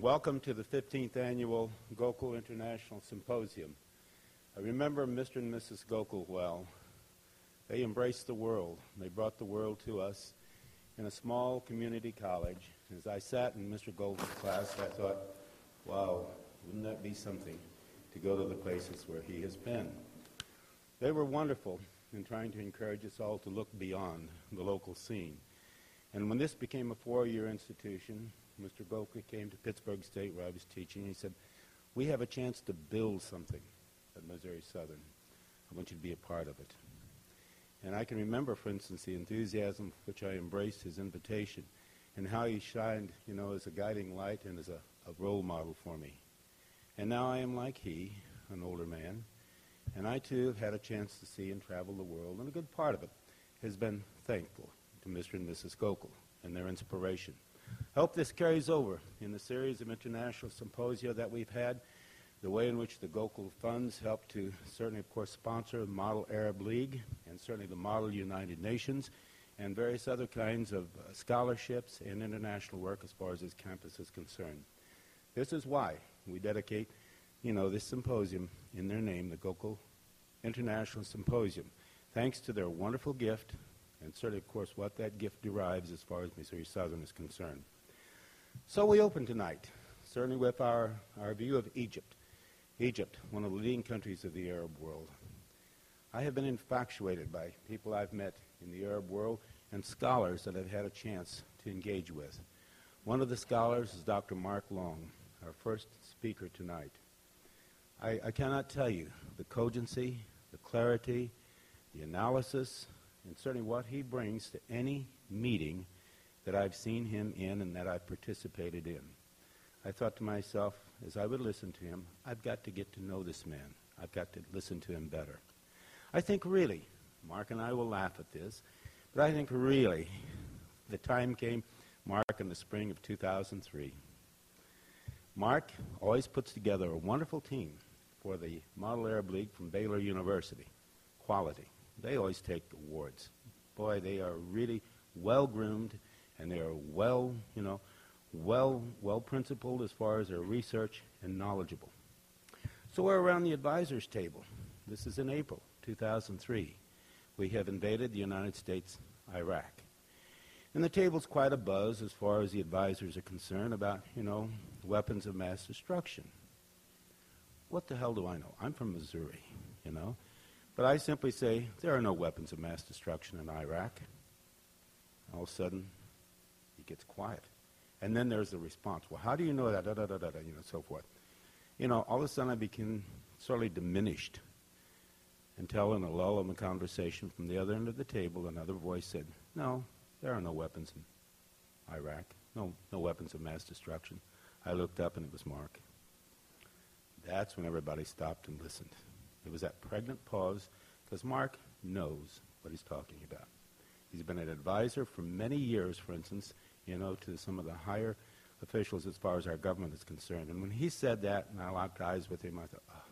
welcome to the 15th Annual Gokul International Symposium. I remember Mr. and Mrs. Gokul well. They embraced the world. They brought the world to us in a small community college. As I sat in Mr. Gokul's class, I thought, wow, wouldn't that be something to go to the places where he has been? They were wonderful in trying to encourage us all to look beyond the local scene. And when this became a four-year institution, Mr. Gokul came to Pittsburg State where I was teaching. He said, we have a chance to build something at Missouri Southern. I want you to be a part of it. And I can remember, for instance, the enthusiasm with which I embraced his invitation and how he shined, you know, as a guiding light and as a, a role model for me. And now I am like he, an older man, and I too have had a chance to see and travel the world, and a good part of it has been thankful to Mr. and Mrs. Gokul and their inspiration. I hope this carries over in the series of international symposia that we've had, the way in which the Gokul funds help to certainly, of course, sponsor the Model Arab League and certainly the Model United Nations and various other kinds of uh, scholarships and international work as far as this campus is concerned. This is why we dedicate, you know, this symposium in their name, the Gokul International Symposium, thanks to their wonderful gift and certainly, of course, what that gift derives as far as Missouri Southern is concerned. So we open tonight, certainly with our, our view of Egypt. Egypt, one of the leading countries of the Arab world. I have been infatuated by people I've met in the Arab world and scholars that I've had a chance to engage with. One of the scholars is Dr. Mark Long, our first speaker tonight. I, I cannot tell you the cogency, the clarity, the analysis, and certainly what he brings to any meeting that I've seen him in and that I've participated in. I thought to myself, as I would listen to him, I've got to get to know this man. I've got to listen to him better. I think really, Mark and I will laugh at this, but I think really the time came, Mark, in the spring of 2003. Mark always puts together a wonderful team for the Model Arab League from Baylor University. Quality. They always take the awards. Boy, they are really well groomed and they are well, you know, well, well principled as far as their research and knowledgeable. So we're around the advisors table. This is in April 2003. We have invaded the United States, Iraq. And the table's quite a buzz as far as the advisors are concerned about, you know, weapons of mass destruction. What the hell do I know? I'm from Missouri, you know. But I simply say there are no weapons of mass destruction in Iraq. All of a sudden, it gets quiet. And then there's the response. Well, how do you know that? Da, da, da, da, da, you know, so forth. You know, all of a sudden I became sorely diminished until in a lull in the conversation from the other end of the table, another voice said, no, there are no weapons in Iraq. No, no weapons of mass destruction. I looked up and it was Mark. That's when everybody stopped and listened. It was that pregnant pause because Mark knows what he's talking about. He's been an advisor for many years, for instance, you know, to some of the higher officials as far as our government is concerned. And when he said that, and I locked eyes with him, I thought, oh.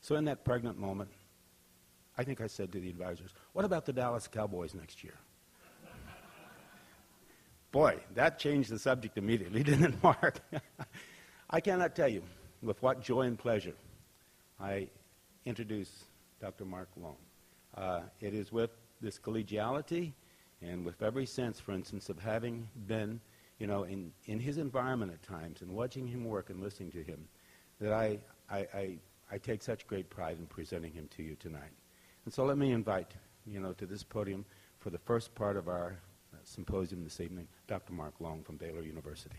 So in that pregnant moment, I think I said to the advisors, what about the Dallas Cowboys next year? Boy, that changed the subject immediately, didn't it, Mark? I cannot tell you with what joy and pleasure I introduce Dr. Mark Long. Uh, it is with this collegiality and with every sense, for instance, of having been, you know, in, in his environment at times and watching him work and listening to him, that I, I, I, I take such great pride in presenting him to you tonight. And so let me invite, you know, to this podium for the first part of our uh, symposium this evening, Dr. Mark Long from Baylor University.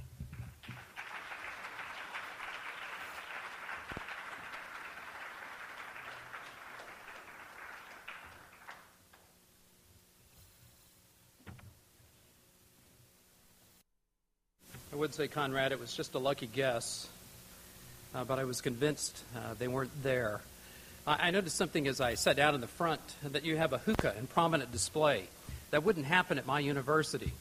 Say, Conrad, it was just a lucky guess, uh, but I was convinced uh, they weren't there. I, I noticed something as I sat down in the front that you have a hookah in prominent display. That wouldn't happen at my university.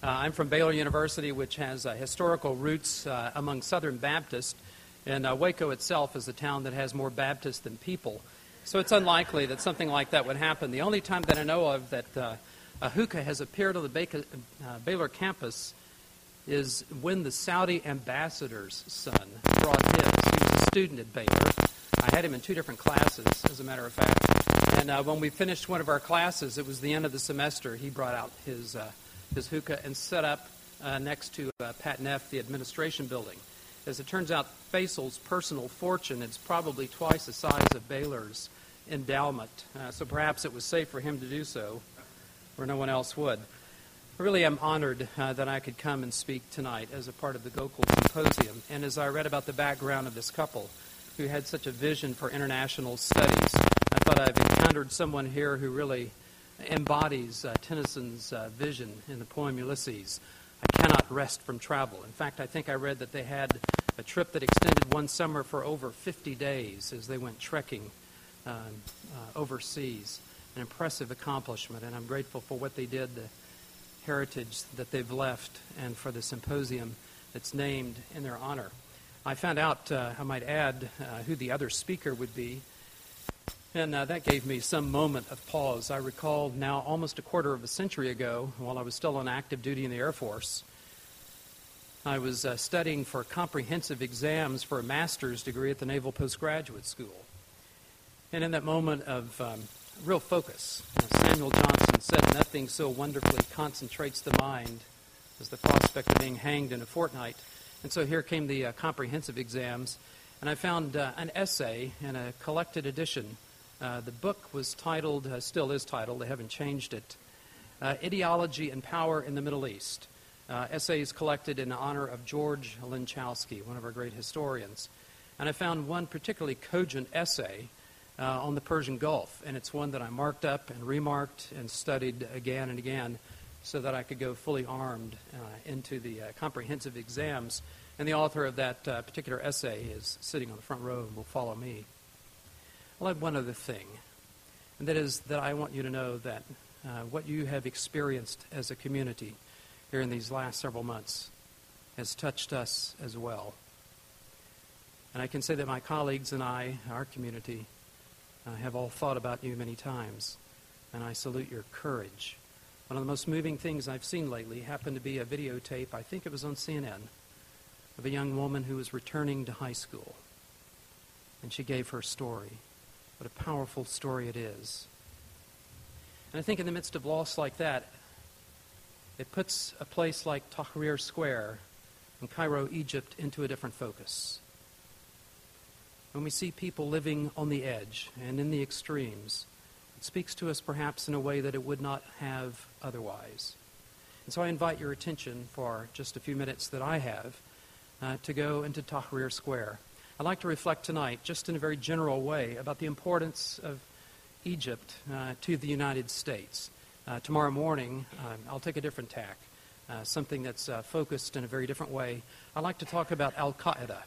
Uh, I'm from Baylor University, which has uh, historical roots uh, among Southern Baptists, and uh, Waco itself is a town that has more Baptists than people. So it's unlikely that something like that would happen. The only time that I know of that a hookah has appeared on the Baylor campus is when the Saudi ambassador's son brought his. He was a student at Baylor. I had him in two different classes, as a matter of fact. And uh, when we finished one of our classes, it was the end of the semester, he brought out his, uh, his hookah and set up uh, next to uh, Pat Neff, the administration building. As it turns out, Faisal's personal fortune is probably twice the size of Baylor's endowment, uh, so perhaps it was safe for him to do so, where no one else would. I really am honored uh, that I could come and speak tonight as a part of the Gokul Symposium. And as I read about the background of this couple who had such a vision for international studies, I thought I've encountered someone here who really embodies uh, Tennyson's uh, vision in the poem Ulysses. I cannot rest from travel. In fact, I think I read that they had a trip that extended one summer for over 50 days as they went trekking um, uh, overseas. An impressive accomplishment, and I'm grateful for what they did, the heritage that they've left, and for the symposium that's named in their honor. I found out, uh, I might add, uh, who the other speaker would be, and uh, that gave me some moment of pause. I recall now, almost a quarter of a century ago, while I was still on active duty in the Air Force, I was uh, studying for comprehensive exams for a master's degree at the Naval Postgraduate School. And in that moment of um, real focus, Samuel Johnson said, Nothing so wonderfully concentrates the mind as the prospect of being hanged in a fortnight. And so here came the uh, comprehensive exams, and I found uh, an essay in a collected edition. Uh, the book was titled, uh, still is titled, they haven't changed it, uh, Ideology and Power in the Middle East. Uh, essays collected in honor of George Lenczowski, one of our great historians. And I found one particularly cogent essay uh, on the Persian Gulf. And it's one that I marked up and remarked and studied again and again so that I could go fully armed uh, into the uh, comprehensive exams. And the author of that uh, particular essay is sitting on the front row and will follow me. I'll add one other thing, and that is that I want you to know that uh, what you have experienced as a community here in these last several months has touched us as well. And I can say that my colleagues and I, our community, I have all thought about you many times, and I salute your courage. One of the most moving things I've seen lately happened to be a videotape, I think it was on CNN, of a young woman who was returning to high school. And she gave her story. What a powerful story it is. And I think in the midst of loss like that, it puts a place like Tahrir Square in Cairo, Egypt, into a different focus when we see people living on the edge and in the extremes, it speaks to us perhaps in a way that it would not have otherwise. And so I invite your attention for just a few minutes that I have uh, to go into Tahrir Square. I'd like to reflect tonight, just in a very general way, about the importance of Egypt uh, to the United States. Uh, tomorrow morning, um, I'll take a different tack, uh, something that's uh, focused in a very different way. I'd like to talk about Al Qaeda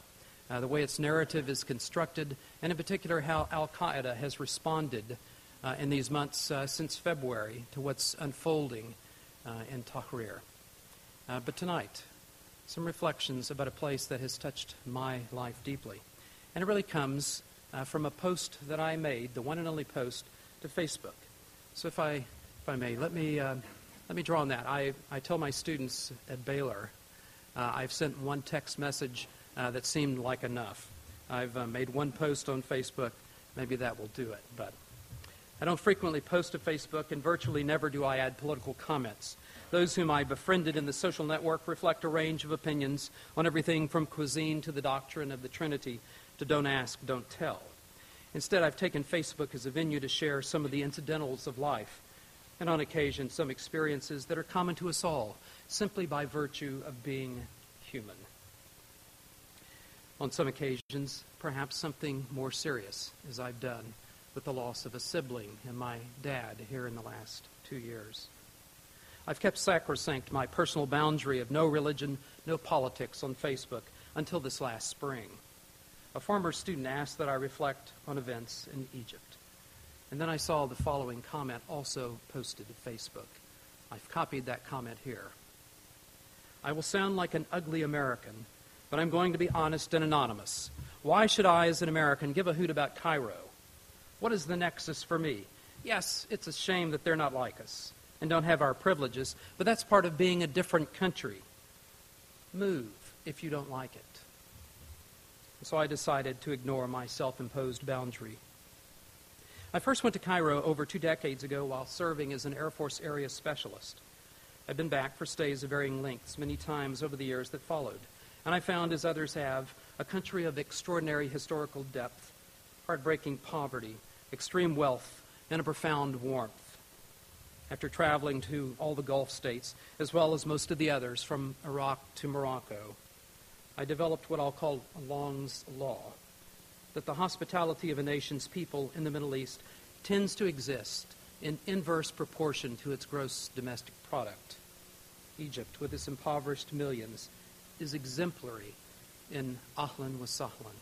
uh, the way its narrative is constructed, and in particular how Al Qaeda has responded uh, in these months uh, since February to what's unfolding uh, in Tahrir. Uh, but tonight, some reflections about a place that has touched my life deeply. And it really comes uh, from a post that I made, the one and only post, to Facebook. So if I, if I may, let me, let me draw on that. I, I tell my students at Baylor, I've sent one text message uh, that seemed like enough. I've uh, made one post on Facebook. Maybe that will do it. But I don't frequently post to Facebook, and virtually never do I add political comments. Those whom I befriended in the social network reflect a range of opinions on everything from cuisine to the doctrine of the Trinity to don't ask, don't tell. Instead, I've taken Facebook as a venue to share some of the incidentals of life, and on occasion, some experiences that are common to us all, simply by virtue of being human on some occasions, perhaps something more serious, as I've done with the loss of a sibling and my dad here in the last two years. I've kept sacrosanct my personal boundary of no religion, no politics on Facebook until this last spring. A former student asked that I reflect on events in Egypt. And then I saw the following comment also posted to Facebook. I've copied that comment here. I will sound like an ugly American but I'm going to be honest and anonymous. Why should I, as an American, give a hoot about Cairo? What is the nexus for me? Yes, it's a shame that they're not like us and don't have our privileges, but that's part of being a different country. Move if you don't like it. So I decided to ignore my self imposed boundary. I first went to Cairo over two decades ago while serving as an Air Force area specialist. I've been back for stays of varying lengths many times over the years that followed, and I found, as others have, a country of extraordinary historical depth, heartbreaking poverty, extreme wealth, and a profound warmth. After traveling to all the Gulf states, as well as most of the others, from Iraq to Morocco, I developed what I'll call Long's Law that the hospitality of a nation's people in the Middle East tends to exist in inverse proportion to its gross domestic product. Egypt, with its impoverished millions, is exemplary in Ahlan wa Sahlan.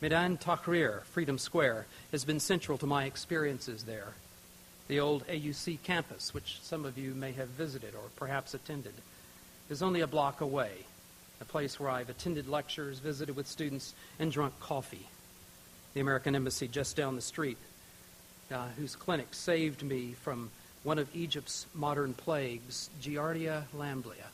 Meydan Tahrir, Freedom Square, has been central to my experiences there. The old AUC campus, which some of you may have visited or perhaps attended, is only a block away a place where I've attended lectures, visited with students, and drunk coffee. The American Embassy just down the street, uh, whose clinic saved me from one of Egypt's modern plagues, Giardia lamblia,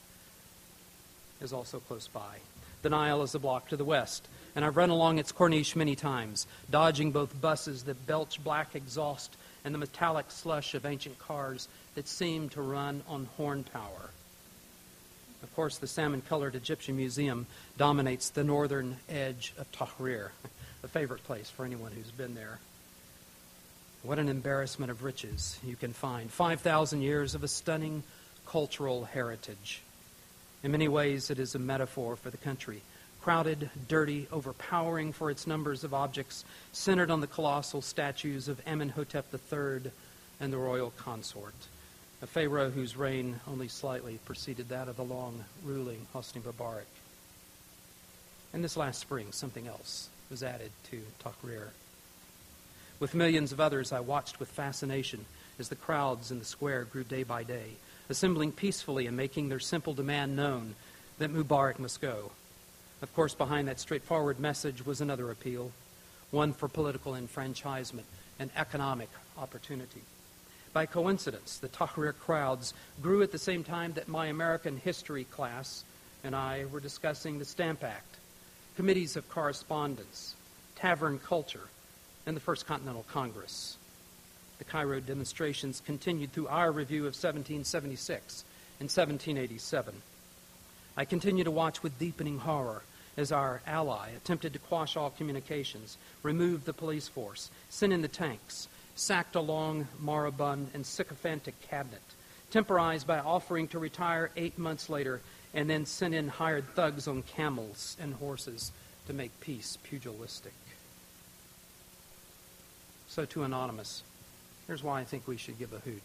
is also close by. The Nile is a block to the west, and I've run along its corniche many times, dodging both buses that belch black exhaust and the metallic slush of ancient cars that seem to run on horn power. Of course, the salmon colored Egyptian Museum dominates the northern edge of Tahrir, a favorite place for anyone who's been there. What an embarrassment of riches you can find. 5,000 years of a stunning cultural heritage. In many ways, it is a metaphor for the country. Crowded, dirty, overpowering for its numbers of objects, centered on the colossal statues of Amenhotep III and the royal consort a pharaoh whose reign only slightly preceded that of the long ruling Hosni Mubarak. And this last spring, something else was added to Tahrir. With millions of others, I watched with fascination as the crowds in the square grew day by day, assembling peacefully and making their simple demand known that Mubarak must go. Of course, behind that straightforward message was another appeal, one for political enfranchisement and economic opportunity. By coincidence, the Tahrir crowds grew at the same time that my American history class and I were discussing the Stamp Act, committees of correspondence, tavern culture, and the First Continental Congress. The Cairo demonstrations continued through our review of 1776 and 1787. I continue to watch with deepening horror as our ally attempted to quash all communications, remove the police force, send in the tanks, sacked a long, moribund, and sycophantic cabinet, temporized by offering to retire eight months later, and then sent in hired thugs on camels and horses to make peace pugilistic. So, to Anonymous, here's why I think we should give a hoot.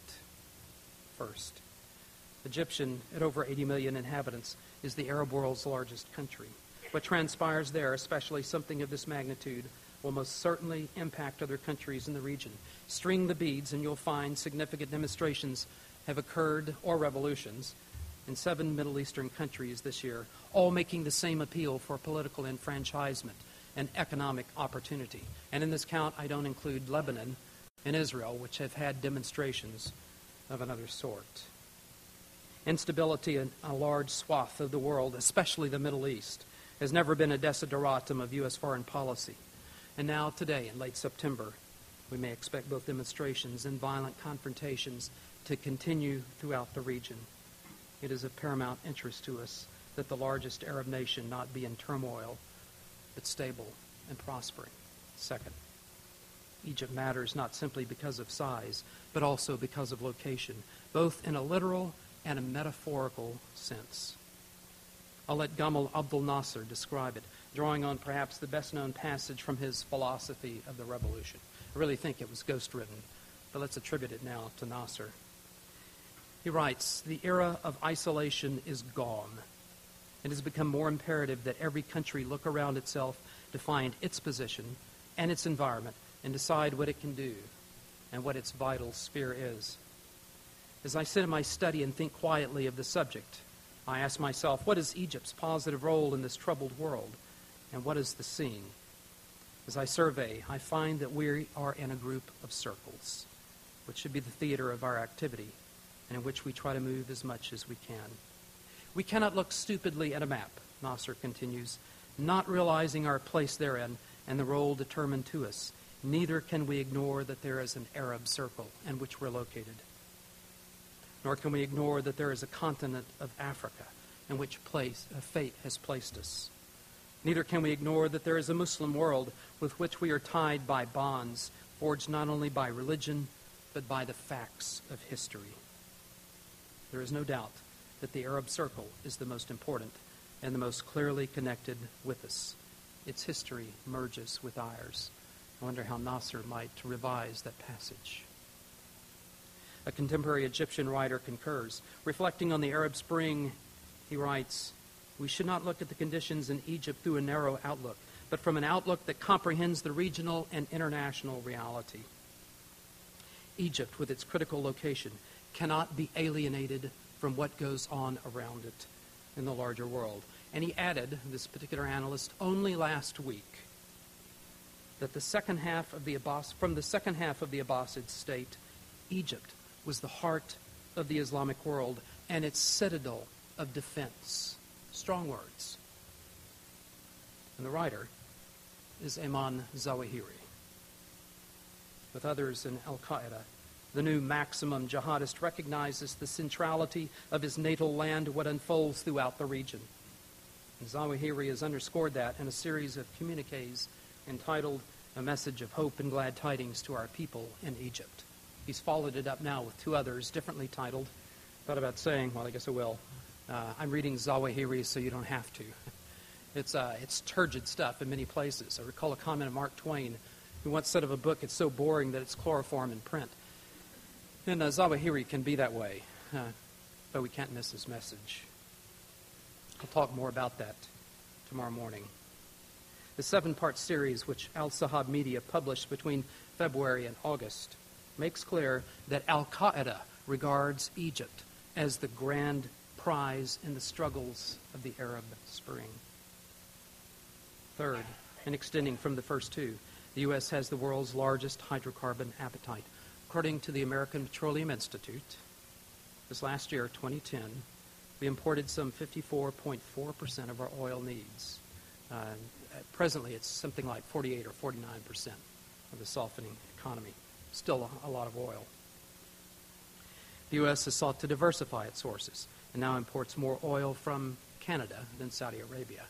First, Egyptian, at over 80 million inhabitants, is the Arab world's largest country. What transpires there, especially something of this magnitude, will most certainly impact other countries in the region. String the beads, and you'll find significant demonstrations have occurred or revolutions in seven Middle Eastern countries this year, all making the same appeal for political enfranchisement and economic opportunity. And in this count, I don't include Lebanon and Israel, which have had demonstrations of another sort. Instability in a large swath of the world, especially the Middle East, has never been a desideratum of U.S. foreign policy. And now, today, in late September, we may expect both demonstrations and violent confrontations to continue throughout the region. It is of paramount interest to us that the largest Arab nation not be in turmoil, but stable and prospering. Second, Egypt matters not simply because of size, but also because of location, both in a literal and a metaphorical sense. I'll let Gamal Abdel Nasser describe it drawing on perhaps the best known passage from his philosophy of the revolution. I really think it was ghost written, but let's attribute it now to Nasser. He writes The era of isolation is gone. It has become more imperative that every country look around itself to find its position and its environment and decide what it can do and what its vital sphere is. As I sit in my study and think quietly of the subject, I ask myself, what is Egypt's positive role in this troubled world? And what is the scene? As I survey, I find that we are in a group of circles, which should be the theater of our activity, and in which we try to move as much as we can. We cannot look stupidly at a map, Nasser continues, not realizing our place therein and the role determined to us. Neither can we ignore that there is an Arab circle in which we're located. Nor can we ignore that there is a continent of Africa in which place, uh, fate has placed us. Neither can we ignore that there is a Muslim world with which we are tied by bonds forged not only by religion, but by the facts of history. There is no doubt that the Arab Circle is the most important and the most clearly connected with us. Its history merges with ours. I wonder how Nasser might revise that passage. A contemporary Egyptian writer concurs. Reflecting on the Arab Spring, he writes, We should not look at the conditions in Egypt through a narrow outlook, but from an outlook that comprehends the regional and international reality. Egypt, with its critical location, cannot be alienated from what goes on around it in the larger world. And he added, this particular analyst, only last week, that the second half of the Abbas, from the second half of the Abbasid state, Egypt was the heart of the Islamic world and its citadel of defense. Strong words. And the writer is Ayman Zawahiri. With others in Al Qaeda, the new maximum jihadist recognizes the centrality of his natal land, what unfolds throughout the region. And Zawahiri has underscored that in a series of communiques entitled A Message of Hope and Glad Tidings to Our People in Egypt. He's followed it up now with two others, differently titled. Thought about saying, well, I guess I will. Uh, I'm reading Zawahiri so you don't have to. It's, uh, it's turgid stuff in many places. I recall a comment of Mark Twain, who once said of a book, it's so boring that it's chloroform in print. And uh, Zawahiri can be that way, uh, but we can't miss his message. I'll talk more about that tomorrow morning. The seven part series, which Al Sahab Media published between February and August, makes clear that Al Qaeda regards Egypt as the grand prize in the struggles of the Arab Spring. Third, and extending from the first two, the U.S. has the world's largest hydrocarbon appetite. According to the American Petroleum Institute, this last year, 2010, we imported some 54.4% of our oil needs. Uh, Uh, presently, it's something like 48 or 49 percent of the softening economy. Still a, a lot of oil. The U.S. has sought to diversify its sources and now imports more oil from Canada than Saudi Arabia.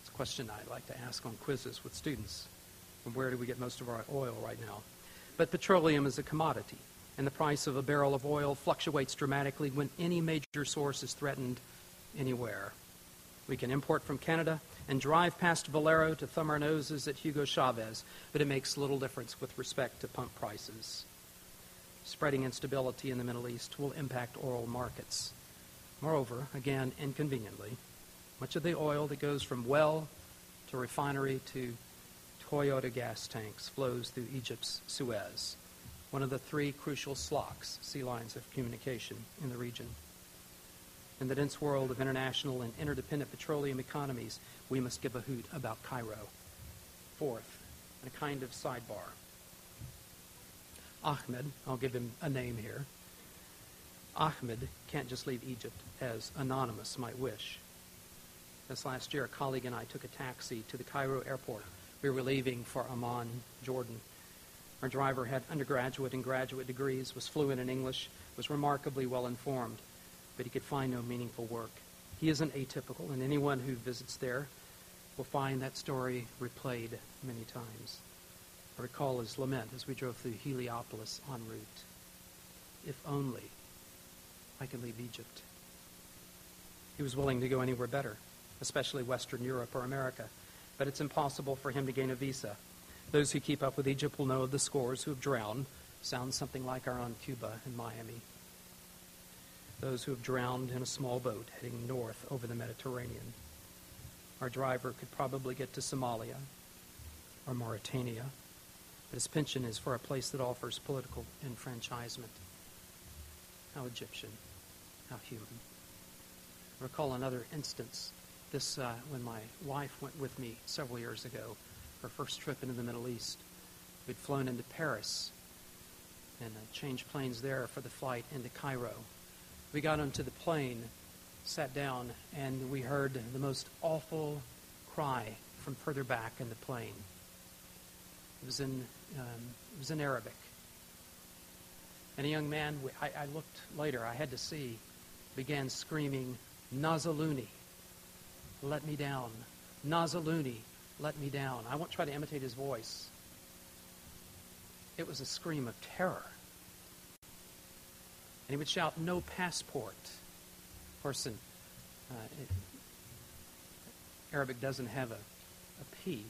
It's a question I like to ask on quizzes with students. From where do we get most of our oil right now? But petroleum is a commodity, and the price of a barrel of oil fluctuates dramatically when any major source is threatened anywhere. We can import from Canada and drive past Valero to thumb our noses at Hugo Chavez, but it makes little difference with respect to pump prices. Spreading instability in the Middle East will impact oil markets. Moreover, again, inconveniently, much of the oil that goes from well to refinery to Toyota gas tanks flows through Egypt's Suez, one of the three crucial SLOCs, sea lines of communication, in the region. In the dense world of international and interdependent petroleum economies, we must give a hoot about Cairo. Fourth, and a kind of sidebar. Ahmed, I'll give him a name here. Ahmed can't just leave Egypt as Anonymous might wish. This last year, a colleague and I took a taxi to the Cairo airport. We were leaving for Amman, Jordan. Our driver had undergraduate and graduate degrees, was fluent in English, was remarkably well informed, but he could find no meaningful work. He isn't atypical, and anyone who visits there will find that story replayed many times. I recall his lament as we drove through Heliopolis en route. If only I could leave Egypt. He was willing to go anywhere better, especially Western Europe or America, but it's impossible for him to gain a visa. Those who keep up with Egypt will know of the scores who have drowned. Sounds something like our own Cuba and Miami. Those who have drowned in a small boat heading north over the Mediterranean. Our driver could probably get to Somalia or Mauritania, but his pension is for a place that offers political enfranchisement. How Egyptian, how human. I recall another instance. This uh, when my wife went with me several years ago, her first trip into the Middle East. We'd flown into Paris and uh, changed planes there for the flight into Cairo. We got onto the plane sat down and we heard the most awful cry from further back in the plane. It was in, um, it was in Arabic. And a young man, I, I looked later, I had to see, began screaming, Nazaluni, let me down. Nazaluni, let me down. I won't try to imitate his voice. It was a scream of terror. And he would shout, No passport. Of course, in uh, Arabic doesn't have a, a P,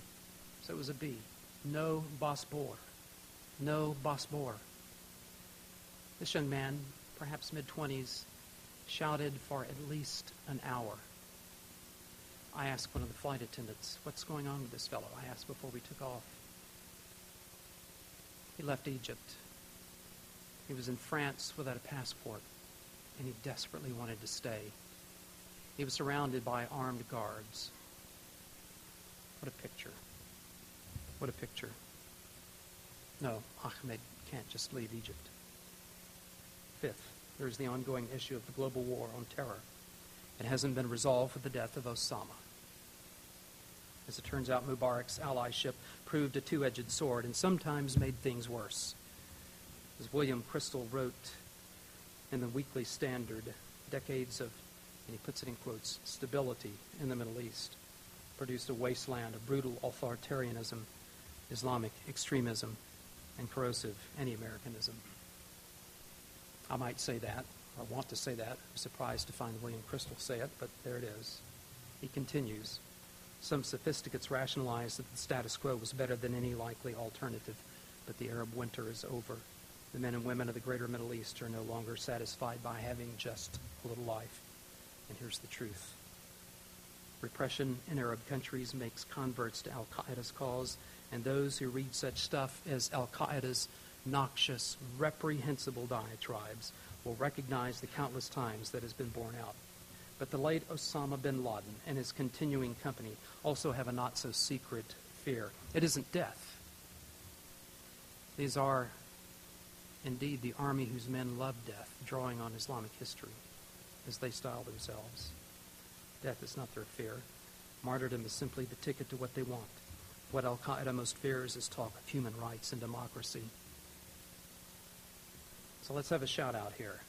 so it was a B. No Bosbor. No Bosbor. This young man, perhaps mid 20s, shouted for at least an hour. I asked one of the flight attendants, What's going on with this fellow? I asked before we took off. He left Egypt. He was in France without a passport, and he desperately wanted to stay. He was surrounded by armed guards. What a picture. What a picture. No, Ahmed can't just leave Egypt. Fifth, there's the ongoing issue of the global war on terror. It hasn't been resolved with the death of Osama. As it turns out, Mubarak's allyship proved a two edged sword and sometimes made things worse. As William Kristol wrote in the Weekly Standard, decades of, and he puts it in quotes, stability in the Middle East produced a wasteland of brutal authoritarianism, Islamic extremism, and corrosive anti Americanism. I might say that, or want to say that. I'm surprised to find William Kristol say it, but there it is. He continues. Some sophisticates rationalize that the status quo was better than any likely alternative, but the Arab winter is over. The men and women of the greater Middle East are no longer satisfied by having just a little life. And here's the truth. Repression in Arab countries makes converts to Al Qaeda's cause, and those who read such stuff as Al Qaeda's noxious, reprehensible diatribes will recognize the countless times that has been borne out. But the late Osama bin Laden and his continuing company also have a not so secret fear. It isn't death. These are indeed the army whose men love death, drawing on Islamic history, as they style themselves. Death is not their fear. Martyrdom is simply the ticket to what they want. What Al Qaeda most fears is talk of human rights and democracy. So let's have a shout out here.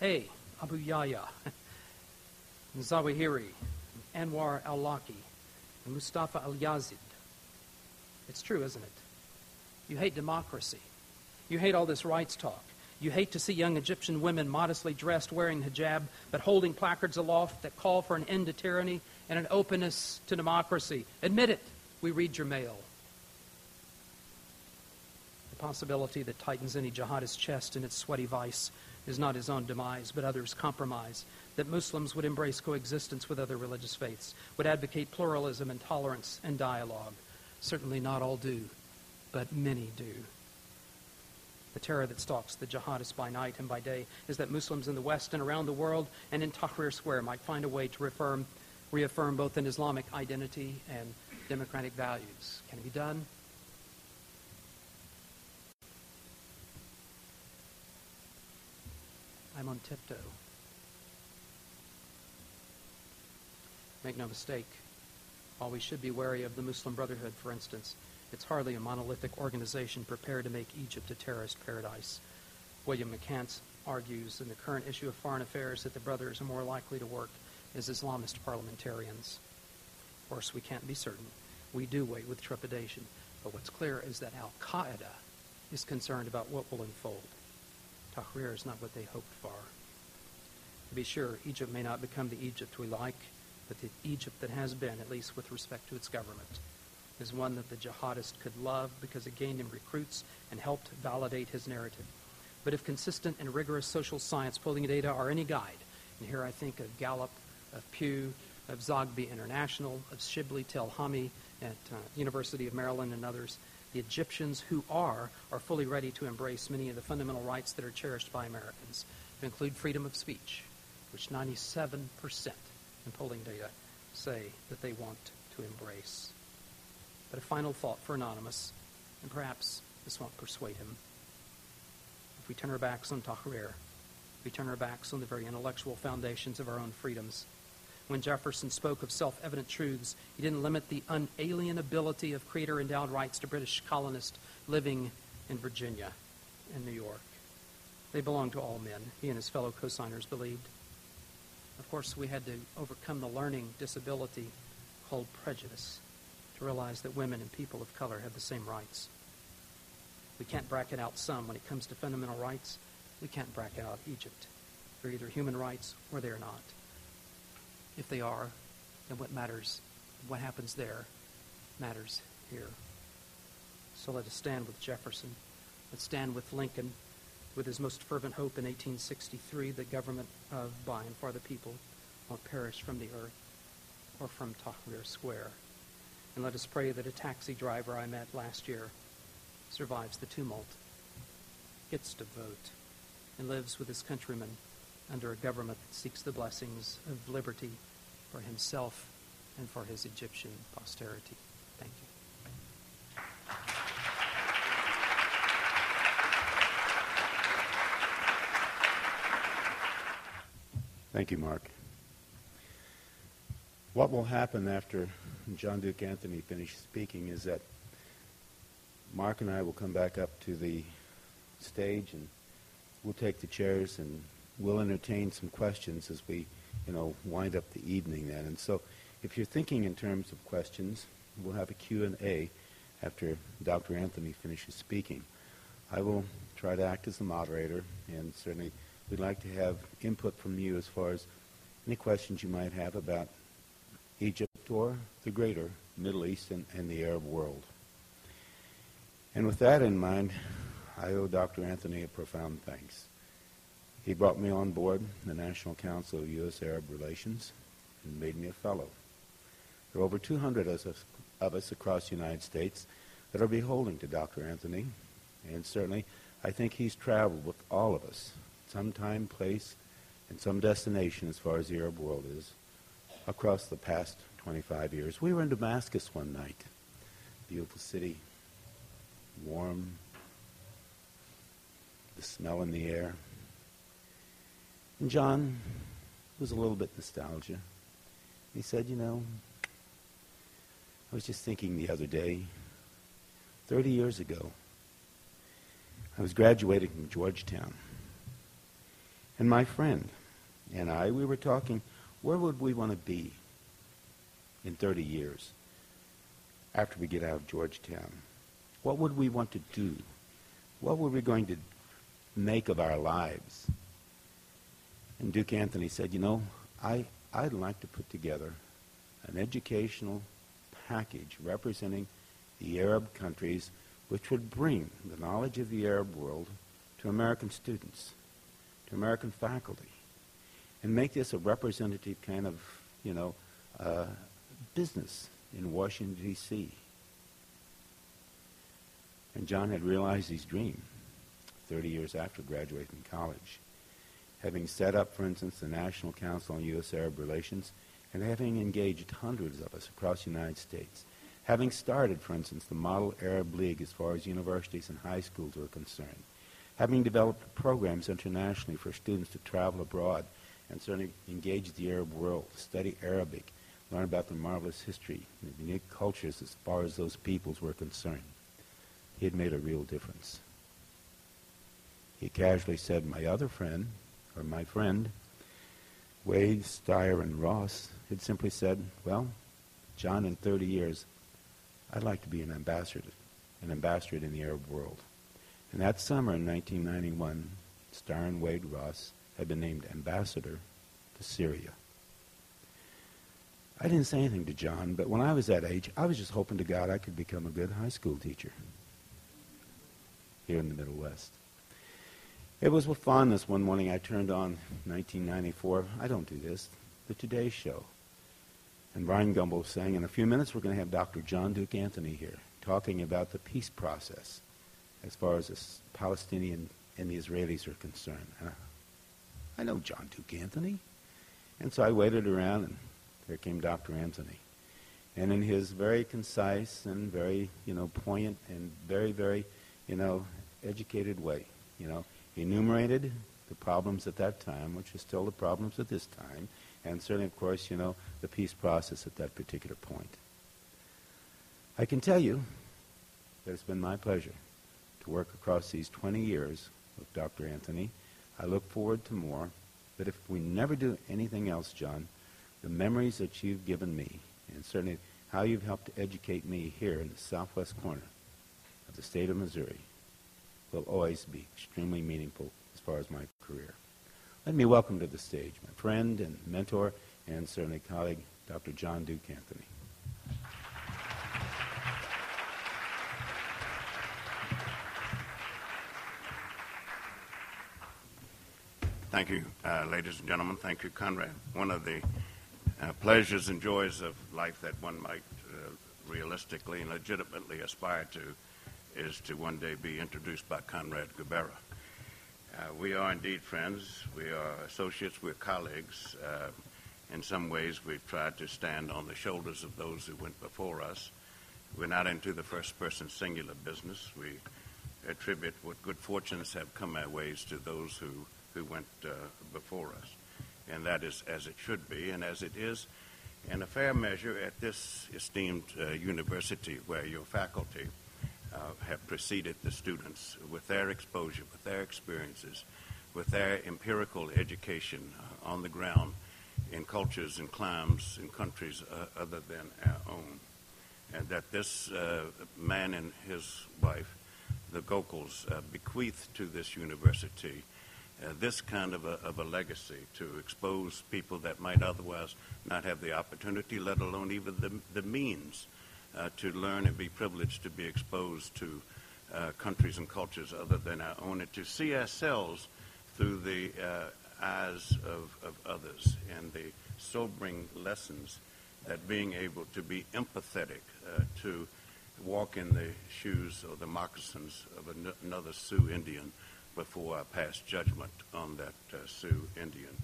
Hey, Abu Yahya, Zawahiri, Anwar al Awlaki, and Mustafa al Yazid. It's true, isn't it? You hate democracy. You hate all this rights talk. You hate to see young Egyptian women modestly dressed, wearing hijab, but holding placards aloft that call for an end to tyranny and an openness to democracy. Admit it. We read your mail. The possibility that tightens any jihadist's chest in its sweaty vice is not his own demise, but others' compromise. That Muslims would embrace coexistence with other religious faiths, would advocate pluralism and tolerance and dialogue. Certainly not all do, but many do. The terror that stalks the jihadists by night and by day is that Muslims in the West and around the world and in Tahrir Square might find a way to reaffirm, reaffirm both an Islamic identity and democratic values. Can it be done? I'm on tiptoe. Make no mistake, while we should be wary of the Muslim Brotherhood, for instance, it's hardly a monolithic organization prepared to make Egypt a terrorist paradise. William McCants argues in the current issue of Foreign Affairs that the brothers are more likely to work as Islamist parliamentarians. Of course, we can't be certain. We do wait with trepidation. But what's clear is that Al Qaeda is concerned about what will unfold. Tahrir is not what they hoped for. To be sure, Egypt may not become the Egypt we like, but the Egypt that has been, at least with respect to its government, is one that the jihadist could love because it gained him recruits and helped validate his narrative. But if consistent and rigorous social science polling data are any guide, and here I think of Gallup, of Pew, of Zogby International, of Shibli Telhami at uh, University of Maryland and others, the Egyptians who are are fully ready to embrace many of the fundamental rights that are cherished by Americans, to include freedom of speech, which 97% in polling data say that they want to embrace. But a final thought for Anonymous, and perhaps this won't persuade him. If we turn our backs on Tahrir, We turn our backs on the very intellectual foundations of our own freedoms. When Jefferson spoke of self evident truths, he didn't limit the unalienability of creator endowed rights to British colonists living in Virginia and New York. They belong to all men, he and his fellow co-signers believed. Of course, we had to overcome the learning disability called prejudice to realize that women and people of color have the same rights. We can't bracket out some when it comes to fundamental rights. We can't bracket out Egypt. They're either human rights or they're not. If they are, then what matters, what happens there, matters here. So let us stand with Jefferson. Let's stand with Lincoln with his most fervent hope in 1863 that government of, by, and for the people won't perish from the earth or from Tahrir Square. And let us pray that a taxi driver I met last year survives the tumult, gets to vote, and lives with his countrymen under a government that seeks the blessings of liberty for himself and for his Egyptian posterity. Thank you. Thank you, Mark. What will happen after John Duke Anthony finishes speaking is that Mark and I will come back up to the stage and we'll take the chairs and we'll entertain some questions as we, you know, wind up the evening then. And so if you're thinking in terms of questions, we'll have a Q&A after Dr. Anthony finishes speaking. I will try to act as the moderator and certainly we'd like to have input from you as far as any questions you might have about Egypt or the greater Middle East and, and the Arab world. And with that in mind, I owe Dr. Anthony a profound thanks. He brought me on board the National Council of U.S. Arab Relations and made me a fellow. There are over 200 of us, across the United States that are beholden to Dr. Anthony, and certainly I think he's traveled with all of us, some time, place, and some destination as far as the Arab world is, across the past 25 years. We were in Damascus one night. Beautiful city, warm, the smell in the air. And John was a little bit nostalgia. He said, you know, I was just thinking the other day, 30 years ago, I was graduating from Georgetown. And my friend and I, we were talking, where would we want to be in 30 years after we get out of Georgetown? What would we want to do? What were we going to make of our lives? And Duke Anthony said, you know, I, I'd like to put together an educational package representing the Arab countries which would bring the knowledge of the Arab world to American students, to American faculty, and make this a representative kind of, you know, uh, business in Washington, D.C. And John had realized his dream 30 years after graduating college, having set up, for instance, the National Council on U.S. Arab Relations, and having engaged hundreds of us across the United States, having started, for instance, the Model Arab League as far as universities and high schools were concerned, having developed programs internationally for students to travel abroad and certainly engage the Arab world, study Arabic, learn about the marvelous history, the unique cultures as far as those peoples were concerned. He had made a real difference. He casually said, my other friend, or my friend, Wade, Steyer, and Ross, had simply said, well, John, in 30 years, I'd like to be an ambassador, an ambassador in the Arab world. And that summer in 1991, Steyer and Wade Ross had been named ambassador to Syria. I didn't say anything to John, but when I was that age, I was just hoping to God I could become a good high school teacher here in the Middle West. It was with fondness one morning I turned on 1994. I don't do this. The Today Show. And Bryant Gumbel was saying, in a few minutes we're going to have Dr. John Duke Anthony here talking about the peace process as far as the Palestinian and the Israelis are concerned. I know John Duke Anthony. And so I waited around, and there came Dr. Anthony. And in his very concise and very, you know, poignant and very, very, you know, educated way, you know, enumerated the problems at that time, which are still the problems at this time, and certainly, of course, you know, the peace process at that particular point. I can tell you that it's been my pleasure to work across these 20 years with Dr. Anthony. I look forward to more. But if we never do anything else, John, the memories that you've given me, and certainly how you've helped to educate me here in the southwest corner of the state of Missouri, will always be extremely meaningful as far as my career. Let me welcome to the stage my friend and mentor and certainly colleague, Dr. John Duke Anthony. Thank you, uh, ladies and gentlemen. Thank you, Conrad. One of the uh, pleasures and joys of life that one might uh, realistically and legitimately aspire to is to one day be introduced by Conrad Gubera. Uh, we are indeed friends. We are associates. We're colleagues. Uh, in some ways, we've tried to stand on the shoulders of those who went before us. We're not into the first person singular business. We attribute what good fortunes have come our ways to those who, who went uh, before us. And that is as it should be, and as it is in a fair measure at this esteemed uh, university where your faculty uh, have preceded the students with their exposure, with their experiences, with their empirical education uh, on the ground in cultures and climes in countries uh, other than our own. And that this uh, man and his wife, the Gokuls, uh, bequeathed to this university uh, this kind of a, of a legacy to expose people that might otherwise not have the opportunity, let alone even the, the means uh, to learn and be privileged to be exposed to uh, countries and cultures other than our own, and to see ourselves through the uh, eyes of, of others and the sobering lessons that being able to be empathetic, uh, to walk in the shoes or the moccasins of an- another Sioux Indian before I pass judgment on that uh, Sioux Indian.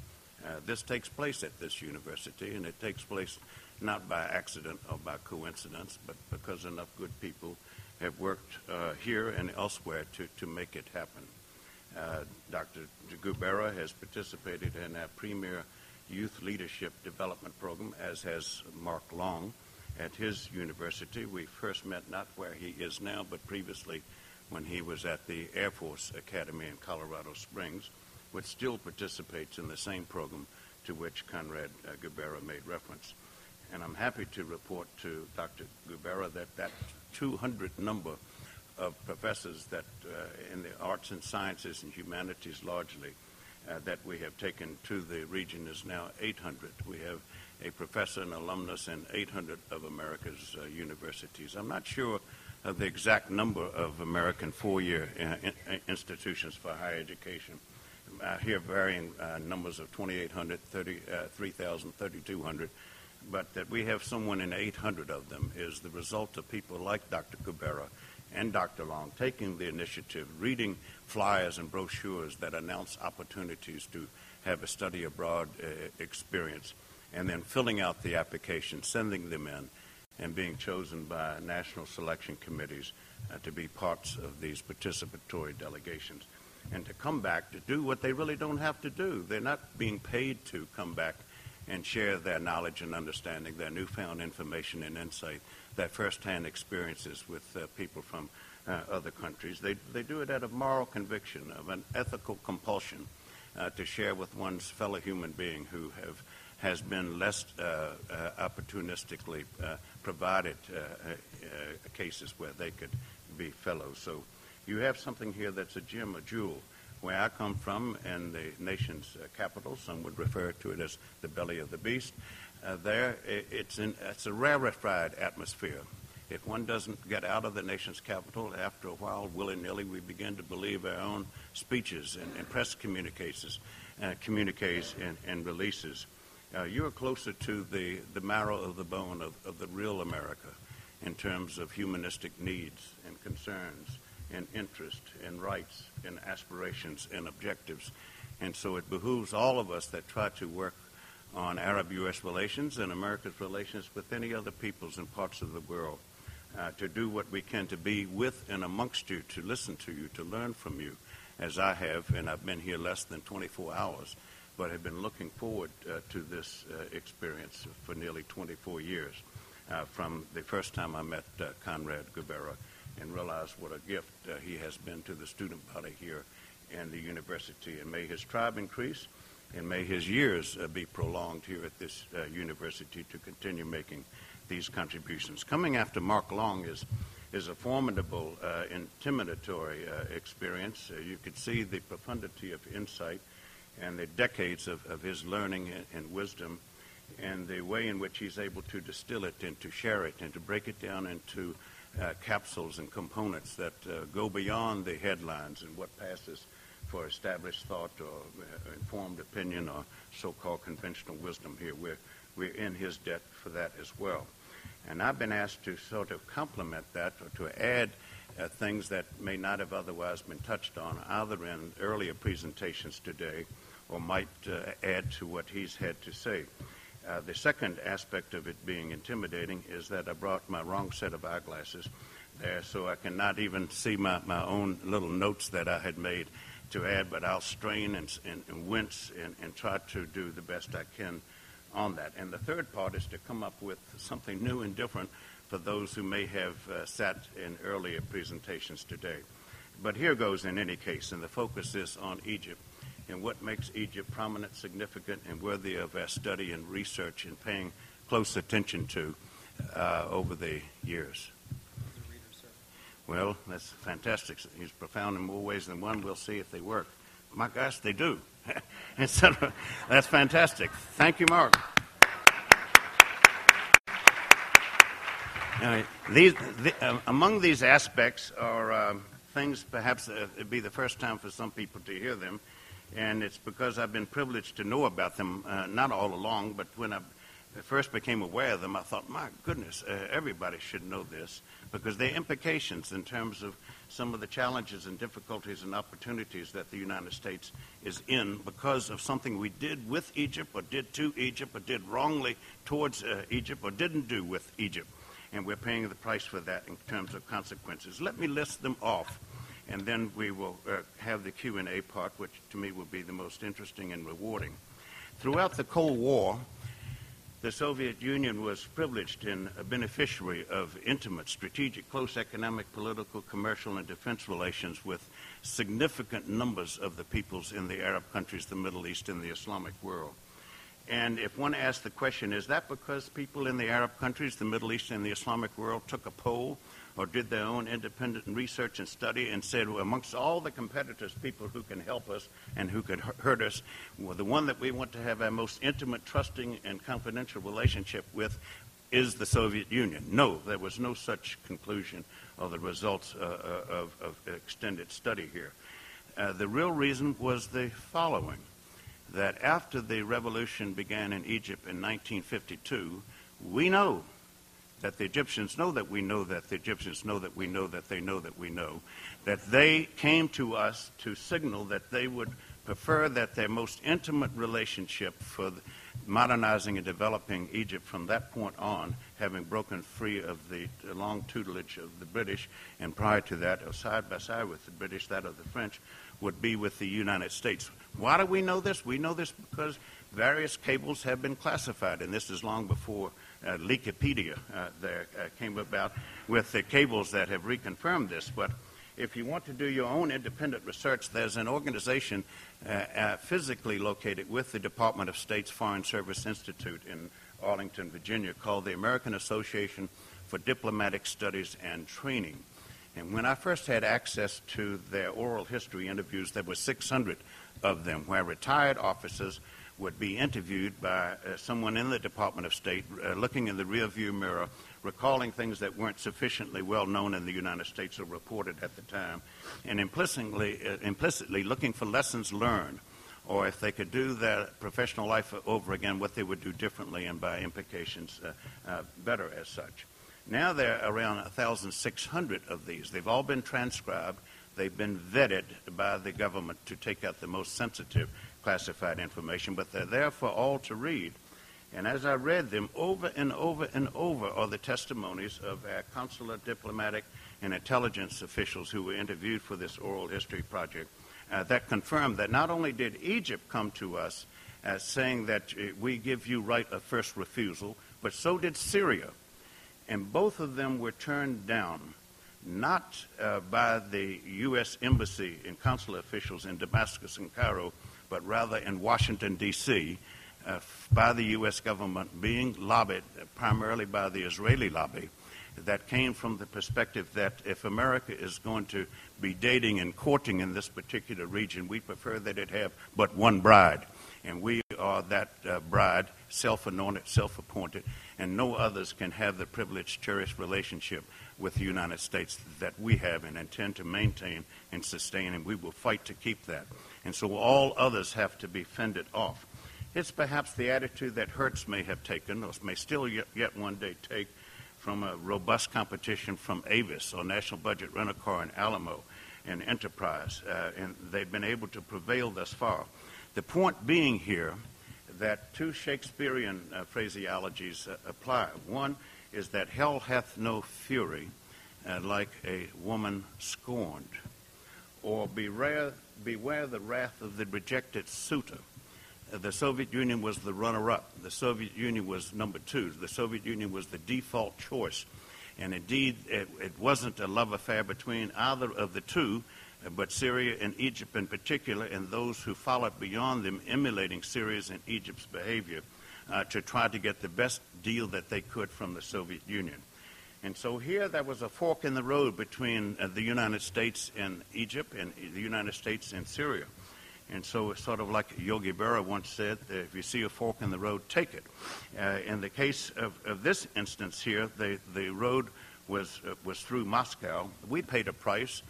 Uh, this takes place at this university, and it takes place not by accident or by coincidence, but because enough good people have worked uh, here and elsewhere to, to make it happen. Uh, Dr. Gubera has participated in our premier youth leadership development program, as has Mark Long at his university. We first met not where he is now, but previously when he was at the Air Force Academy in Colorado Springs, which still participates in the same program to which Conrad uh, Gubera made reference. And I'm happy to report to Dr. Gubera that that 200 number of professors that uh, in the arts and sciences and humanities largely uh, that we have taken to the region is now 800. We have a professor and alumnus in 800 of America's uh, universities. I'm not sure the exact number of American four-year uh, in, institutions for higher education. I hear varying uh, numbers of 2,800, 30, uh, 3,000, 3,200 but that we have someone in 800 of them is the result of people like Dr. Gubera and Dr. Long taking the initiative, reading flyers and brochures that announce opportunities to have a study abroad uh, experience, and then filling out the application, sending them in, and being chosen by national selection committees uh, to be parts of these participatory delegations. And to come back to do what they really don't have to do. They're not being paid to come back and share their knowledge and understanding, their newfound information and insight, their firsthand experiences with uh, people from uh, other countries. They, they do it out of moral conviction, of an ethical compulsion uh, to share with one's fellow human being who have, has been less uh, uh, opportunistically uh, provided cases where they could be fellows. So you have something here that's a gem, a jewel where I come from in the nation's capital, some would refer to it as the belly of the beast, there it's, in, it's a rarefied atmosphere. If one doesn't get out of the nation's capital, after a while, willy-nilly, we begin to believe our own speeches and, and press communications, uh, communiques and, and releases. You are closer to the, the marrow of the bone of, of the real America in terms of humanistic needs and concerns and interest and rights and aspirations and objectives. And so it behooves all of us that try to work on Arab-U.S. relations and America's relations with any other peoples and parts of the world uh, to do what we can to be with and amongst you, to listen to you, to learn from you, as I have, and I've been here less than 24 hours, but have been looking forward uh, to this uh, experience for nearly 24 years. Uh, from the first time I met uh, Conrad Gubera and realized what a gift uh, he has been to the student body here and the university. And may his tribe increase, and may his years uh, be prolonged here at this university to continue making these contributions. Coming after Mark Long is is a formidable, intimidatory experience. You could see the profundity of insight and the decades of, of his learning and, wisdom and the way in which he's able to distill it and to share it and to break it down into uh, capsules and components that uh, go beyond the headlines and what passes for established thought or uh, informed opinion or so-called conventional wisdom here. We're, we're in his debt for that as well. And I've been asked to sort of complement that or to add uh, things that may not have otherwise been touched on, either in earlier presentations today or might uh, add to what he's had to say. Uh, the second aspect of it being intimidating is that I brought my wrong set of eyeglasses there, so I cannot even see my, my own little notes that I had made to add, but I'll strain and, and, and wince and, and try to do the best I can on that. And the third part is to come up with something new and different for those who may have uh, sat in earlier presentations today. But here goes in any case, and the focus is on Egypt and what makes Egypt prominent, significant, and worthy of our study and research and paying close attention to uh, over the years. Well, that's fantastic. He's profound in more ways than one. We'll see if they work. My gosh, they do. That's fantastic. Thank you, Mark. Uh, these, the, uh, among these aspects are um, things perhaps uh, it'd be the first time for some people to hear them, and it's because I've been privileged to know about them, uh, not all along, but when I first became aware of them, I thought, my goodness, uh, everybody should know this because there are implications in terms of some of the challenges and difficulties and opportunities that the United States is in because of something we did with Egypt or did to Egypt or did wrongly towards uh, Egypt or didn't do with Egypt. And we're paying the price for that in terms of consequences. Let me list them off, and then we will uh, have the Q&A part, which to me will be the most interesting and rewarding. Throughout the Cold War, the Soviet Union was privileged and a beneficiary of intimate, strategic, close economic, political, commercial, and defense relations with significant numbers of the peoples in the Arab countries, the Middle East, and the Islamic world. And if one asks the question, is that because people in the Arab countries, the Middle East, and the Islamic world took a poll or did their own independent research and study and said, well, amongst all the competitors, people who can help us and who could hurt us, well, the one that we want to have our most intimate, trusting, and confidential relationship with is the Soviet Union. No, there was no such conclusion of the results uh, uh of, of extended study here. Uh, the real reason was the following that after the revolution began in Egypt in 1952, we know that the Egyptians know that we know that the Egyptians know that we know that they know that we know, that they came to us to signal that they would prefer that their most intimate relationship for modernizing and developing Egypt from that point on, having broken free of the long tutelage of the British, and prior to that, side by side with the British, that of the French, would be with the United States. Why do we know this? We know this because various cables have been classified, and this is long before uh, Wikipedia uh, there uh, came about with the cables that have reconfirmed this. But if you want to do your own independent research, there's an organization uh, uh, physically located with the Department of State's Foreign Service Institute in Arlington, Virginia, called the American Association for Diplomatic Studies and Training. And when I first had access to their oral history interviews, there were 600 of them where retired officers would be interviewed by uh, someone in the Department of State uh, looking in the rearview mirror, recalling things that weren't sufficiently well known in the United States or reported at the time, and implicitly, uh, implicitly looking for lessons learned, or if they could do their professional life over again, what they would do differently and by implications uh, uh, better as such. Now there are around 1,600 of these. They've all been transcribed. They've been vetted by the government to take out the most sensitive classified information, but they're there for all to read. And as I read them over and over and over are the testimonies of our consular, diplomatic, and intelligence officials who were interviewed for this oral history project. uh, that confirmed that not only did Egypt come to us as saying that uh, we give you right of first refusal, but so did Syria. And both of them were turned down, not uh, by the U.S. Embassy and consular officials in Damascus and Cairo, but rather in Washington, D.C., uh, by the U.S. government, being lobbied primarily by the Israeli lobby, that came from the perspective that if America is going to be dating and courting in this particular region, we prefer that it have but one bride. And we are that uh, bride, self anointed, self appointed, and no others can have the privileged, cherished relationship with the United States that we have and intend to maintain and sustain, and we will fight to keep that. And so all others have to be fended off. It's perhaps the attitude that Hertz may have taken, or may still yet, yet one day take, from a robust competition from Avis or National Budget Rent-A-Car and Alamo and Enterprise, uh, and they've been able to prevail thus far. The point being here that two Shakespearean uh, phraseologies uh, apply. One is that hell hath no fury uh, like a woman scorned, or beware, beware the wrath of the rejected suitor. Uh, the Soviet Union was the runner-up. The Soviet Union was number two. The Soviet Union was the default choice. And indeed, it, it wasn't a love affair between either of the two, but Syria and Egypt in particular, and those who followed beyond them, emulating Syria's and Egypt's behavior uh, to try to get the best deal that they could from the Soviet Union. And so here there was a fork in the road between uh, the United States and Egypt and the United States and Syria. And so it's sort of like Yogi Berra once said, if you see a fork in the road, take it. Uh, in the case of, of, this instance here, the, the road was, uh, was through Moscow. We paid a price.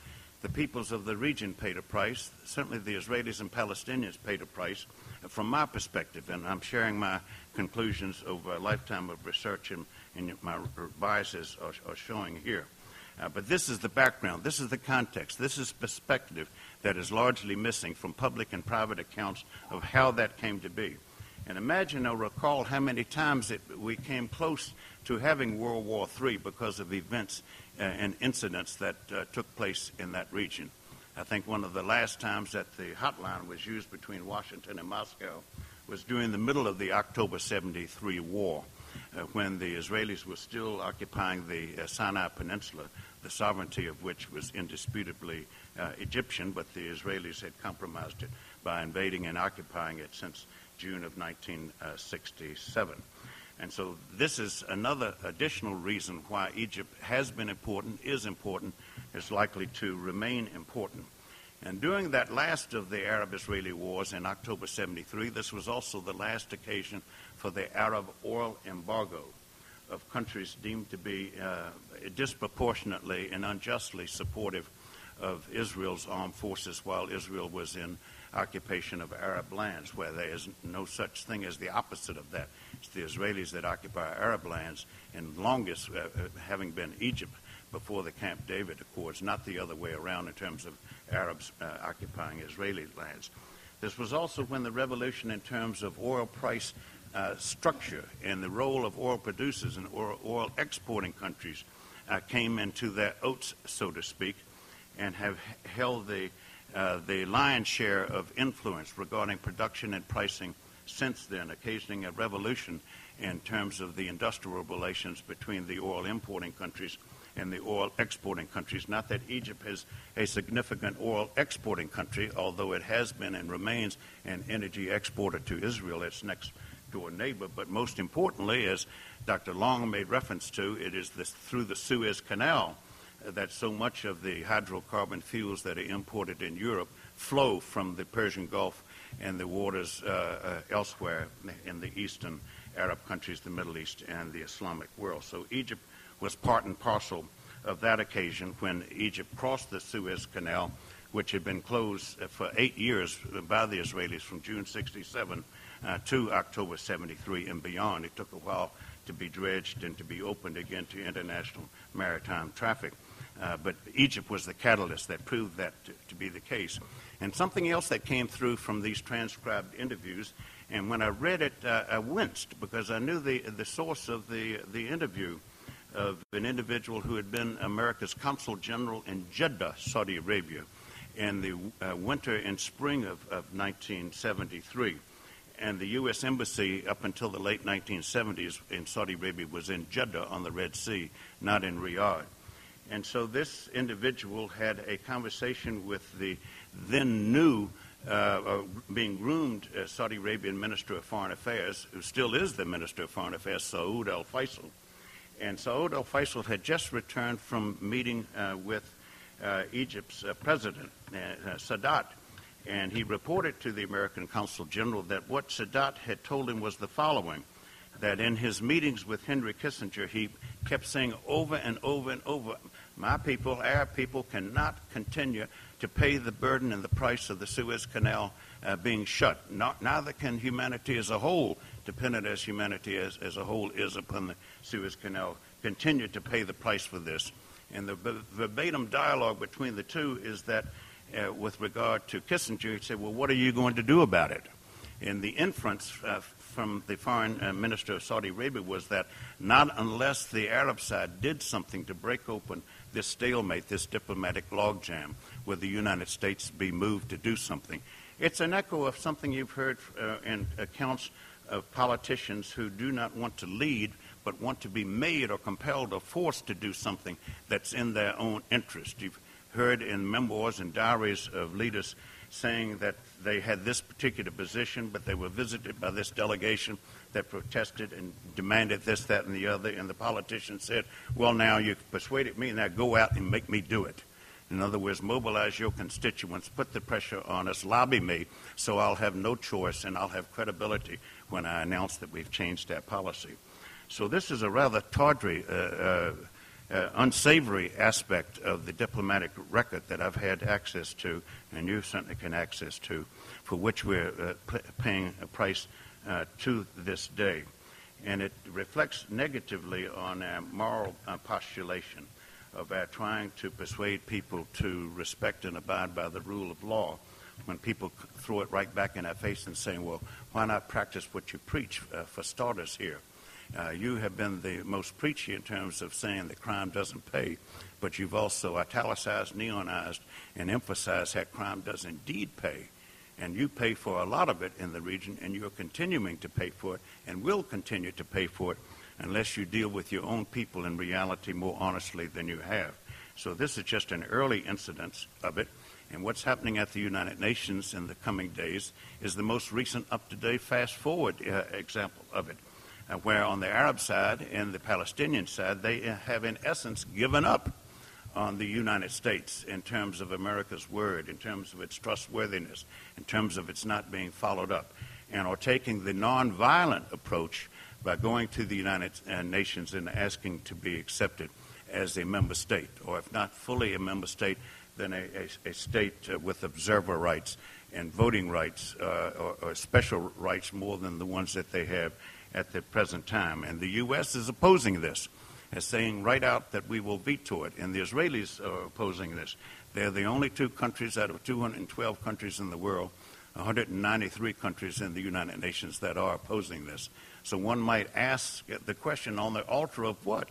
The peoples of the region paid a price. Certainly the Israelis and Palestinians paid a price. From my perspective, and I'm sharing my conclusions over a lifetime of research and, and my biases are, are showing here. Uh, but this is the background. This is the context. This is perspective that is largely missing from public and private accounts of how that came to be. And imagine or recall how many times it, we came close to having World War III because of events uh, and incidents that uh, took place in that region. I think one of the last times that the hotline was used between Washington and Moscow was during the middle of the October 73 war, when the Israelis were still occupying the uh, Sinai Peninsula, the sovereignty of which was indisputably uh, Egyptian, but the Israelis had compromised it by invading and occupying it since June of 1967. And so this is another additional reason why Egypt has been important, is important, is likely to remain important. And during that last of the Arab-Israeli wars in October 73, this was also the last occasion for the Arab oil embargo of countries deemed to be uh, disproportionately and unjustly supportive of Israel's armed forces while Israel was in occupation of Arab lands, where there is no such thing as the opposite of that. It's the Israelis that occupy Arab lands, and longest uh, uh, having been Egypt before the Camp David Accords, not the other way around in terms of Arabs uh, occupying Israeli lands. This was also when the revolution in terms of oil price uh, structure and the role of oil producers and oil, oil exporting countries uh, came into their oats, so to speak, and have held the uh, the lion's share of influence regarding production and pricing since then, occasioning a revolution in terms of the industrial relations between the oil importing countries and the oil exporting countries. Not that Egypt is a significant oil exporting country, although it has been and remains an energy exporter to Israel, its next door neighbor, but most importantly, as Dr. Long made reference to, it is this, through the Suez Canal that so much of the hydrocarbon fuels that are imported in Europe flow from the Persian Gulf and the waters uh, uh, elsewhere in the eastern Arab countries, the Middle East, and the Islamic world. So Egypt was part and parcel of that occasion when Egypt crossed the Suez Canal, which had been closed for eight years by the Israelis from June 67 uh, to October 73 and beyond. It took a while to be dredged and to be opened again to international maritime traffic. Uh, but Egypt was the catalyst that proved that to, to, be the case. And something else that came through from these transcribed interviews, and when I read it, uh, I winced because I knew the, the source of the, the interview of an individual who had been America's consul general in Jeddah, Saudi Arabia. in the uh, winter and spring of, of 1973. And the U.S. Embassy, up until the late 1970s in Saudi Arabia, was in Jeddah on the Red Sea, not in Riyadh. And so this individual had a conversation with the then new, uh, uh, being groomed uh, Saudi Arabian Minister of Foreign Affairs, who still is the Minister of Foreign Affairs, Saud al Faisal. And Saud al Faisal had just returned from meeting uh, with uh, Egypt's uh, president, Sadat. And he reported to the American Consul General that what Sadat had told him was the following that in his meetings with Henry Kissinger, he kept saying over and over and over, My people, Arab people, cannot continue to pay the burden and the price of the Suez Canal uh, being shut. Not, neither can humanity as a whole, dependent as humanity as, as a whole is upon the Suez Canal, continue to pay the price for this. And the verbatim dialogue between the two is that uh, with regard to Kissinger, he said, Well, what are you going to do about it? And the inference uh, from the foreign uh, minister of Saudi Arabia was that not unless the Arab side did something to break open this stalemate, this diplomatic logjam, would the United States be moved to do something. It's an echo of something you've heard uh, in accounts of politicians who do not want to lead but want to be made or compelled or forced to do something that's in their own interest. You've heard in memoirs and diaries of leaders saying that they had this particular position, but they were visited by this delegation that protested and demanded this, that, and the other. And the politician said, Well, now you've persuaded me, now go out and make me do it. In other words, mobilize your constituents, put the pressure on us, lobby me, so I'll have no choice and I'll have credibility when I announce that we've changed our policy. So this is a rather tawdry, uh, uh, uh, unsavory aspect of the diplomatic record that I've had access to, and you certainly can access to, for which we're uh, p- paying a price uh, to this day. And it reflects negatively on our moral uh, postulation of our trying to persuade people to respect and abide by the rule of law when people throw it right back in our face and saying, well, why not practice what you preach uh, for starters here? Uh, you have been the most preachy in terms of saying that crime doesn't pay, but you've also italicized, neonized, and emphasized that crime does indeed pay. And you pay for a lot of it in the region, and you're continuing to pay for it, and will continue to pay for it unless you deal with your own people in reality more honestly than you have. So this is just an early incidence of it. And what's happening at the United Nations in the coming days is the most recent up to date fast forward uh, example of it uh, where on the Arab side and the Palestinian side, they have in essence given up on the United States in terms of America's word, in terms of its trustworthiness, in terms of its not being followed up, and are taking the nonviolent approach by going to the United Nations and asking to be accepted as a member state, or if not fully a member state, then a, a, a state uh, with observer rights and voting rights, uh, or, or special rights more than the ones that they have at the present time. And the U.S. is opposing this, as saying right out that we will veto it. And the Israelis are opposing this. They're the only two countries out of 212 countries in the world, 193 countries in the United Nations that are opposing this. So one might ask the question on the altar of what?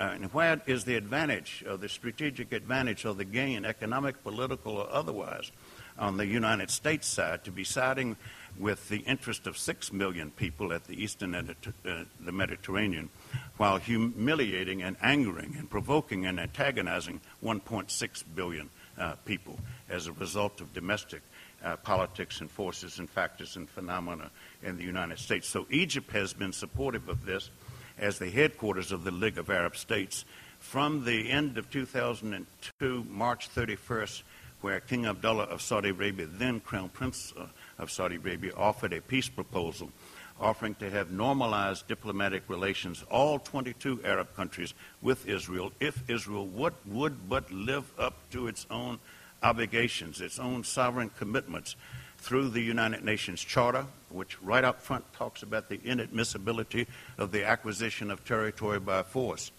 Uh, and where is the advantage, or the strategic advantage, or the gain, economic, political, or otherwise, on the United States side to be siding with the interest of six million people at the eastern end of uh, the Mediterranean, while humiliating and angering and provoking and antagonizing 1.6 billion uh, people as a result of domestic uh, politics and forces and factors and phenomena in the United States. So Egypt has been supportive of this as the headquarters of the League of Arab States from the end of 2002, March 31st, where King Abdullah of Saudi Arabia, then Crown Prince uh, of Saudi Arabia offered a peace proposal offering to have normalized diplomatic relations, all 22 Arab countries, with Israel, if Israel would, would but live up to its own obligations, its own sovereign commitments through the United Nations Charter, which right up front talks about the inadmissibility of the acquisition of territory by force.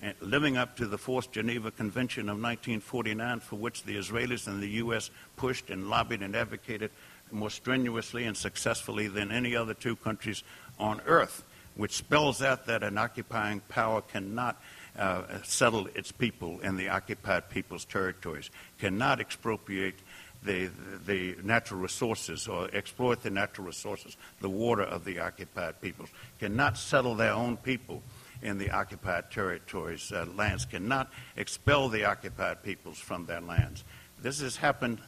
And living up to the Fourth Geneva Convention of 1949, for which the Israelis and the U.S. pushed and lobbied and advocated more strenuously and successfully than any other two countries on earth, which spells out that an occupying power cannot uh, settle its people in the occupied people's territories, cannot expropriate the, the natural resources or exploit the natural resources, the water of the occupied peoples, cannot settle their own people in the occupied territories, uh, lands, cannot expel the occupied peoples from their lands. This has happened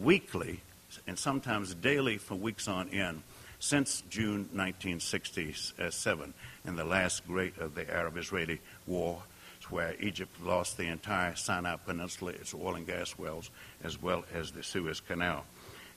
weekly and sometimes daily for weeks on end since June 1967 in the last great of the Arab-Israeli war where Egypt lost the entire Sinai Peninsula, its oil and gas wells, as well as the Suez Canal.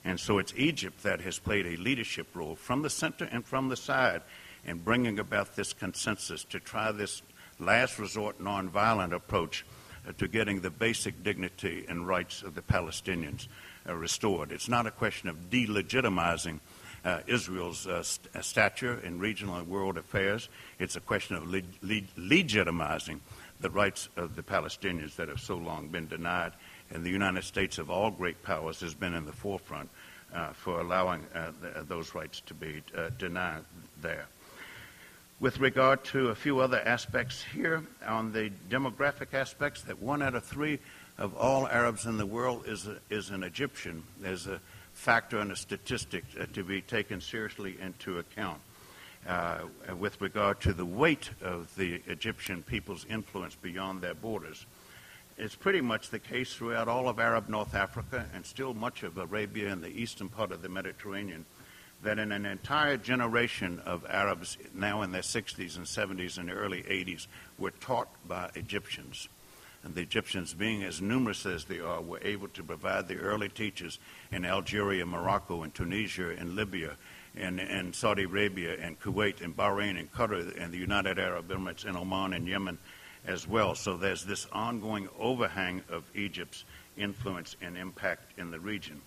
And so it's Egypt that has played a leadership role from the center and from the side in bringing about this consensus to try this last resort nonviolent approach uh, to getting the basic dignity and rights of the Palestinians uh, restored. It's not a question of delegitimizing uh, Israel's uh, st- uh, stature in regional and world affairs. It's a question of le- le- legitimizing the rights of the Palestinians that have so long been denied. And the United States, of all great powers, has been in the forefront uh, for allowing uh, th- those rights to be uh, denied there. With regard to a few other aspects here, on the demographic aspects, that one out of three of all Arabs in the world is, a, is an Egyptian. There's a factor and a statistic uh, to be taken seriously into account uh, with regard to the weight of the Egyptian people's influence beyond their borders. It's pretty much the case throughout all of Arab North Africa and still much of Arabia and the eastern part of the Mediterranean that in an entire generation of Arabs now in their 60s and 70s and early 80s were taught by Egyptians. And the Egyptians, being as numerous as they are, were able to provide the early teachers in Algeria, Morocco, and Tunisia, and Libya, and, and Saudi Arabia and Kuwait and Bahrain and Qatar and the United Arab Emirates and Oman and Yemen as well. So there's this ongoing overhang of Egypt's influence and impact in the region.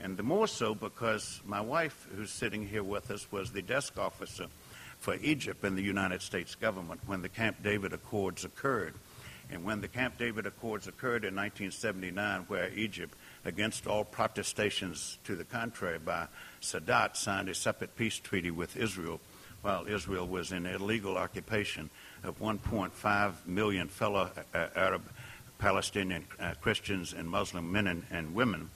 And the more so because my wife, who's sitting here with us, was the desk officer for Egypt in the United States government when the Camp David Accords occurred. And when the Camp David Accords occurred in 1979, where Egypt against all protestations to the contrary by Sadat, signed a separate peace treaty with Israel while Israel was in illegal occupation of 1.5 million fellow uh, Arab, Palestinian uh, Christians and Muslim men and, and women,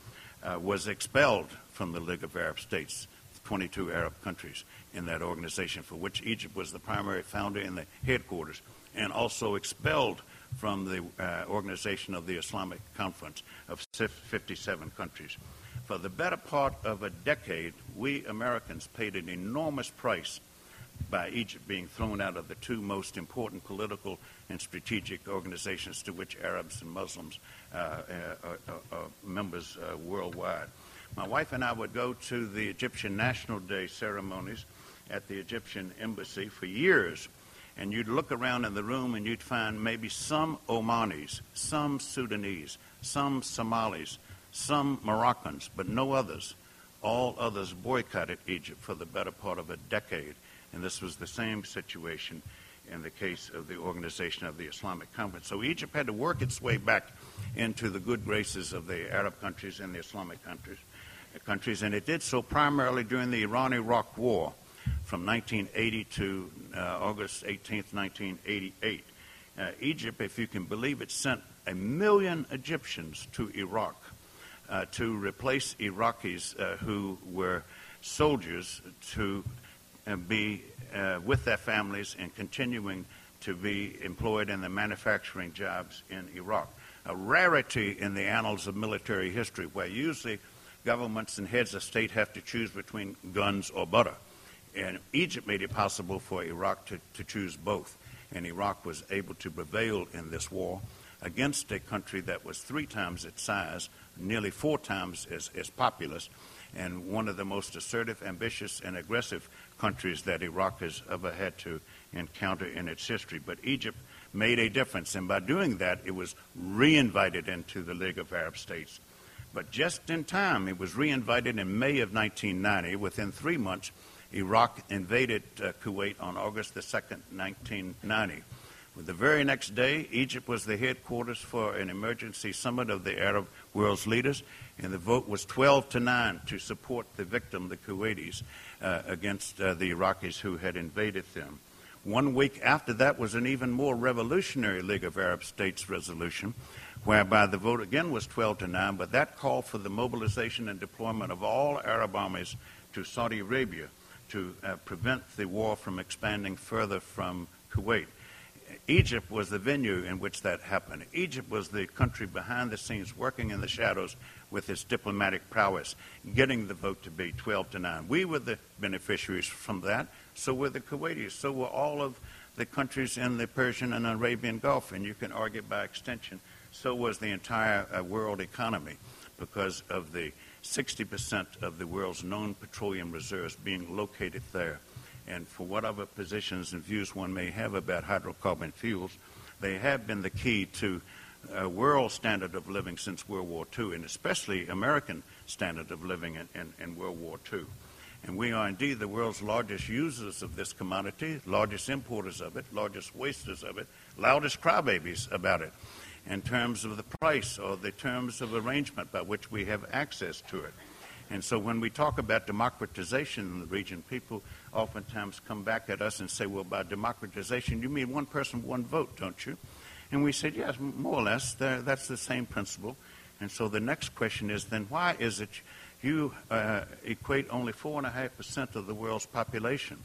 uh, was expelled from the League of Arab States, 22 Arab countries in that organization, for which Egypt was the primary founder and the headquarters, and also expelled from the uh, organization of the Islamic Conference of 57 countries. For the better part of a decade, we Americans paid an enormous price by Egypt being thrown out of the two most important political and strategic organizations to which Arabs and Muslims uh, uh, are, are, members uh, worldwide. My wife and I would go to the Egyptian National Day ceremonies at the Egyptian embassy for years and you'd look around in the room and you'd find maybe some Omanis, some Sudanese, some Somalis, some Moroccans, but no others. All others boycotted Egypt for the better part of a decade. And this was the same situation in the case of the Organization of the Islamic Conference. So Egypt had to work its way back into the good graces of the Arab countries and the Islamic countries, countries and it did so primarily during the Iran-Iraq War from 1980 to uh, August 18, 1988. Uh, Egypt, if you can believe it, sent a million Egyptians to Iraq uh, to replace Iraqis uh, who were soldiers to uh, be uh, with their families and continuing to be employed in the manufacturing jobs in Iraq. A rarity in the annals of military history, where usually governments and heads of state have to choose between guns or butter. And Egypt made it possible for Iraq to, to choose both. And Iraq was able to prevail in this war against a country that was three times its size, nearly four times as, as populous, and one of the most assertive, ambitious, and aggressive countries that Iraq has ever had to encounter in its history. But Egypt made a difference, and by doing that, it was reinvited into the League of Arab States. But just in time, it was reinvited in May of 1990. Within three months, Iraq invaded uh, Kuwait on August the 2nd, 1990. The very next day, Egypt was the headquarters for an emergency summit of the Arab world's leaders, and the vote was 12 to 9 to support the victim, the Kuwaitis, uh, against uh, the Iraqis who had invaded them. One week after that was an even more revolutionary League of Arab States resolution, whereby the vote again was 12 to 9, but that called for the mobilization and deployment of all Arab armies to Saudi Arabia to uh, prevent the war from expanding further from Kuwait. Egypt was the venue in which that happened. Egypt was the country behind the scenes working in the shadows with its diplomatic prowess, getting the vote to be 12 to 9. We were the beneficiaries from that. So were the Kuwaitis. So were all of the countries in the Persian and Arabian Gulf. And you can argue by extension, so was the entire uh, world economy because of the 60% of the world's known petroleum reserves being located there. And for whatever positions and views one may have about hydrocarbon fuels, they have been the key to a world standard of living since World War II, and especially American standard of living in, in, in World War II. And we are indeed the world's largest users of this commodity, largest importers of it, largest wasters of it, loudest crybabies about it in terms of the price or the terms of arrangement by which we have access to it. And so when we talk about democratization in the region, people oftentimes come back at us and say, well, by democratization, you mean one person, one vote, don't you? And we said, yes, more or less. That's the same principle. And so the next question is then why is it you uh, equate only 4.5% of the world's population,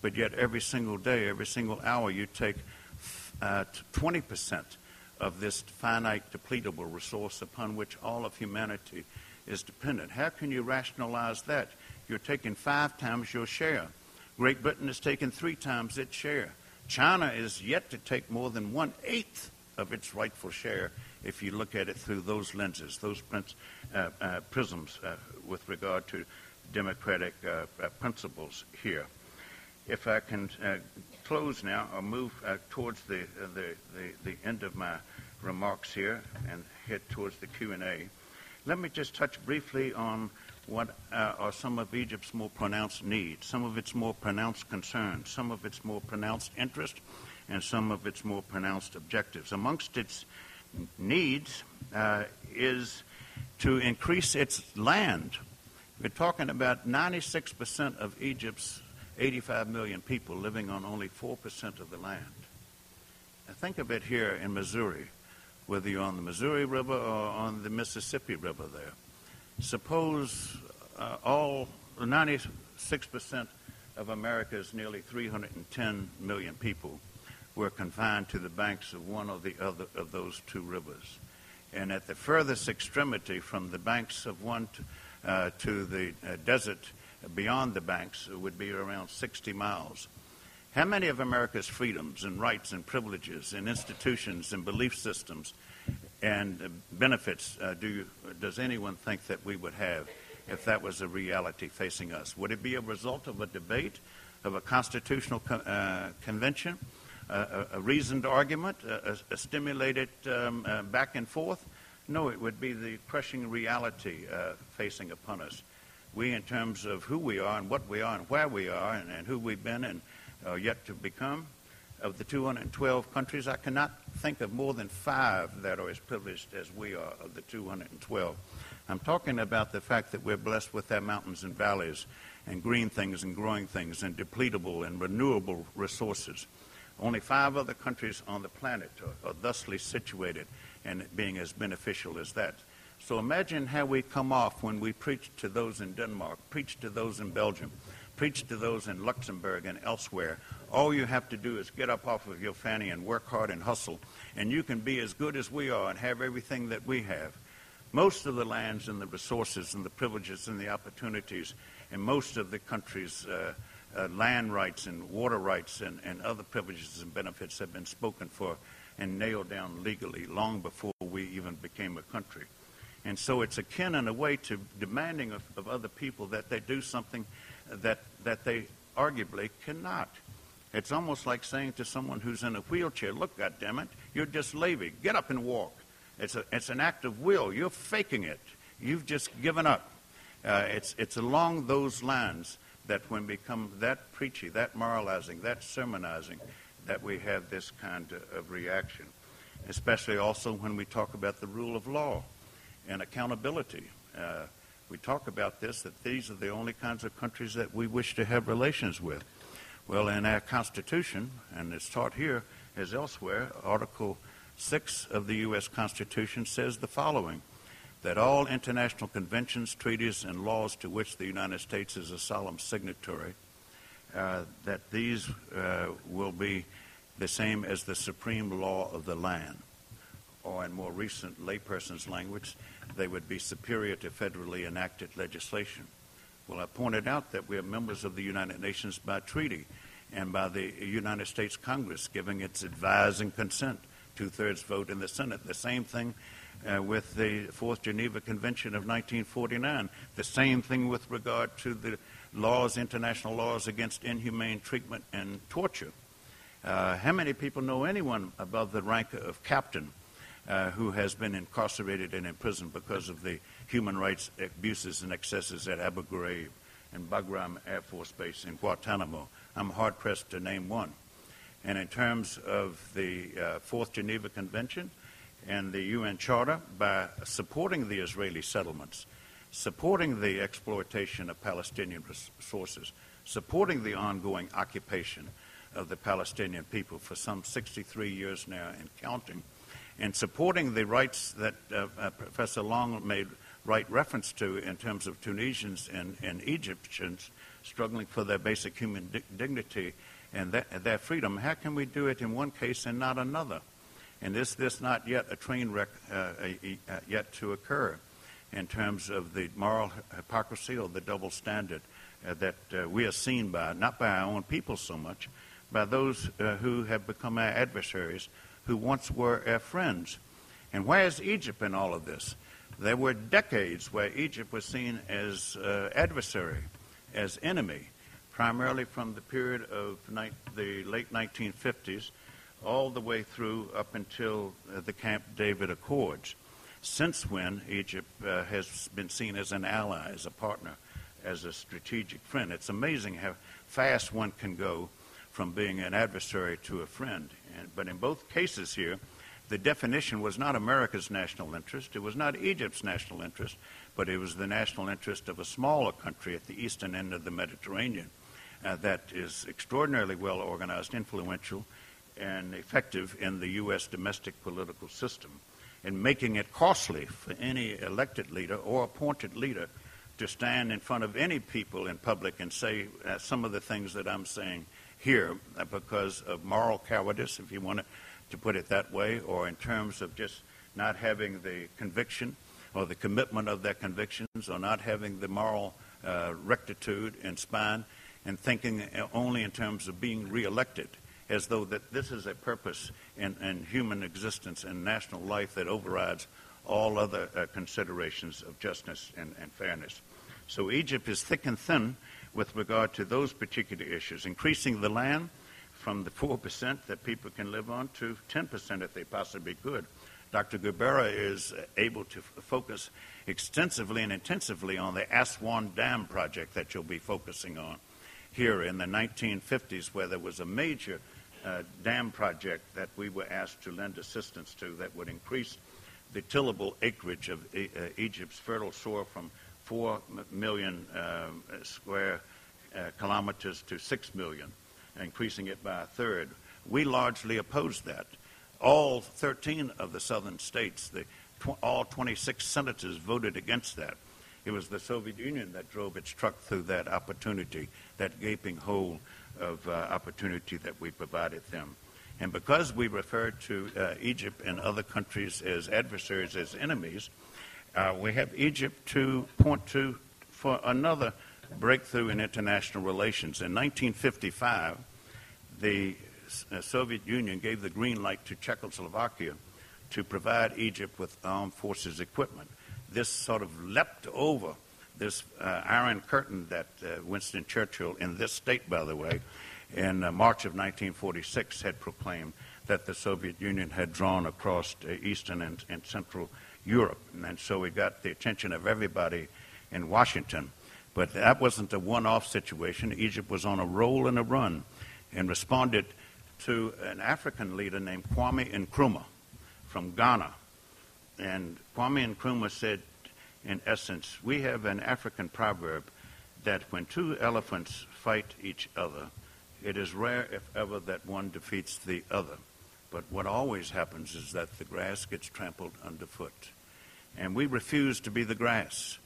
but yet every single day, every single hour, you take uh, 20% of this finite, depletable resource upon which all of humanity is dependent. How can you rationalize that? You're taking five times your share. Great Britain has taken three times its share. China is yet to take more than one eighth of its rightful share if you look at it through those lenses, those uh, uh, prisms uh, with regard to democratic uh, uh, principles here. If I can uh, close now or move towards the, the, the, the, end of my remarks here and head towards the Q&A, let me just touch briefly on what are some of Egypt's more pronounced needs, some of its more pronounced concerns, some of its more pronounced interest, and some of its more pronounced objectives. Amongst its needs uh, is to increase its land. We're talking about 96% of Egypt's 85 million people living on only 4% of the land. Now think of it here in Missouri, whether you're on the Missouri River or on the Mississippi River there. Suppose uh, all 96% of America's nearly 310 million people were confined to the banks of one or the other of those two rivers. And at the furthest extremity from the banks of one to, uh, to the uh, desert beyond the banks would be around 60 miles. How many of America's freedoms and rights and privileges and institutions and belief systems and benefits uh, do you, does anyone think that we would have if that was a reality facing us? Would it be a result of a debate, of a constitutional co- uh, convention? a, a reasoned argument, a, a stimulated um, uh, back and forth. No, it would be the crushing reality uh, facing upon us. We, in terms of who we are and what we are and where we are and, and who we've been and uh, yet to become, of the 212 countries, I cannot think of more than five that are as privileged as we are of the 212. I'm talking about the fact that we're blessed with our mountains and valleys and green things and growing things and depletable and renewable resources. Only five other countries on the planet are, are thusly situated and being as beneficial as that. So imagine how we come off when we preach to those in Denmark, preach to those in Belgium, preach to those in Luxembourg and elsewhere. All you have to do is get up off of your fanny and work hard and hustle, and you can be as good as we are and have everything that we have. Most of the lands and the resources and the privileges and the opportunities in most of the country's uh, uh, land rights and water rights and, and other privileges and benefits have been spoken for and nailed down legally long before we even became a country. And so it's akin in a way to demanding of, of other people that they do something that, that they arguably cannot. It's almost like saying to someone who's in a wheelchair, look, goddammit, you're just lazy. Get up and walk. It's, a, it's an act of will. You're faking it. You've just given up. Uh, it's, it's along those lines that when we become that preachy, that moralizing, that sermonizing, that we have this kind of reaction. Especially also when we talk about the rule of law and accountability. Uh, we talk about this, that these are the only kinds of countries that we wish to have relations with. Well, in our Constitution, and it's taught here as elsewhere, Article 6 of the U.S. Constitution says the following that all international conventions, treaties, and laws to which the United States is a solemn signatory, uh, that these uh, will be the same as the supreme law of the land. Or, in more recent layperson's language, they would be superior to federally enacted legislation. Well, I pointed out that we are members of the United Nations by treaty and by the United States Congress giving its advising consent, two thirds vote in the Senate. The same thing uh, with the Fourth Geneva Convention of 1949. The same thing with regard to the laws, international laws against inhumane treatment and torture. Uh, how many people know anyone above the rank of captain uh, who has been incarcerated and imprisoned because of the human rights abuses and excesses at Abu Ghraib and Bagram Air Force Base in Guantanamo? I'm hard pressed to name one. And in terms of the uh, Fourth Geneva Convention, and the UN Charter by supporting the Israeli settlements, supporting the exploitation of Palestinian resources, supporting the ongoing occupation of the Palestinian people for some 63 years now and counting, and supporting the rights that uh, uh, Professor Long made right reference to in terms of Tunisians and, and Egyptians struggling for their basic human di- dignity and their freedom. How can we do it in one case and not another? And is this not yet a train wreck uh, uh, yet to occur in terms of the moral hypocrisy or the double standard uh, that uh, we are seen by, not by our own people so much, by those who have become our adversaries, who once were our friends? And where is Egypt in all of this? There were decades where Egypt was seen as uh, adversary, as enemy, primarily from the period of the late 1950s all the way through up until uh, the Camp David Accords, since when Egypt uh, has been seen as an ally, as a partner, as a strategic friend. It's amazing how fast one can go from being an adversary to a friend. But in both cases here, the definition was not America's national interest, it was not Egypt's national interest, but it was the national interest of a smaller country at the eastern end of the Mediterranean uh, that is extraordinarily well organized, influential, and effective in the U.S. domestic political system and making it costly for any elected leader or appointed leader to stand in front of any people in public and say uh, some of the things that I'm saying here uh, because of moral cowardice, if you want to put it that way, or in terms of just not having the conviction or the commitment of their convictions or not having the moral uh, rectitude and spine and thinking only in terms of being reelected as though that this is a purpose in, in human existence and national life that overrides all other uh, considerations of justice and, and fairness. So Egypt is thick and thin with regard to those particular issues, increasing the land from the 4% that people can live on to 10% if they possibly could. Dr. Gubera is able to f- focus extensively and intensively on the Aswan Dam project that you'll be focusing on here in the 1950s, where there was a major uh, dam project that we were asked to lend assistance to that would increase the tillable acreage of e- uh, Egypt's fertile soil from 4 million uh, square uh, kilometers to 6 million, increasing it by a third. We largely opposed that. All 13 of the southern states, the, tw- all 26 senators voted against that. It was the Soviet Union that drove its truck through that opportunity, that gaping hole of uh, opportunity that we provided them. And because we refer to uh, Egypt and other countries as adversaries, as enemies, uh, we have Egypt to point to for another breakthrough in international relations. In 1955, the uh, Soviet Union gave the green light to Czechoslovakia to provide Egypt with armed forces equipment. This sort of leapt over this uh, Iron Curtain that uh, Winston Churchill, in this state, by the way, in uh, March of 1946, had proclaimed that the Soviet Union had drawn across uh, Eastern and, and, Central Europe. And, so we got the attention of everybody in Washington. But that wasn't a one off situation. Egypt was on a roll and a run and responded to an African leader named Kwame Nkrumah from Ghana. And Kwame Nkrumah said, in essence, we have an African proverb that when two elephants fight each other, It is rare, if ever, that one defeats the other. But what always happens is that the grass gets trampled underfoot. And we refuse to be the grass.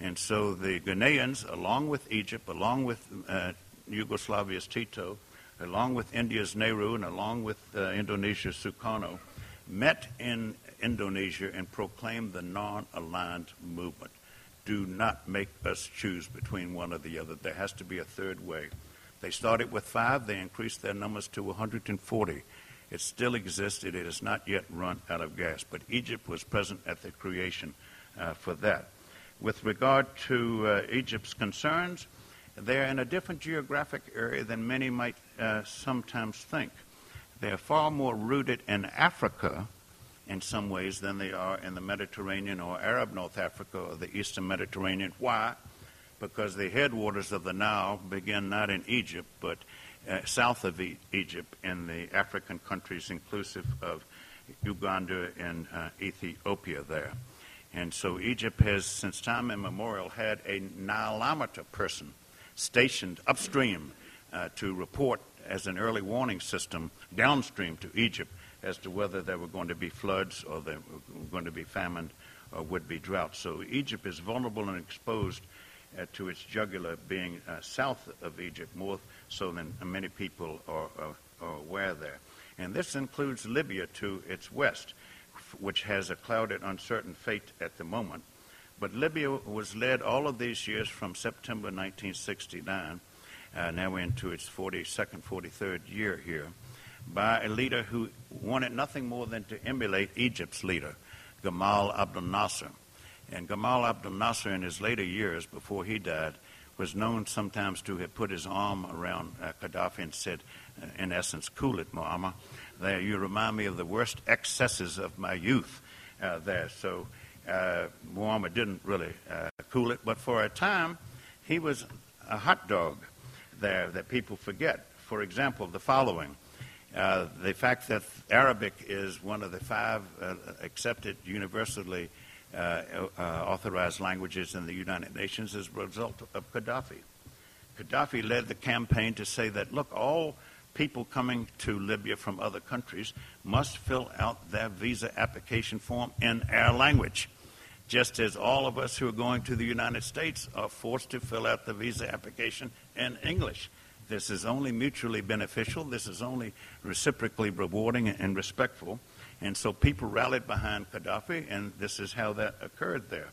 And so the Ghanaians, along with Egypt, along with uh, Yugoslavia's Tito, along with India's Nehru, and along with uh, Indonesia's Sukarno, met in Indonesia and proclaimed the non aligned movement. Do not make us choose between one or the other. There has to be a third way. They started with five, they increased their numbers to 140. It still existed. It has not yet run out of gas. But Egypt was present at the creation uh, for that. With regard to uh, Egypt's concerns, they're in a different geographic area than many might uh, sometimes think. They're far more rooted in Africa in some ways than they are in the Mediterranean or Arab North Africa or the Eastern Mediterranean. Why? Because the headwaters of the Nile begin not in Egypt, but uh, south of e- Egypt in the African countries, inclusive of Uganda and uh, Ethiopia there. And so Egypt has, since time immemorial, had a Nilometer person stationed upstream uh, to report as an early warning system downstream to Egypt as to whether there were going to be floods or there were going to be famine or would be drought. So Egypt is vulnerable and exposed uh, to its jugular being uh, south of Egypt more so than many people are, are, are aware there. And this includes Libya to its west, which has a clouded, uncertain fate at the moment. But Libya was led all of these years from September 1969, uh, now into its 42nd, 43rd year here, by a leader who wanted nothing more than to emulate Egypt's leader, Gamal Abdel Nasser. And Gamal Abdel Nasser, in his later years, before he died, was known sometimes to have put his arm around uh, Gaddafi and said, uh, in essence, cool it, Muammar. There, you remind me of the worst excesses of my youth uh, there. So uh, Muammar didn't really uh, cool it, but for a time, he was a hot dog there that people forget. For example, the following. Uh, the fact that Arabic is one of the five accepted universally Uh, uh, authorized languages in the United Nations is a result of Gaddafi. Gaddafi led the campaign to say that, look, all people coming to Libya from other countries must fill out their visa application form in our language, just as all of us who are going to the United States are forced to fill out the visa application in English. This is only mutually beneficial. This is only reciprocally rewarding and respectful. And so people rallied behind Gaddafi, and this is how that occurred there.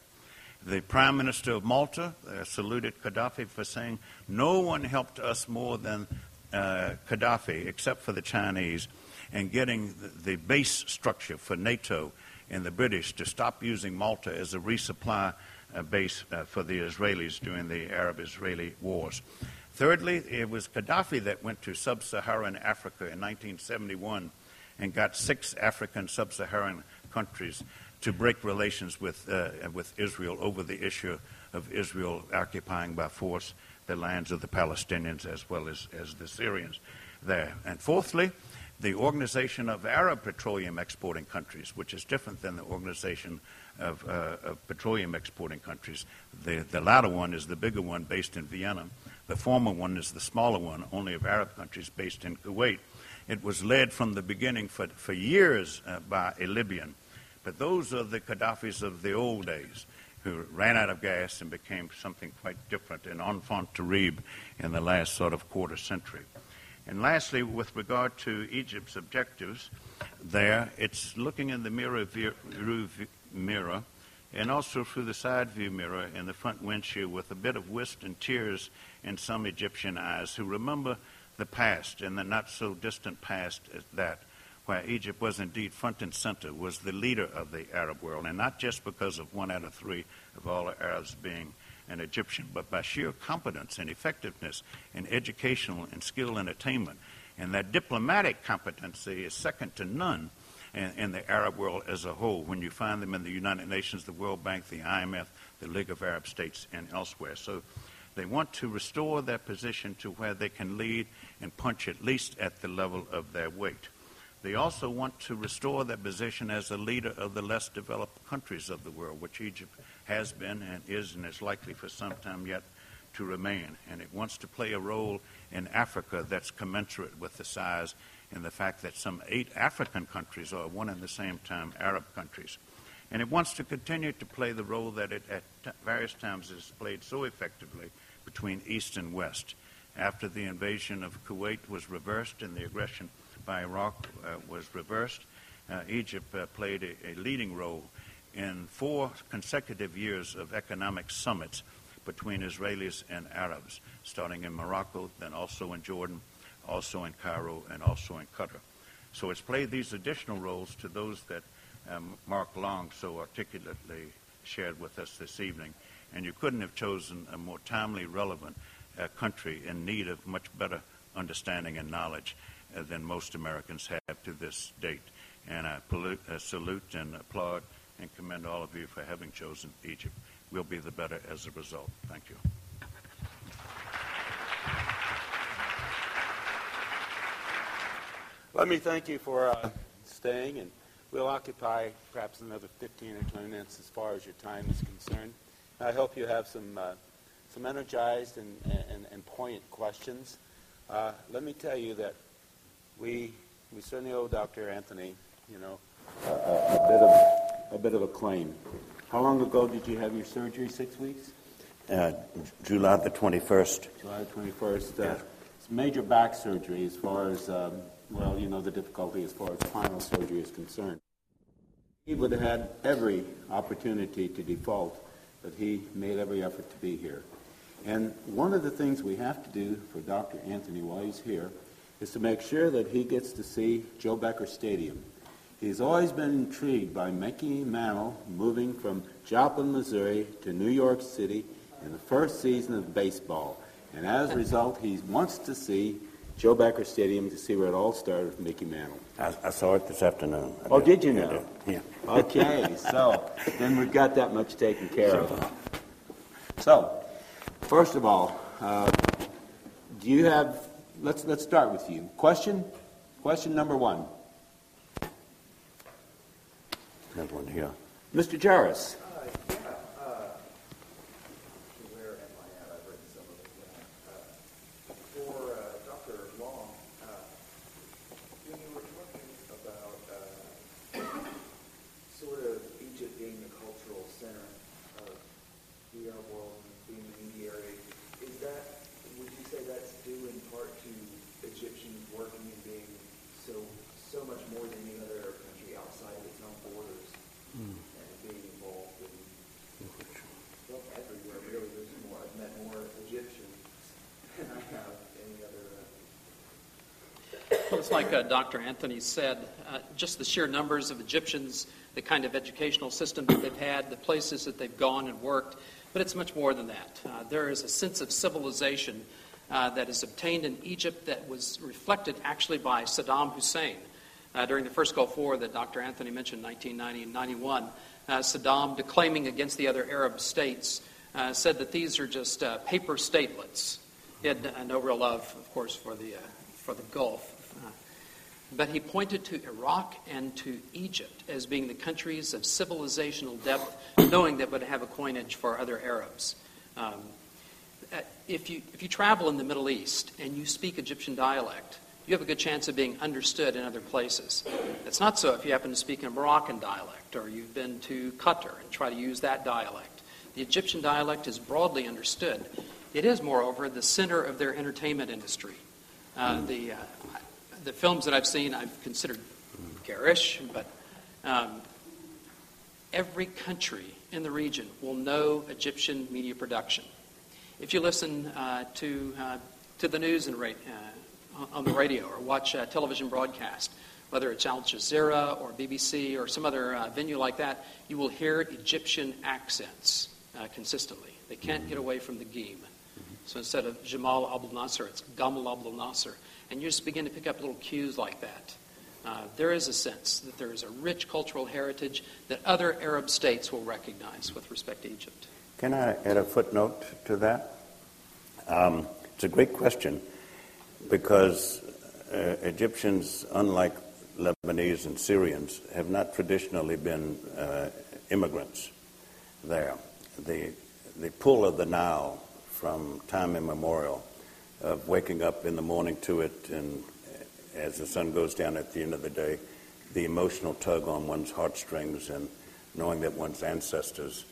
The Prime Minister of Malta uh, saluted Gaddafi for saying, No one helped us more than uh, Gaddafi, except for the Chinese, and getting the, the base structure for NATO and the British to stop using Malta as a resupply uh, base uh, for the Israelis during the Arab Israeli wars. Thirdly, it was Gaddafi that went to sub Saharan Africa in 1971 and got six African sub Saharan countries to break relations with, uh, with Israel over the issue of Israel occupying by force the lands of the Palestinians as well as, as the Syrians there. And fourthly, the Organization of Arab Petroleum Exporting Countries, which is different than the Organization of, uh, of Petroleum Exporting Countries. The, the latter one is the bigger one based in Vienna. The former one is the smaller one, only of Arab countries based in Kuwait. It was led from the beginning for, for years uh, by a Libyan. But those are the Gaddafis of the old days who ran out of gas and became something quite different, an enfant terrible in the last sort of quarter century. And lastly, with regard to Egypt's objectives, there it's looking in the mirror view, mirror and also through the side view mirror in the front windshield with a bit of whist and tears in some Egyptian eyes who remember the past and the not so distant past as that, where Egypt was indeed front and center, was the leader of the Arab world, and not just because of one out of three of all the Arabs being an Egyptian, but by sheer competence and effectiveness in educational and skill and attainment. And that diplomatic competency is second to none in, in, the Arab world as a whole when you find them in the United Nations, the World Bank, the IMF, the League of Arab States, and elsewhere. So they want to restore their position to where they can lead and punch at least at the level of their weight. They also want to restore their position as a leader of the less developed countries of the world, which Egypt has been and is and is likely for some time yet to remain, and it wants to play a role in Africa that's commensurate with the size and the fact that some eight African countries are one and the same time Arab countries. And it wants to continue to play the role that it at various times has played so effectively between East and West. After the invasion of Kuwait was reversed and the aggression by Iraq uh, was reversed, uh, Egypt uh, played a, a leading role in four consecutive years of economic summits between Israelis and Arabs, starting in Morocco, then also in Jordan, also in Cairo, and also in Qatar. So it's played these additional roles to those that um, Mark Long so articulately shared with us this evening. And you couldn't have chosen a more timely, relevant uh, country in need of much better understanding and knowledge uh, than most Americans have to this date. And I pollute, uh, salute and applaud and commend all of you for having chosen Egypt. We'll be the better as a result. Thank you. Let me thank you for uh, staying, and we'll occupy perhaps another 15 or 20 minutes as far as your time is concerned. I hope you have some, uh, some energized and, and, and poignant questions. Uh, let me tell you that we, we certainly owe Dr. Anthony, you know, a, a, bit of, a bit of a claim. How long ago did you have your surgery? Six weeks? Uh, July the 21st. July the 21st. Uh, It's major back surgery as far as, um, well, you know, the difficulty as far as spinal surgery is concerned. He would have had every opportunity to default, but he made every effort to be here. And one of the things we have to do for Dr. Anthony while he's here is to make sure that he gets to see Joe Becker Stadium. He's always been intrigued by Mickey Mantle moving from Joplin, Missouri to New York City in the first season of baseball. And as a result, he wants to see Joe Becker Stadium to see where it all started with Mickey Mantle. I, I saw it this afternoon. I Oh, did you I know? Yeah. Okay, so then we've got that much taken care of. So, first of all, uh, do you have? Let's let's start with you. Question, question number one, That one here. Mr. Jarvis. Uh, yeah, uh, where am I at? I've written some of it down. Uh, for uh, Dr. Long, uh, when you were talking about uh, sort of Egypt being the cultural center of the Arab world and being the mediary, is that, would you say that's due in part to Egyptians working and being so so much more than any other Arab country outside of its own borders and being involved in well, everywhere really. There's more. I've met more Egyptians than I have any other. Uh, Well, it's like uh, Dr. Anthony said, uh, just the sheer numbers of Egyptians, the kind of educational system that they've had, the places that they've gone and worked, but it's much more than that. Uh, there is a sense of civilization uh, that is obtained in Egypt that was reflected actually by Saddam Hussein. Uh, during the first Gulf War that Dr. Anthony mentioned, 1990 and 91, uh, Saddam, declaiming against the other Arab states, said that these are just paper statelets. He had no real love, of course, for the, for the Gulf. But he pointed to Iraq and to Egypt as being the countries of civilizational depth, knowing that would have a coinage for other Arabs. Um, uh, if, you, if you travel in the Middle East and you speak Egyptian dialect, you have a good chance of being understood in other places. It's not so if you happen to speak a Moroccan dialect or you've been to Qatar and try to use that dialect. The Egyptian dialect is broadly understood. It is, moreover, the center of their entertainment industry. Uh, the, uh, the films that I've seen, I've considered garish, but um, every country in the region will know Egyptian media production. If you listen uh, to, uh, to the news and ra- uh, on the radio or watch a television broadcast, whether it's Al Jazeera or BBC or some other uh, venue like that, you will hear Egyptian accents uh, consistently. They can't get away from the Geem. So instead of Jamal Abdel Nasser, it's Gamal Abdel Nasser. And you just begin to pick up little cues like that. Uh, there is a sense that there is a rich cultural heritage that other Arab states will recognize with respect to Egypt. Can I add a footnote to that? Um, it's a great question because uh, Egyptians, unlike Lebanese and Syrians, have not traditionally been uh, immigrants there. The, the pull of the Nile from time immemorial of waking up in the morning to it and as the sun goes down at the end of the day, the emotional tug on one's heartstrings and knowing that one's ancestors,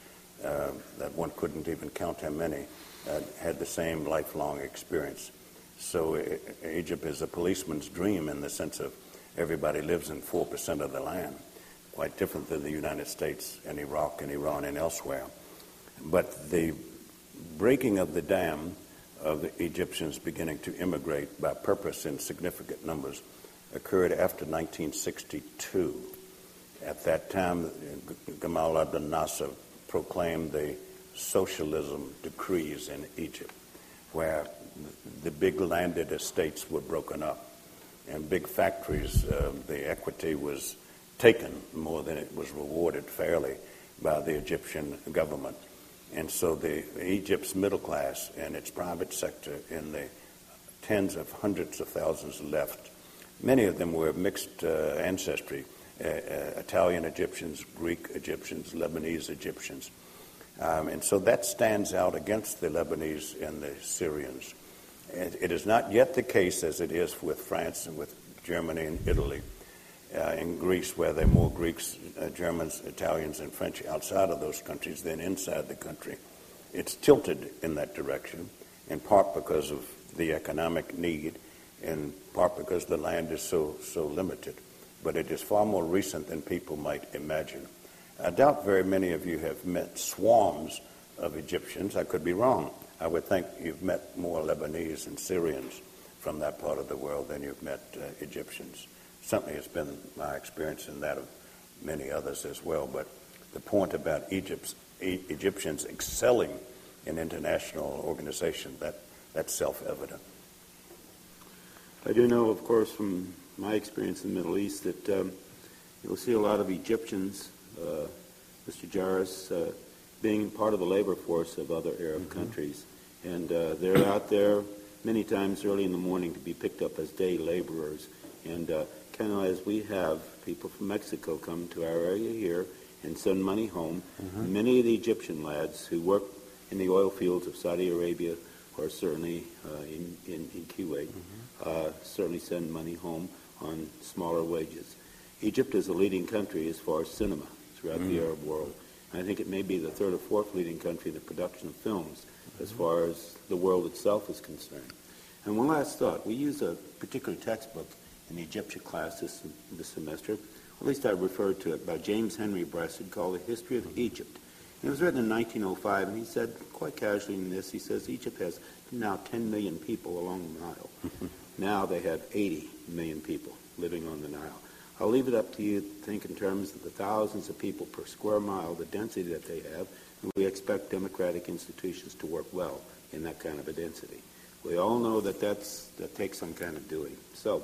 uh, that one couldn't even count how many, uh, had the same lifelong experience. So uh, Egypt is a policeman's dream in the sense of everybody lives in 4% of the land, quite different than the United States and Iraq and Iran and elsewhere. But the breaking of the dam of the Egyptians beginning to immigrate by purpose in significant numbers occurred after 1962. At that time, Gamal Abdel Nasser proclaimed the socialism decrees in Egypt, where the big landed estates were broken up and big factories, uh, the equity was taken more than it was rewarded fairly by the Egyptian government. And so the Egypt's middle class and its private sector in the tens of hundreds of thousands left. Many of them were of mixed uh, ancestry, uh, uh, Italian Egyptians, Greek Egyptians, Lebanese Egyptians. Um, and so that stands out against the Lebanese and the Syrians. It is not yet the case as it is with France and with Germany and Italy. Uh, in Greece, where there are more Greeks, uh, Germans, Italians, and French outside of those countries than inside the country. It's tilted in that direction, in part because of the economic need, in part because the land is so, so limited. But it is far more recent than people might imagine. I doubt very many of you have met swarms of Egyptians. I could be wrong. I would think you've met more Lebanese and Syrians from that part of the world than you've met uh, Egyptians. Certainly, it's been my experience and that of many others as well. But the point about Egypt's, e- Egyptians excelling in international organization, that, that's self-evident. I do know, of course, from my experience in the Middle East, that um, you'll see a lot of Egyptians, uh, Mr. Jarris, uh, being part of the labor force of other Arab mm-hmm. countries. And uh, they're out there many times early in the morning to be picked up as day laborers. And uh, kind of as we have people from Mexico come to our area here and send money home, mm-hmm. many of the Egyptian lads who work in the oil fields of Saudi Arabia or certainly uh, in, in, in, Kuwait mm-hmm. uh, certainly send money home on smaller wages. Egypt is a leading country as far as cinema throughout mm-hmm. the Arab world. I think it may be the third or fourth leading country in the production of films as far as the world itself is concerned. And one last thought. We use a particular textbook in the Egyptian class this, this semester. At least I referred to it by James Henry Breasted called The History of mm-hmm. Egypt. And it was written in 1905, and he said, quite casually in this, he says, Egypt has now 10 million people along the Nile. now they have 80 million people living on the Nile. I'll leave it up to you to think in terms of the thousands of people per square mile, the density that they have, and we expect democratic institutions to work well in that kind of a density. We all know that that's, that takes some kind of doing. So,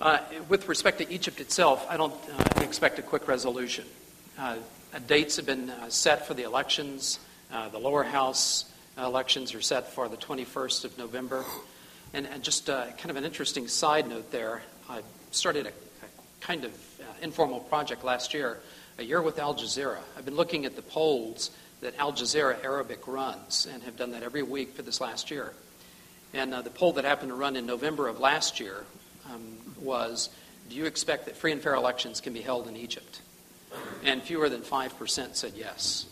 Uh, with respect to Egypt itself, I don't uh, expect a quick resolution. Uh, dates have been uh, set for the elections. Uh, the lower house elections are set for the 21st of November. And, and just uh, kind of an interesting side note there I started a, a kind of informal project last year, a year with Al Jazeera. I've been looking at the polls that Al Jazeera Arabic runs and have done that every week for this last year. And uh, the poll that happened to run in November of last year um, was Do you expect that free and fair elections can be held in Egypt? And fewer than 5% said yes.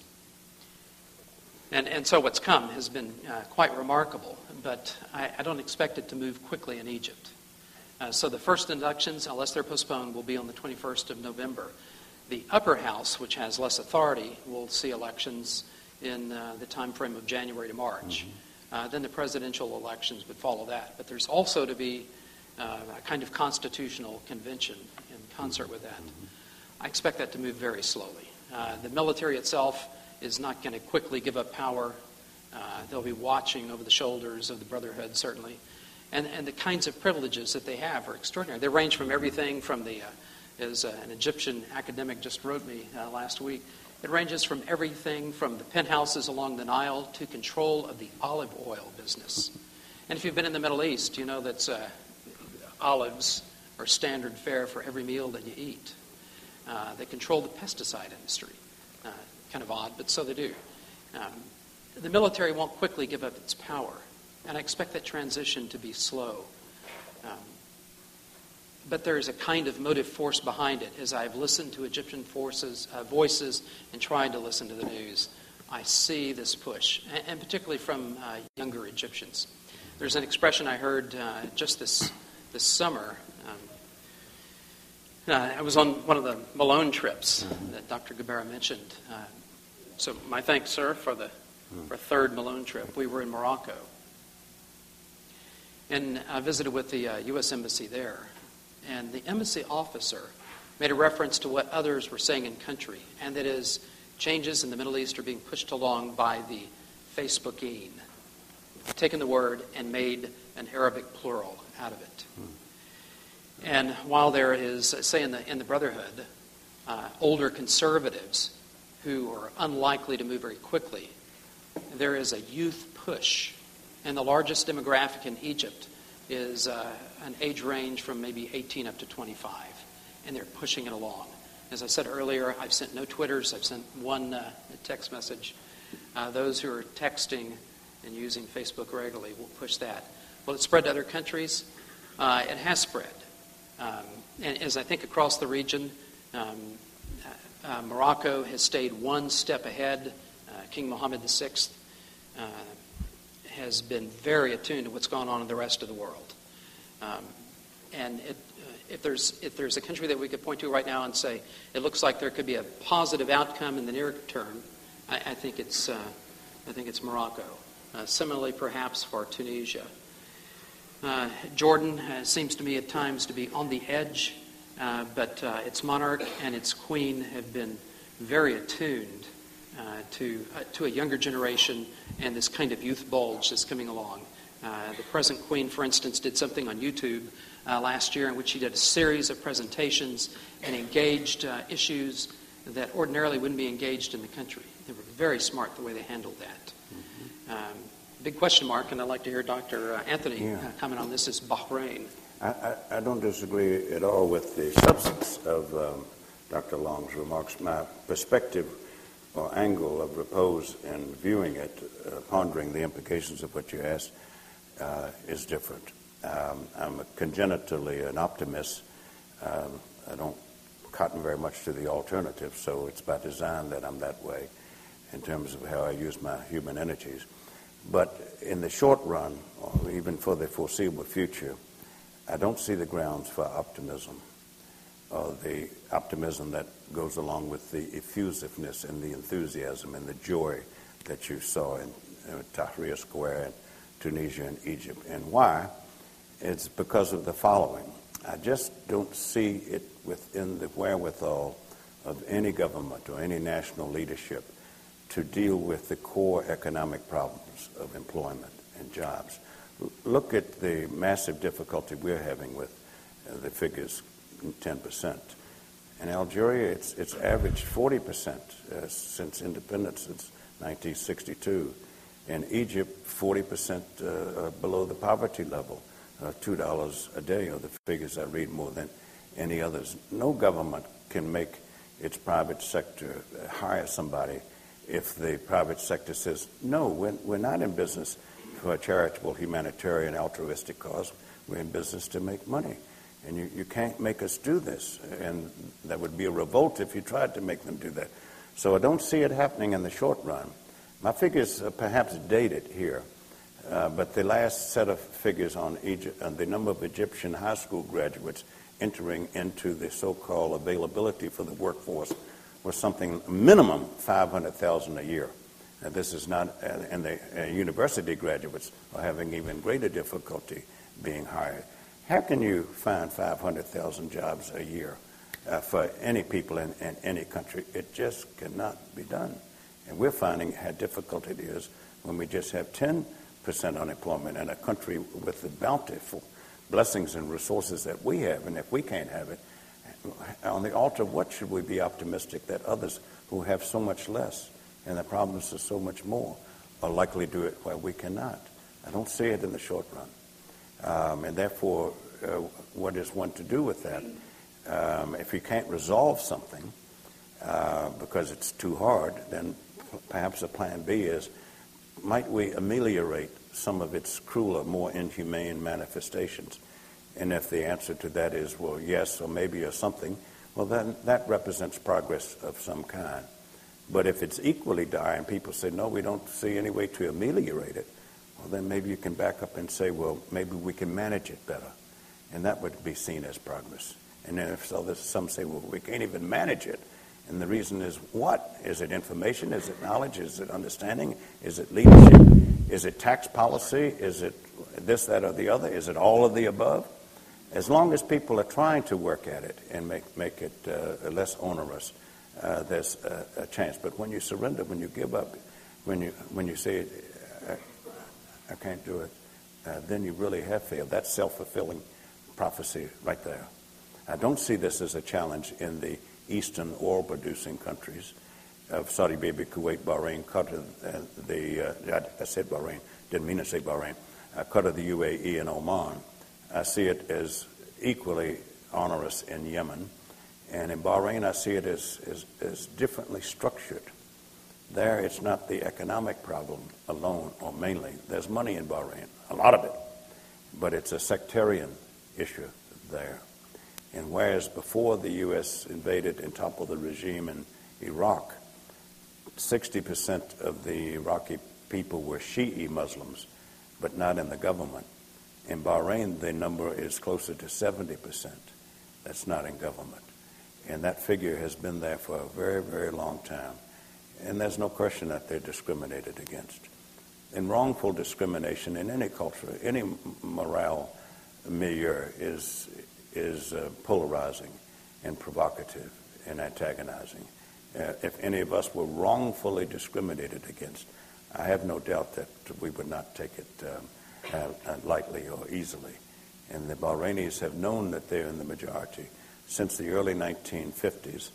And, and so what's come has been uh, quite remarkable, but I, I, don't expect it to move quickly in Egypt. Uh, so the first inductions, unless they're postponed, will be on the 21st of November. The upper house, which has less authority, will see elections in uh, the time frame of January to March. Mm-hmm. Uh, then the presidential elections would follow that. But there's also to be uh, a kind of constitutional convention in concert with that. I expect that to move very slowly. Uh, the military itself is not going to quickly give up power. Uh, they'll be watching over the shoulders of the Brotherhood, certainly. And, and the kinds of privileges that they have are extraordinary. They range from everything from the, uh, as uh, an Egyptian academic just wrote me uh, last week, it ranges from everything from the penthouses along the Nile to control of the olive oil business. And if you've been in the Middle East, you know that uh, olives are standard fare for every meal that you eat. Uh, they control the pesticide industry. Uh, kind of odd, but so they do. Um, the military won't quickly give up its power, and I expect that transition to be slow. Um, but there is a kind of motive force behind it. As I've listened to Egyptian forces, uh, voices and tried to listen to the news, I see this push, and, and particularly from uh, younger Egyptians. There's an expression I heard uh, just this this summer. Um, uh, I was on one of the Malone trips that Dr. Gubera mentioned. Uh, so my thanks, sir, for the for third Malone trip. We were in Morocco. And I visited with the uh, U.S. Embassy there. And the embassy officer made a reference to what others were saying in country, and that is changes in the Middle East are being pushed along by the Facebooking, Taken the word and made an Arabic plural out of it. And while there is, say, in the, in the Brotherhood, uh, older conservatives who are unlikely to move very quickly, there is a youth push. And the largest demographic in Egypt is uh, an age range from maybe 18 up to 25. And they're pushing it along. As I said earlier, I've sent no Twitters, I've sent one uh, text message. Uh, those who are texting and using Facebook regularly will push that. Will it spread to other countries? Uh, it has spread. Um, and as I think across the region, um, uh, Morocco has stayed one step ahead. Uh, King Mohammed VI uh, has been very attuned to what's going on in the rest of the world. Um, and it, uh, if, there's, if there's a country that we could point to right now and say it looks like there could be a positive outcome in the near term, I, I think, it's, uh, I think it's Morocco. similarly, perhaps for Tunisia. Uh, Jordan uh, seems to me at times to be on the edge, uh, but uh, its monarch and its queen have been very attuned uh, to, uh, to a younger generation and this kind of youth bulge that's coming along. the present queen, for instance, did something on YouTube last year in which she did a series of presentations and engaged issues that ordinarily wouldn't be engaged in the country. They were very smart the way they handled that. Mm-hmm. Um, big question mark, and I'd like to hear Dr. Uh, Anthony yeah. Uh, comment on this, is Bahrain. I, I, I, don't disagree at all with the substance of um, Dr. Long's remarks. My perspective or angle of repose in viewing it, uh, pondering the implications of what you asked, uh, is different. Um, I'm congenitally an optimist. Um, I don't cotton very much to the alternative, so it's by design that I'm that way in terms of how I use my human energies. But in the short run, or even for the foreseeable future, I don't see the grounds for optimism, or the optimism that goes along with the effusiveness and the enthusiasm and the joy that you saw in, in Tahrir Square in Tunisia and Egypt. And why? It's because of the following. I just don't see it within the wherewithal of any government or any national leadership to deal with the core economic problems of employment and jobs. Look at the massive difficulty we're having with uh, the figures 10%. In Algeria, it's, it's averaged 40% uh, since independence, since 1962. In Egypt, 40% uh, below the poverty level, uh, $2 a day are the figures I read more than any others. No government can make its private sector uh, hire somebody if the private sector says, no, we're, we're not in business for a charitable, humanitarian, altruistic cause. We're in business to make money. And you, you can't make us do this. And that would be a revolt if you tried to make them do that. So I don't see it happening in the short run. My figures are perhaps dated here, uh, but the last set of figures on, Egypt, on the number of Egyptian high school graduates entering into the so-called availability for the workforce was something minimum 500,000 a year. And this is not, and the uh, university graduates are having even greater difficulty being hired. How can you find 500,000 jobs a year uh, for any people in, in any country. It just cannot be done. And we're finding how difficult it is when we just have 10% unemployment in a country with the bountiful blessings and resources that we have. And if we can't have it, on the altar what should we be optimistic that others who have so much less and the problems are so much more are likely to do it while we cannot? I don't see it in the short run. Um, and therefore, uh, what is one to do with that? Um, if you can't resolve something uh, because it's too hard, then perhaps a plan B is might we ameliorate some of its crueler, more inhumane manifestations? And if the answer to that is, well, yes, or maybe, or something, well, then that represents progress of some kind. But if it's equally dire and people say, no, we don't see any way to ameliorate it, well, then maybe you can back up and say, well, maybe we can manage it better. And that would be seen as progress. And then if so, some say, well, we can't even manage it. And the reason is what? Is it information? Is it knowledge? Is it understanding? Is it leadership? Is it tax policy? Is it this, that, or the other? Is it all of the above? As long as people are trying to work at it and make, make it uh, less onerous, uh, there's a, a, chance. But when you surrender, when you give up, when you, when you say, I, can't do it, uh, then you really have failed. That's self fulfilling prophecy right there. I don't see this as a challenge in the eastern oil producing countries of Saudi Arabia, Kuwait, Bahrain, Qatar, uh, the, uh, I said Bahrain, didn't mean to say Bahrain, uh, Qatar, the UAE, and Oman. I see it as equally onerous in Yemen. And in Bahrain, I see it as, as, as differently structured. There, it's not the economic problem alone or mainly. There's money in Bahrain, a lot of it. But it's a sectarian issue there. And whereas before the U.S. invaded and toppled the regime in Iraq, 60% of the Iraqi people were Shi'i Muslims, but not in the government. In Bahrain, the number is closer to 70%. That's not in government. And that figure has been there for a very, very long time. And there's no question that they're discriminated against. And wrongful discrimination in any culture, any morale milieu is, is uh, polarizing and provocative and antagonizing. Uh, if any of us were wrongfully discriminated against, I have no doubt that we would not take it um, uh, uh, lightly or easily. And the Bahrainis have known that they're in the majority since the early 1950s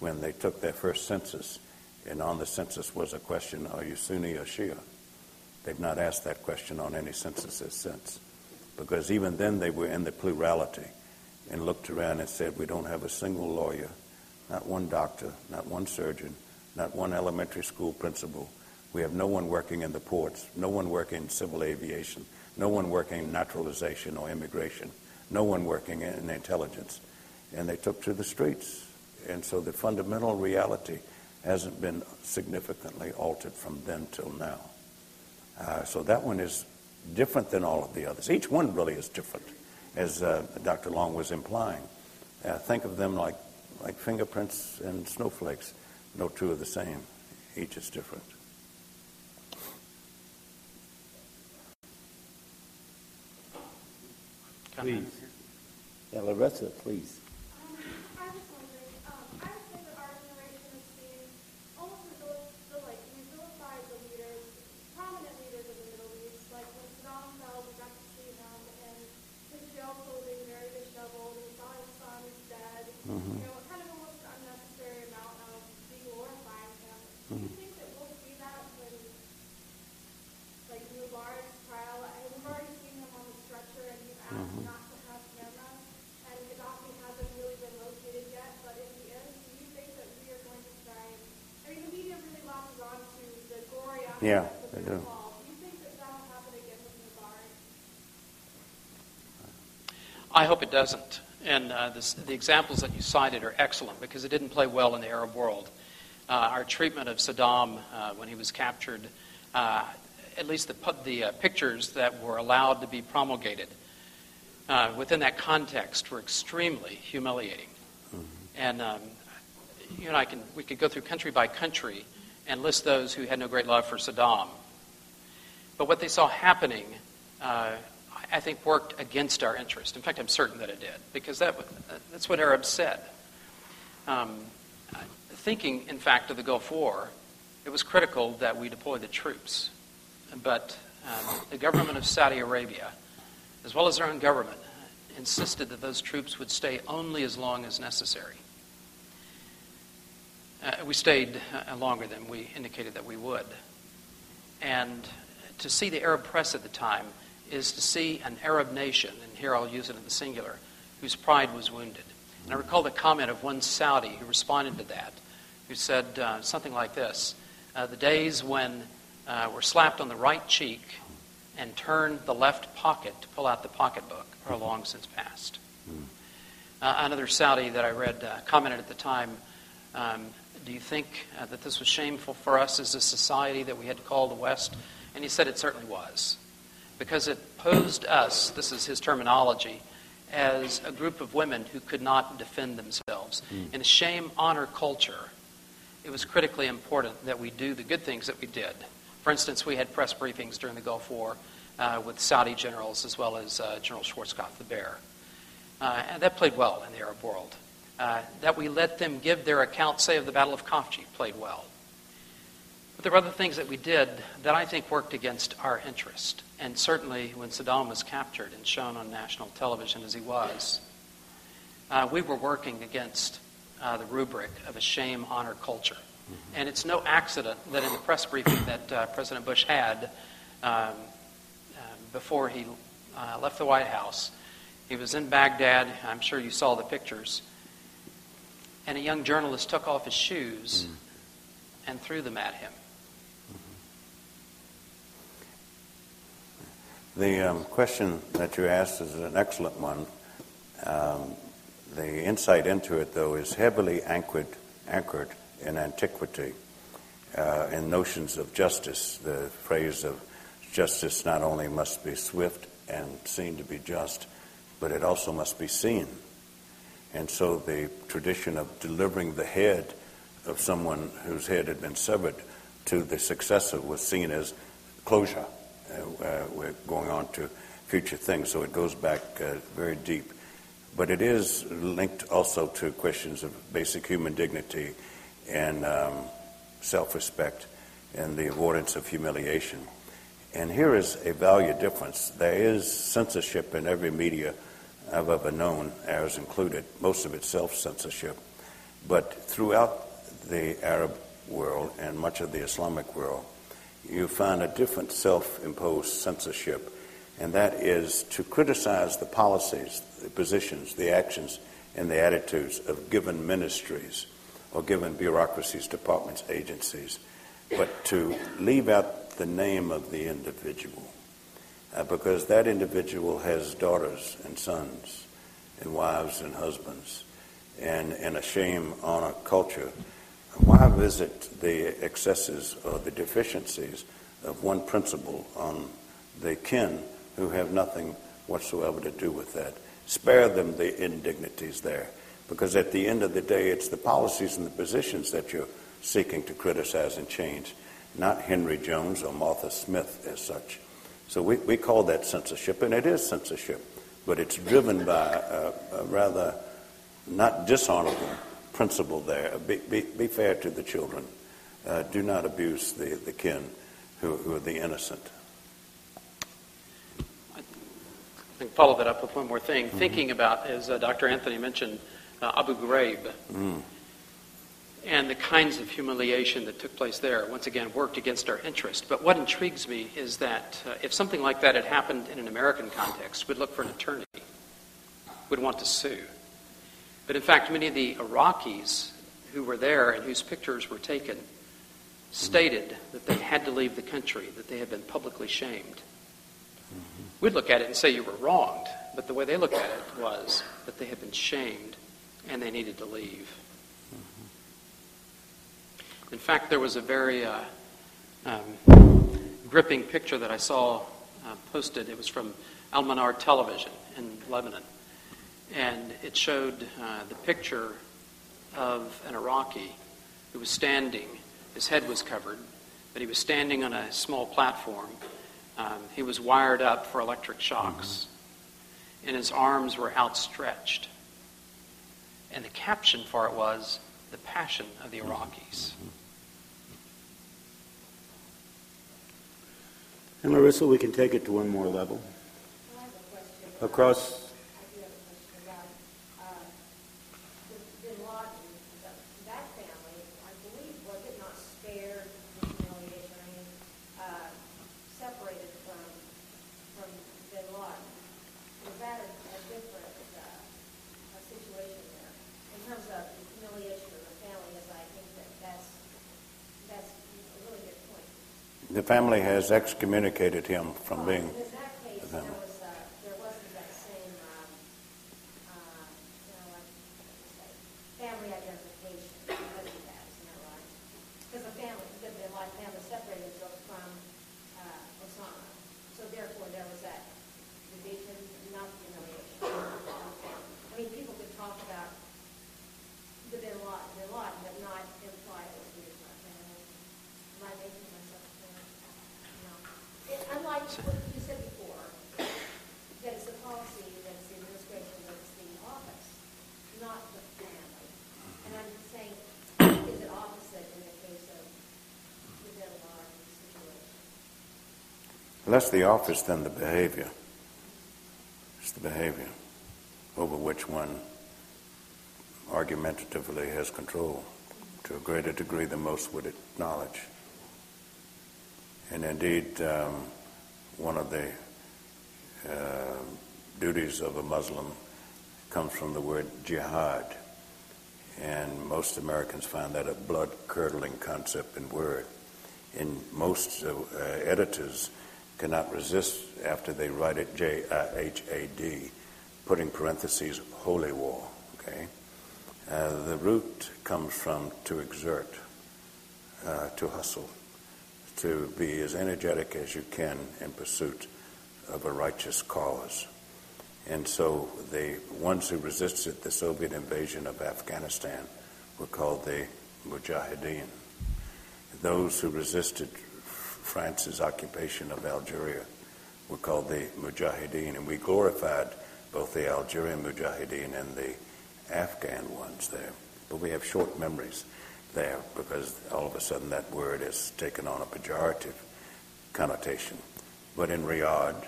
when they took their first census. And on the census was a question, are you Sunni or Shia? They've not asked that question on any censuses since. Because even then they were in the plurality and looked around and said, we don't have a single lawyer, not one doctor, not one surgeon, not one elementary school principal, we have no one working in the ports, no one working in civil aviation, no one working in naturalization or immigration, no one working in intelligence. And they took to the streets. And so the fundamental reality hasn't been significantly altered from then till now. Uh, so that one is different than all of the others. Each one really is different, as uh, Dr. Long was implying. Uh, think of them like, like fingerprints and snowflakes. No two are the same. Each is different. Please. Yeah, Larissa, please. Yeah, they do. I hope it doesn't. And uh, this, the examples that you cited are excellent because it didn't play well in the Arab world. Uh, our treatment of Saddam uh, when he was captured, uh, at least the, the uh, pictures that were allowed to be promulgated uh, within that context were extremely humiliating. Mm-hmm. And um, you and I can we could go through country by country and list those who had no great love for Saddam. But what they saw happening, uh, I think, worked against our interest. In fact, I'm certain that it did, because that, that's what Arabs said. Um, thinking, in fact, of the Gulf War, it was critical that we deploy the troops. But um, the government of Saudi Arabia, as well as their own government, insisted that those troops would stay only as long as necessary. Uh, we stayed uh, longer than we indicated that we would. And to see the Arab press at the time is to see an Arab nation, and here I'll use it in the singular, whose pride was wounded. And I recall the comment of one Saudi who responded to that, who said uh, something like this uh, The days when uh, we're slapped on the right cheek and turn the left pocket to pull out the pocketbook are long since past. Uh, another Saudi that I read uh, commented at the time um, Do you think uh, that this was shameful for us as a society that we had to call the West? And he said it certainly was. Because it posed us, this is his terminology, as a group of women who could not defend themselves. Mm. In a shame honor culture, it was critically important that we do the good things that we did. For instance, we had press briefings during the Gulf War uh, with Saudi generals as well as uh, General Schwarzkopf the Bear. Uh, and that played well in the Arab world. Uh, that we let them give their account, say, of the Battle of Khafji, played well. But there were other things that we did that I think worked against our interest. And certainly when Saddam was captured and shown on national television as he was, uh, we were working against uh, the rubric of a shame honor culture. Mm-hmm. And it's no accident that in the press briefing that uh, President Bush had um, before he uh, left the White House, he was in Baghdad. I'm sure you saw the pictures. And a young journalist took off his shoes mm. and threw them at him. The um, question that you asked is an excellent one. Um, the insight into it, though, is heavily anchored, anchored in antiquity, uh, in notions of justice. The phrase of justice not only must be swift and seen to be just, but it also must be seen. And so the tradition of delivering the head of someone whose head had been severed to the successor was seen as closure. Uh, uh, we're going on to future things, so it goes back uh, very deep. But it is linked also to questions of basic human dignity and um, self respect and the avoidance of humiliation. And here is a value difference. There is censorship in every media I've ever known, ours included, most of it self censorship. But throughout the Arab world and much of the Islamic world, you find a different self imposed censorship, and that is to criticize the policies, the positions, the actions, and the attitudes of given ministries or given bureaucracies, departments, agencies, but to leave out the name of the individual uh, because that individual has daughters and sons and wives and husbands and, and a shame honor culture why visit the excesses or the deficiencies of one principle on the kin who have nothing whatsoever to do with that? Spare them the indignities there, because at the end of the day, it's the policies and the positions that you're seeking to criticize and change, not Henry Jones or Martha Smith as such. So we, we call that censorship, and it is censorship, but it's driven by a, a rather not dishonorable principle there. Be, be, be fair to the children. Uh, do not abuse the, the kin who, who are the innocent. I think follow that up with one more thing. Mm-hmm. Thinking about, as uh, Dr. Anthony mentioned, uh, Abu Ghraib mm. And the kinds of humiliation that took place there, once again, worked against our interest. But what intrigues me is that uh, if something like that had happened in an American context, we'd look for an attorney, we'd want to sue. But in fact, many of the Iraqis who were there and whose pictures were taken stated that they had to leave the country, that they had been publicly shamed. We'd look at it and say you were wronged, but the way they looked at it was that they had been shamed and they needed to leave. In fact, there was a very uh, um, gripping picture that I saw uh, posted. It was from Al Manar Television in Lebanon and it showed uh, the picture of an Iraqi who was standing. His head was covered, but he was standing on a small platform. Um, he was wired up for electric shocks, mm-hmm. and his arms were outstretched. And the caption for it was The Passion of the Iraqis. And Larissa, we can take it to one more level. Across, I do have a question about, uh, the Bin Laden, that, that family, I believe, was it not spared the humiliation, I mean, uh, separated from, from Bin Laden? Was that a, a different, uh, a situation there? In terms of the humiliation of the family, as I think that that's, that's a really good point. The family has excommunicated him from being. In that case, with there them. was, uh, there wasn't that same, um, uh, you know, like, what to say, family identification because of that, isn't that right? Because the family, the, the like family separated themselves from, uh, Osama. So therefore, there was that division, not humiliation. I mean, people could talk about the Bin Laden, Bin Laden, but not imply it was his family. Am I making myself clear? No. It- Unlike what you said before, that it's the policy, that it's the administration, that it's the office, not the family. And I'm saying, is it opposite in the case of the Bin Laden situation? Less the office than the behavior. It's the behavior over which one argumentatively has control to a greater degree than most would acknowledge. And indeed, um, one of the uh, duties of a Muslim comes from the word jihad. And most Americans find that a blood curdling concept and word. In most uh, editors cannot resist, after they write it J H A D, putting parentheses, holy war. Okay? Uh, the root comes from to exert, uh, to hustle, to be as energetic as you can in pursuit of a righteous cause. And so the ones who resisted the Soviet invasion of Afghanistan were called the Mujahideen. Those who resisted France's occupation of Algeria were called the Mujahideen. And we glorified both the Algerian Mujahideen and the Afghan ones there. But we have short memories there because all of a sudden that word has taken on a pejorative connotation. But in Riyadh,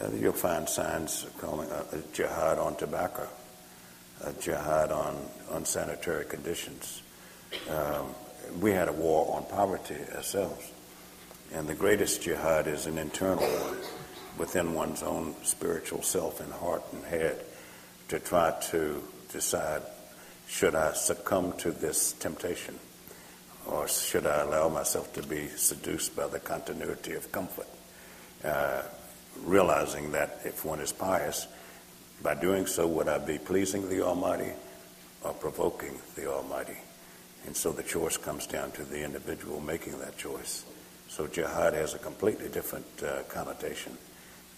uh, you'll find signs calling uh, a jihad on tobacco, a jihad on unsanitary conditions. Um, we had a war on poverty ourselves. And the greatest jihad is an internal one within one's own spiritual self and heart and head to try to decide should I succumb to this temptation or should I allow myself to be seduced by the continuity of comfort? Uh, realizing that if one is pious, by doing so, would I be pleasing the Almighty or provoking the Almighty? And so the choice comes down to the individual making that choice. So jihad has a completely different uh, connotation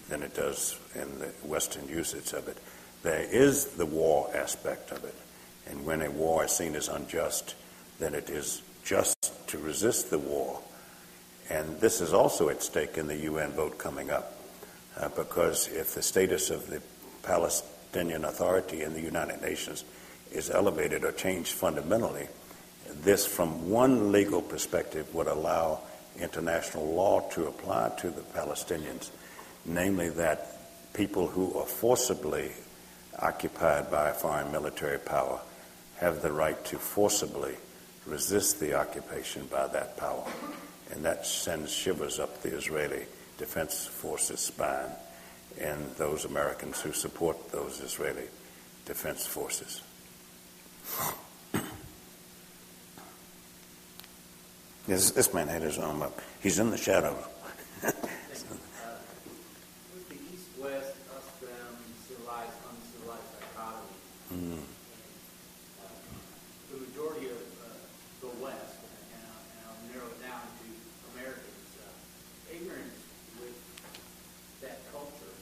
than it does in the Western usage of it. There is the war aspect of it. And when a war is seen as unjust, then it is just to resist the war. And this is also at stake in the UN vote coming up. Uh, because if the status of the Palestinian Authority in the United Nations is elevated or changed fundamentally, this, from one legal perspective, would allow international law to apply to the Palestinians, namely that people who are forcibly occupied by a foreign military power have the right to forcibly resist the occupation by that power. And that sends shivers up the Israeli Defense Forces spine and those Americans who support those Israeli Defense Forces. This, this man had his arm up. He's in the shadow. With the east-west, us-them, civilized, uncivilized dichotomy, Mm. uh, the majority of uh, the West, and I'll, and I'll narrow it down to Americans, uh, ignorance with that culture.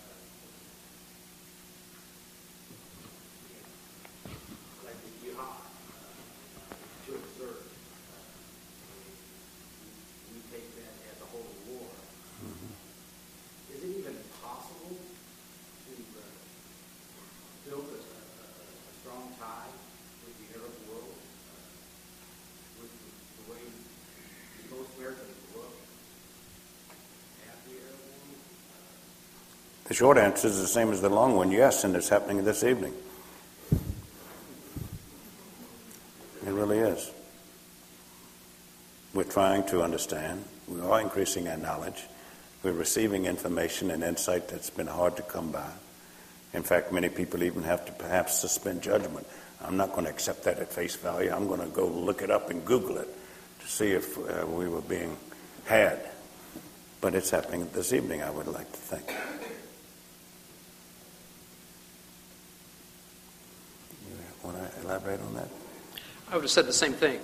uh, Like the jihad, uh, to observe. uh, We we take that as a holy war. The short answer is the same as the long one yes, and it's happening this evening. It really is. We're trying to understand. We are increasing our knowledge. We're receiving information and insight that's been hard to come by. In fact, many people even have to perhaps suspend judgment. I'm not going to accept that at face value. I'm going to go look it up and Google it to see if uh, we were being had. But it's happening this evening, I would like to think. You want to elaborate on that? I would have said the same thing.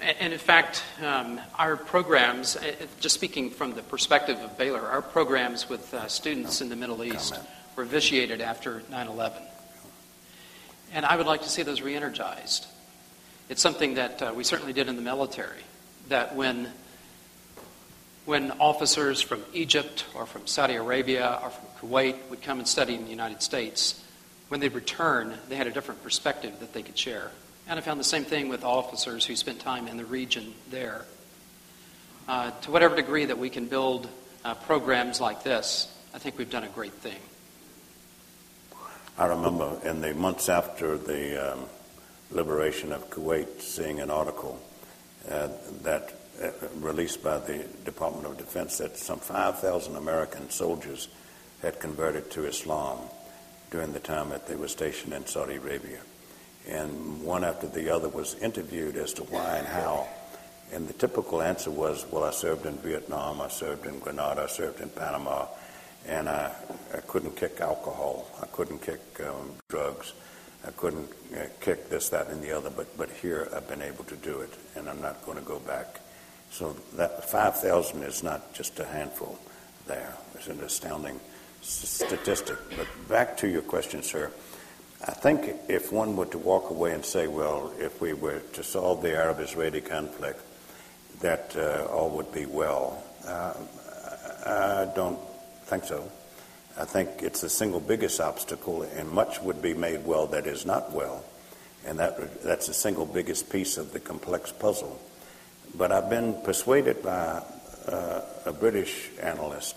And in fact, um, our programs, just speaking from the perspective of Baylor, our programs with uh, students in the Middle East Comment. were vitiated after 9 11. And I would like to see those re energized. It's something that uh, we certainly did in the military, that when, when officers from Egypt or from Saudi Arabia or from Kuwait would come and study in the United States, when they'd return, they had a different perspective that they could share. And I found the same thing with officers who spent time in the region there. Uh, to whatever degree that we can build uh, programs like this, I think we've done a great thing. I remember in the months after the um, liberation of Kuwait seeing an article uh, that uh, released by the Department of Defense that some 5,000 American soldiers had converted to Islam during the time that they were stationed in Saudi Arabia. And one after the other was interviewed as to why and how. And the typical answer was, well, I served in Vietnam, I served in Grenada, I served in Panama, and I, I couldn't kick alcohol. I couldn't kick um, drugs. I couldn't uh, kick this, that, and the other. But but here I've been able to do it, and I'm not going to go back. So that 5,000 is not just a handful. There, it's an astounding statistic. But back to your question, sir. I think if one were to walk away and say, well, if we were to solve the Arab-Israeli conflict, that uh, all would be well. Uh, I don't think so. I think it's the single biggest obstacle, and much would be made well that is not well, and that that's the single biggest piece of the complex puzzle. But I've been persuaded by uh, a British analyst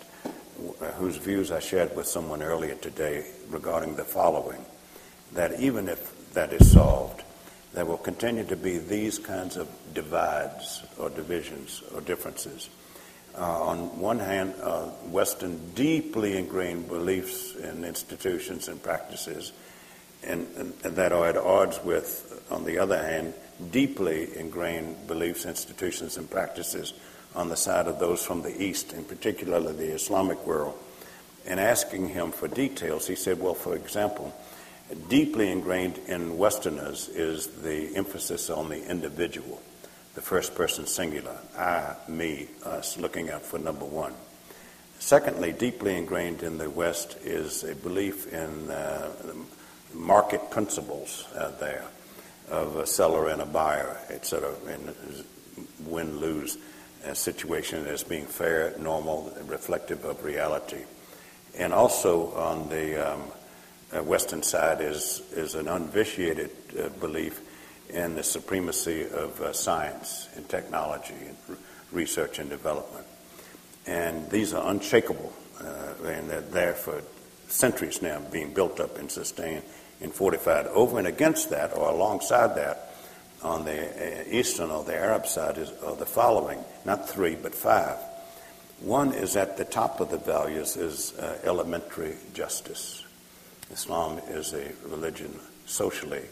whose views I shared with someone earlier today regarding the following: that even if that is solved, there will continue to be these kinds of divides or divisions or differences. Uh, on one hand, uh, Western deeply ingrained beliefs and institutions and practices, and, and, and that are at odds with, on the other hand, deeply ingrained beliefs, institutions, and practices on the side of those from the East, and particularly the Islamic world. And asking him for details, he said, well, for example, deeply ingrained in Westerners is the emphasis on the individual, the first person singular, I, me, us, looking out for number one. Secondly, deeply ingrained in the West is a belief in uh, market principles uh, there of a seller and a buyer, et cetera, in win lose situation as being fair, normal, reflective of reality. And also on the um, uh, Western side is, is an unvitiated uh, belief in the supremacy of uh, science and technology and r- research and development. And these are unshakable, uh, and they're there for centuries now, being built up and sustained and fortified. Over and against that, or alongside that, on the uh, eastern or the Arab side, is, are the following not three, but five. One is at the top of the values is uh, elementary justice. Islam is a religion socially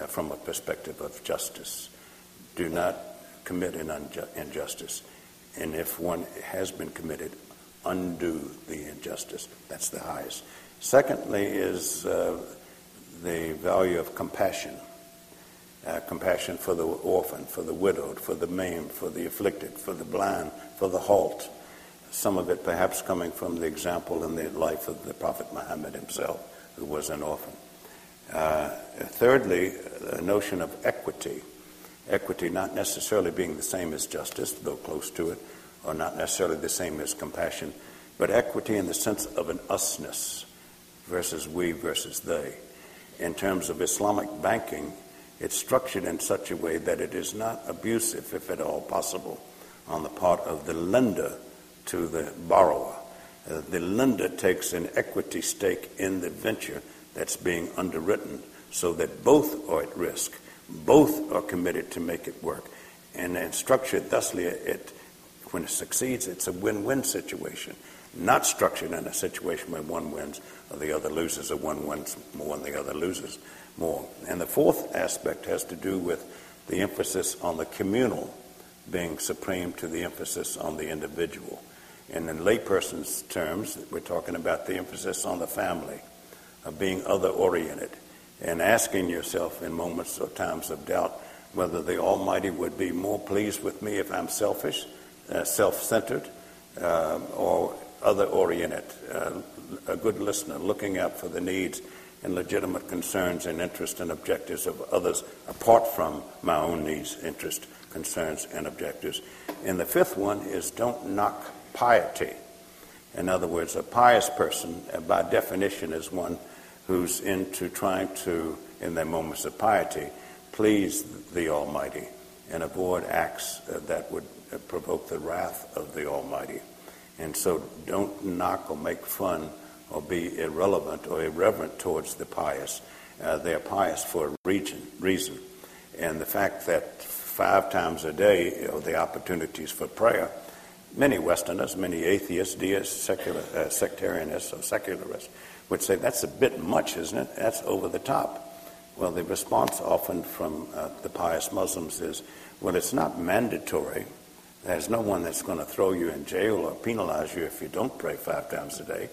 uh, from a perspective of justice. Do not commit an unju- injustice. And if one has been committed, undo the injustice. That's the highest. Secondly, is uh, the value of compassion. Uh, compassion for the orphan, for the widowed, for the maimed, for the afflicted, for the blind, for the halt. Some of it perhaps coming from the example in the life of the Prophet Muhammad himself, who was an orphan. Uh, thirdly, a notion of equity. Equity not necessarily being the same as justice, though close to it, or not necessarily the same as compassion, but equity in the sense of an usness versus we versus they. In terms of Islamic banking, it's structured in such a way that it is not abusive, if at all possible, on the part of the lender to the borrower. uh, the lender takes an equity stake in the venture that's being underwritten so that both are at risk. Both are committed to make it work. And, and structured thusly, it, when it succeeds, it's a win-win situation, not structured in a situation where one wins or the other loses, or one wins more and the other loses more. And the fourth aspect has to do with the emphasis on the communal being supreme to the emphasis on the individual. And in layperson's terms, we're talking about the emphasis on the family, of being other oriented, and asking yourself in moments or times of doubt whether the Almighty would be more pleased with me if I'm selfish, uh, self centered, uh, or other oriented, uh, a good listener, looking out for the needs and legitimate concerns and interests and objectives of others apart from my own needs, interests, concerns, and objectives. And the fifth one is don't knock piety. In other words, a pious person, uh, by definition, is one who's into trying to, in their moments of piety, please the Almighty and avoid acts uh, that would uh, provoke the wrath of the Almighty. And so don't knock or make fun or be irrelevant or irreverent towards the pious. Uh, they're pious for a region, reason. And the fact that five times a day know, the opportunities for prayer, many Westerners, many atheists, deists, secular, uh, sectarianists, or secularists would say that's a bit much, isn't it? That's over the top. Well, the response often from uh, the pious Muslims is, well, it's not mandatory. There's no one that's going to throw you in jail or penalize you if you don't pray five times a day.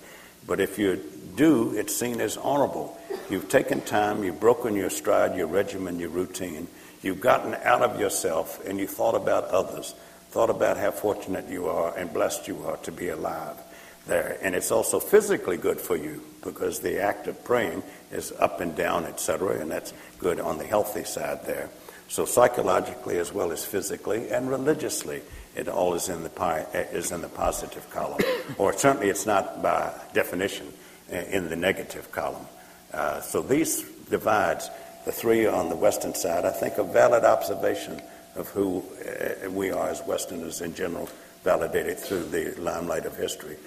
But if you do, it's seen as honorable. You've taken time, you've broken your stride, your regimen, your routine. You've gotten out of yourself and you thought about others, thought about how fortunate you are and blessed you are to be alive there. And it's also physically good for you because the act of praying is up and down, etc., and that's good on the healthy side there. So psychologically as well as physically and religiously, it all is in the pi- is in the positive column, or certainly it's not by definition uh, in the negative column. Uh, so these divides, the three on the western side, I think a valid observation of who uh, we are as Westerners in general, validated through the limelight of history.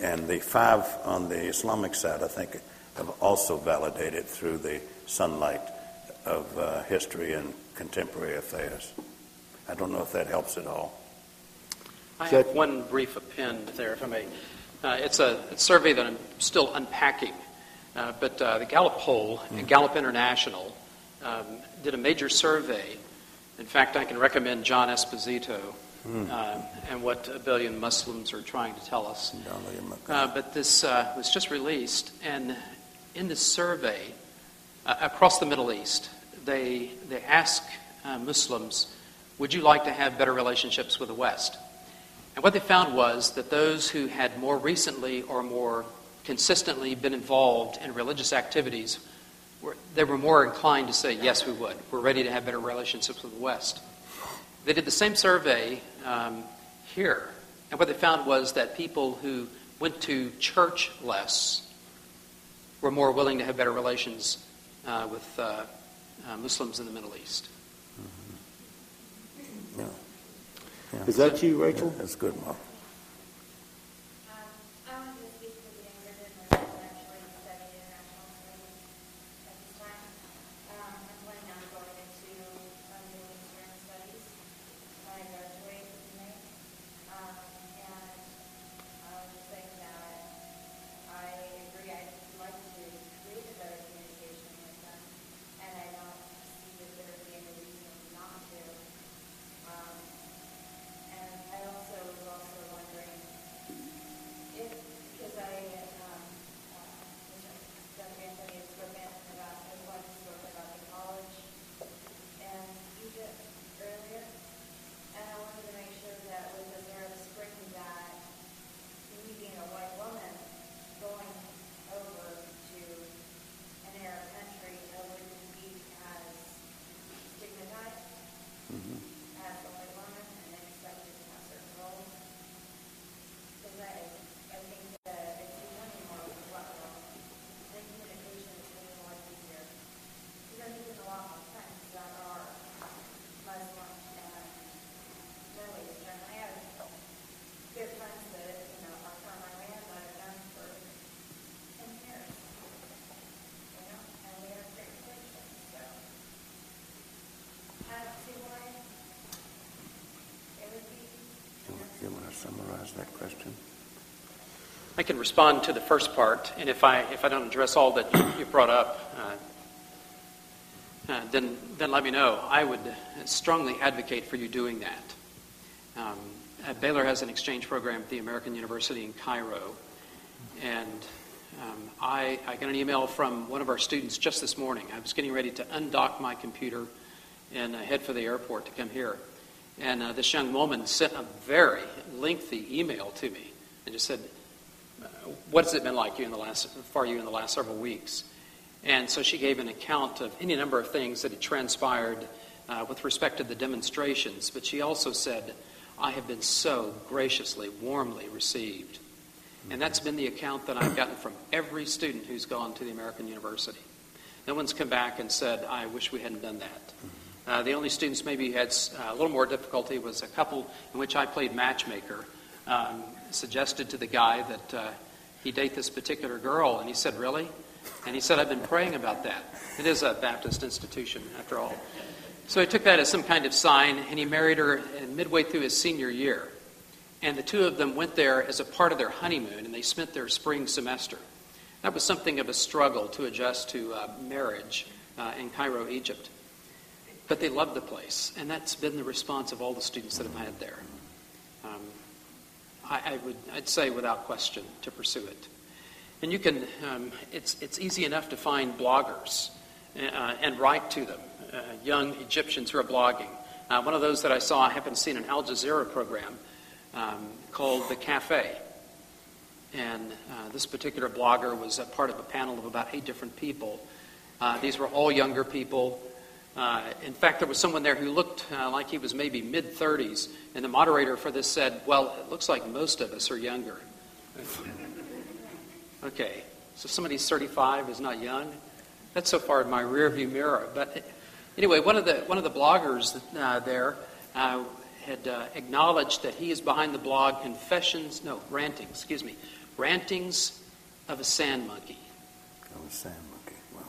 And the five on the Islamic side, I think, have also validated through the sunlight of uh, history and contemporary affairs. I don't know if that helps at all. I have one brief append there, if I may. Uh, it's a, a, survey that I'm still unpacking, uh, but uh, the Gallup poll mm. and Gallup International um, did a major survey. In fact, I can recommend John Esposito mm. and what a billion Muslims are trying to tell us. Uh, but this uh, was just released, and in this survey across the Middle East, they, they ask Muslims, would you like to have better relationships with the West? And what they found was that those who had more recently or more consistently been involved in religious activities, were, they were more inclined to say, yes, we would. We're ready to have better relationships with the West. They did the same survey um, here, and what they found was that people who went to church less were more willing to have better relations uh, with uh, uh, Muslims in the Middle East. Mm-hmm. Yeah. Yeah. Is that you, Rachel? That's good, Mark. also was also summarize that question? I can respond to the first part, and if I if I don't address all that you, brought up, uh, uh, then then let me know. I would strongly advocate for you doing that. Um, uh, Baylor has an exchange program at the American University in Cairo, and um, I, I got an email from one of our students just this morning. I was getting ready to undock my computer and uh, head for the airport to come here, and uh, this young woman sent a very lengthy email to me and just said, what has it been like you in the last, for you in the last several weeks? And so she gave an account of any number of things that had transpired uh, with respect to the demonstrations, but she also said, I have been so graciously, warmly received. And that's been the account that I've gotten from every student who's gone to the American University. No one's come back and said, I wish we hadn't done that. Uh, the only students maybe had uh, a little more difficulty was a couple in which I played matchmaker. Um, suggested to the guy that uh, he date this particular girl, and he said, Really? And he said, I've been praying about that. It is a Baptist institution, after all. So he took that as some kind of sign, and he married her midway through his senior year. And the two of them went there as a part of their honeymoon, and they spent their spring semester. That was something of a struggle to adjust to uh, marriage uh, in Cairo, Egypt. But they love the place, and that's been the response of all the students that I've had there. Um, I, I, would, I'd say without question to pursue it. And you can, um, it's, it's easy enough to find bloggers uh, and write to them, uh, young Egyptians who are blogging. Uh, one of those that I saw, I happened to see in an Al Jazeera program um, called The Cafe. And uh, this particular blogger was part of a panel of about eight different people. Uh, these were all younger people. Uh, in fact, there was someone there who looked uh, like he was maybe mid 30s, and the moderator for this said, Well, it looks like most of us are younger. okay, so somebody's 35 is not young. That's so far in my rearview mirror. But anyway, one of the, one of the bloggers uh, there uh, had uh, acknowledged that he is behind the blog Confessions, no, Rantings, excuse me, Rantings of a Sand Monkey. Of a sand monkey, wow.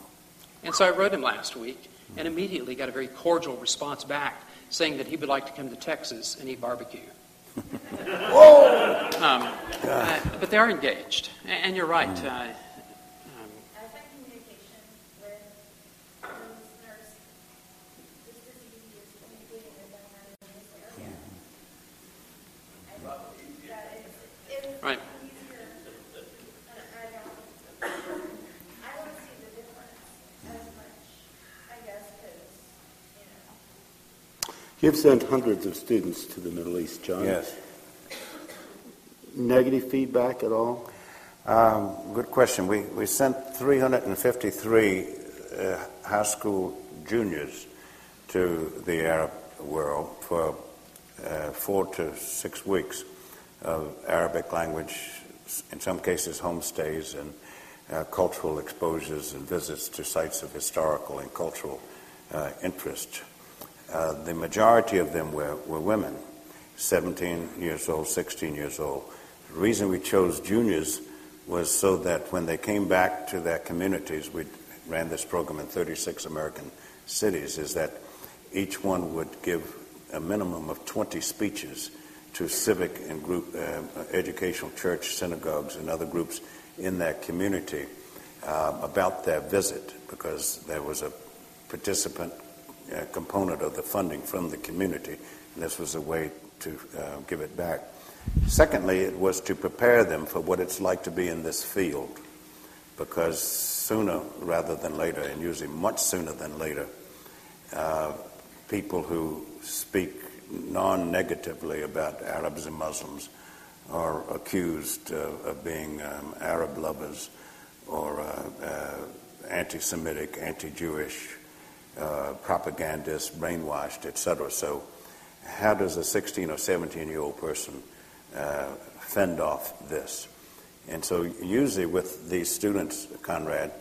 And so I wrote him last week and immediately got a very cordial response back saying that he would like to come to Texas and eat barbecue. Whoa! Um, uh, but they are engaged, and you're right. Uh, um, Right. You've sent hundreds of students to the Middle East, John. Yes. Negative feedback at all? Um, good question. We, we sent 353 uh, high school juniors to the Arab world for uh, four to six weeks of Arabic language, in some cases homestays and uh, cultural exposures and visits to sites of historical and cultural uh, interest. Uh, the majority of them were, were women, 17 years old, 16 years old. The reason we chose juniors was so that when they came back to their communities, we ran this program in 36 American cities, is that each one would give a minimum of 20 speeches to civic and group uh, educational church synagogues and other groups in that community uh, about their visit because there was a participant uh, component of the funding from the community, and this was a way to uh, give it back. Secondly, it was to prepare them for what it's like to be in this field, because sooner rather than later, and usually much sooner than later, uh, people who speak non negatively about Arabs and Muslims are accused uh, of being um, Arab lovers or uh, uh, anti Semitic, anti Jewish, uh, propagandists, brainwashed, etc. So, how does a 16 or 17 year old person uh, fend off this? And so, usually with these students, Conrad,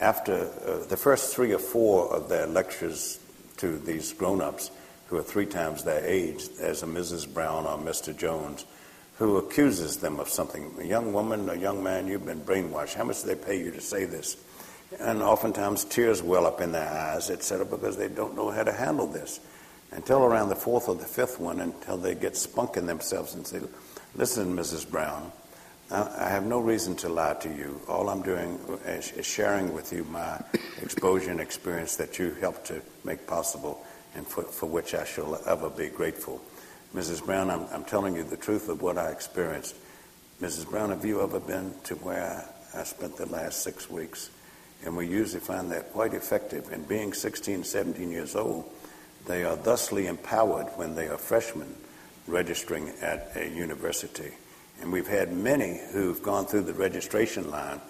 after uh, the first three or four of their lectures to these grown ups, who are three times their age, there's a Mrs. Brown or Mr. Jones who accuses them of something. A young woman, a young man, you've been brainwashed. How much do they pay you to say this? And oftentimes tears well up in their eyes, etc., because they don't know how to handle this. Until around the fourth or the fifth one, until they get spunk in themselves and say, Listen, Mrs. Brown, I have no reason to lie to you. All I'm doing is, sharing with you my exposure and experience that you helped to make possible and for, for which I shall ever be grateful. Mrs. Brown, I'm, I'm telling you the truth of what I experienced. Mrs. Brown, have you ever been to where I spent the last six weeks? And we usually find that quite effective. And being 16, 17 years old, they are thusly empowered when they are freshmen registering at a university. And we've had many who've gone through the registration line,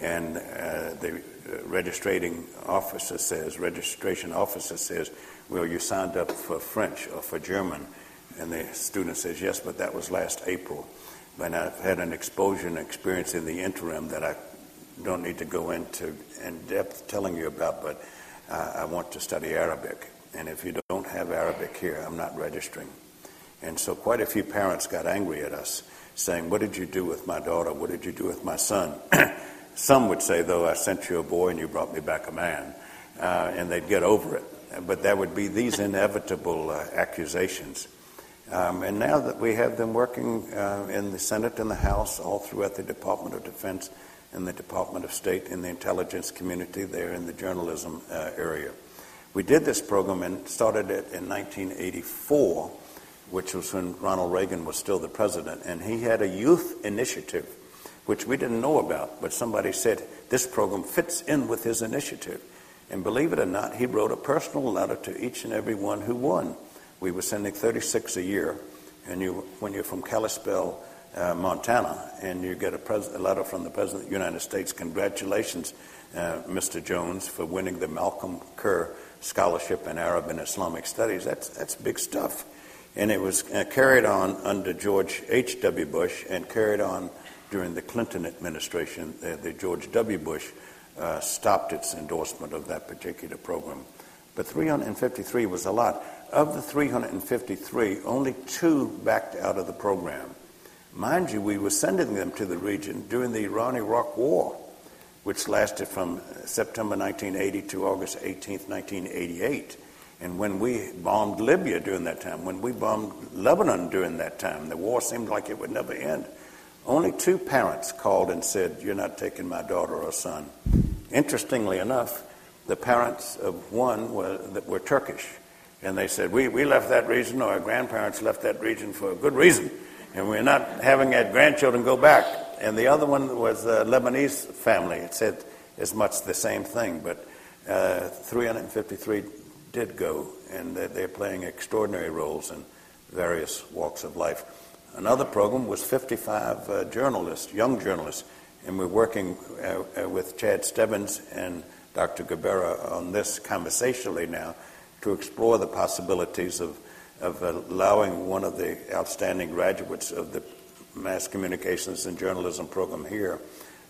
and uh, the uh, registrating officer says, registration officer says, well, you signed up for French or for German. And the student says, yes, but that was last April. But I've had an exposure and experience in the interim that I don't need to go into in depth telling you about, but uh, I want to study Arabic. And if you don't have Arabic here, I'm not registering. And so quite a few parents got angry at us, saying, What did you do with my daughter? What did you do with my son? Some would say, though, I sent you a boy and you brought me back a man. Uh, and they'd get over it. But there would be these inevitable uh, accusations. Um, and now that we have them working uh, in the Senate and the House, all throughout the Department of Defense and the Department of State, in the intelligence community, there in the journalism uh, area. We did this program and started it in 1984, which was when Ronald Reagan was still the president. And he had a youth initiative, which we didn't know about, but somebody said this program fits in with his initiative. And believe it or not, he wrote a personal letter to each and every one who won. We were sending 36 a year, and you, when you're from Kalispell, uh, Montana, and you get a, pres- a, letter from the President of the United States, congratulations, uh, Mr. Jones, for winning the Malcolm Kerr Scholarship in Arab and Islamic Studies. That's, that's big stuff. And it was uh, carried on under George H.W. Bush and carried on during the Clinton administration. the George W. Bush uh, stopped its endorsement of that particular program. But 353 was a lot. Of the 353, only two backed out of the program. Mind you, we were sending them to the region during the Iran Iraq War, which lasted from September 1980 to August 18, 1988. And when we bombed Libya during that time, when we bombed Lebanon during that time, the war seemed like it would never end. Only two parents called and said, You're not taking my daughter or son. Interestingly enough, the parents of one were, that were Turkish. And they said, we, we left that region, or our grandparents left that region for a good reason. And we're not having our grandchildren go back. And the other one was a Lebanese family. It said as much the same thing. But uh, 353 did go, and they're playing extraordinary roles in various walks of life. Another program was 55 uh, journalists, young journalists, and we're working uh, uh, with Chad Stebbins and Dr. Gubera on this conversationally now to explore the possibilities of, of allowing one of the outstanding graduates of the mass communications and journalism program here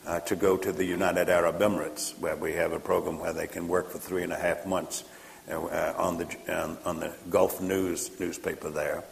uh, to go to the United Arab Emirates, where we have a program where they can work for three and a half months uh, on the on the Gulf News newspaper there,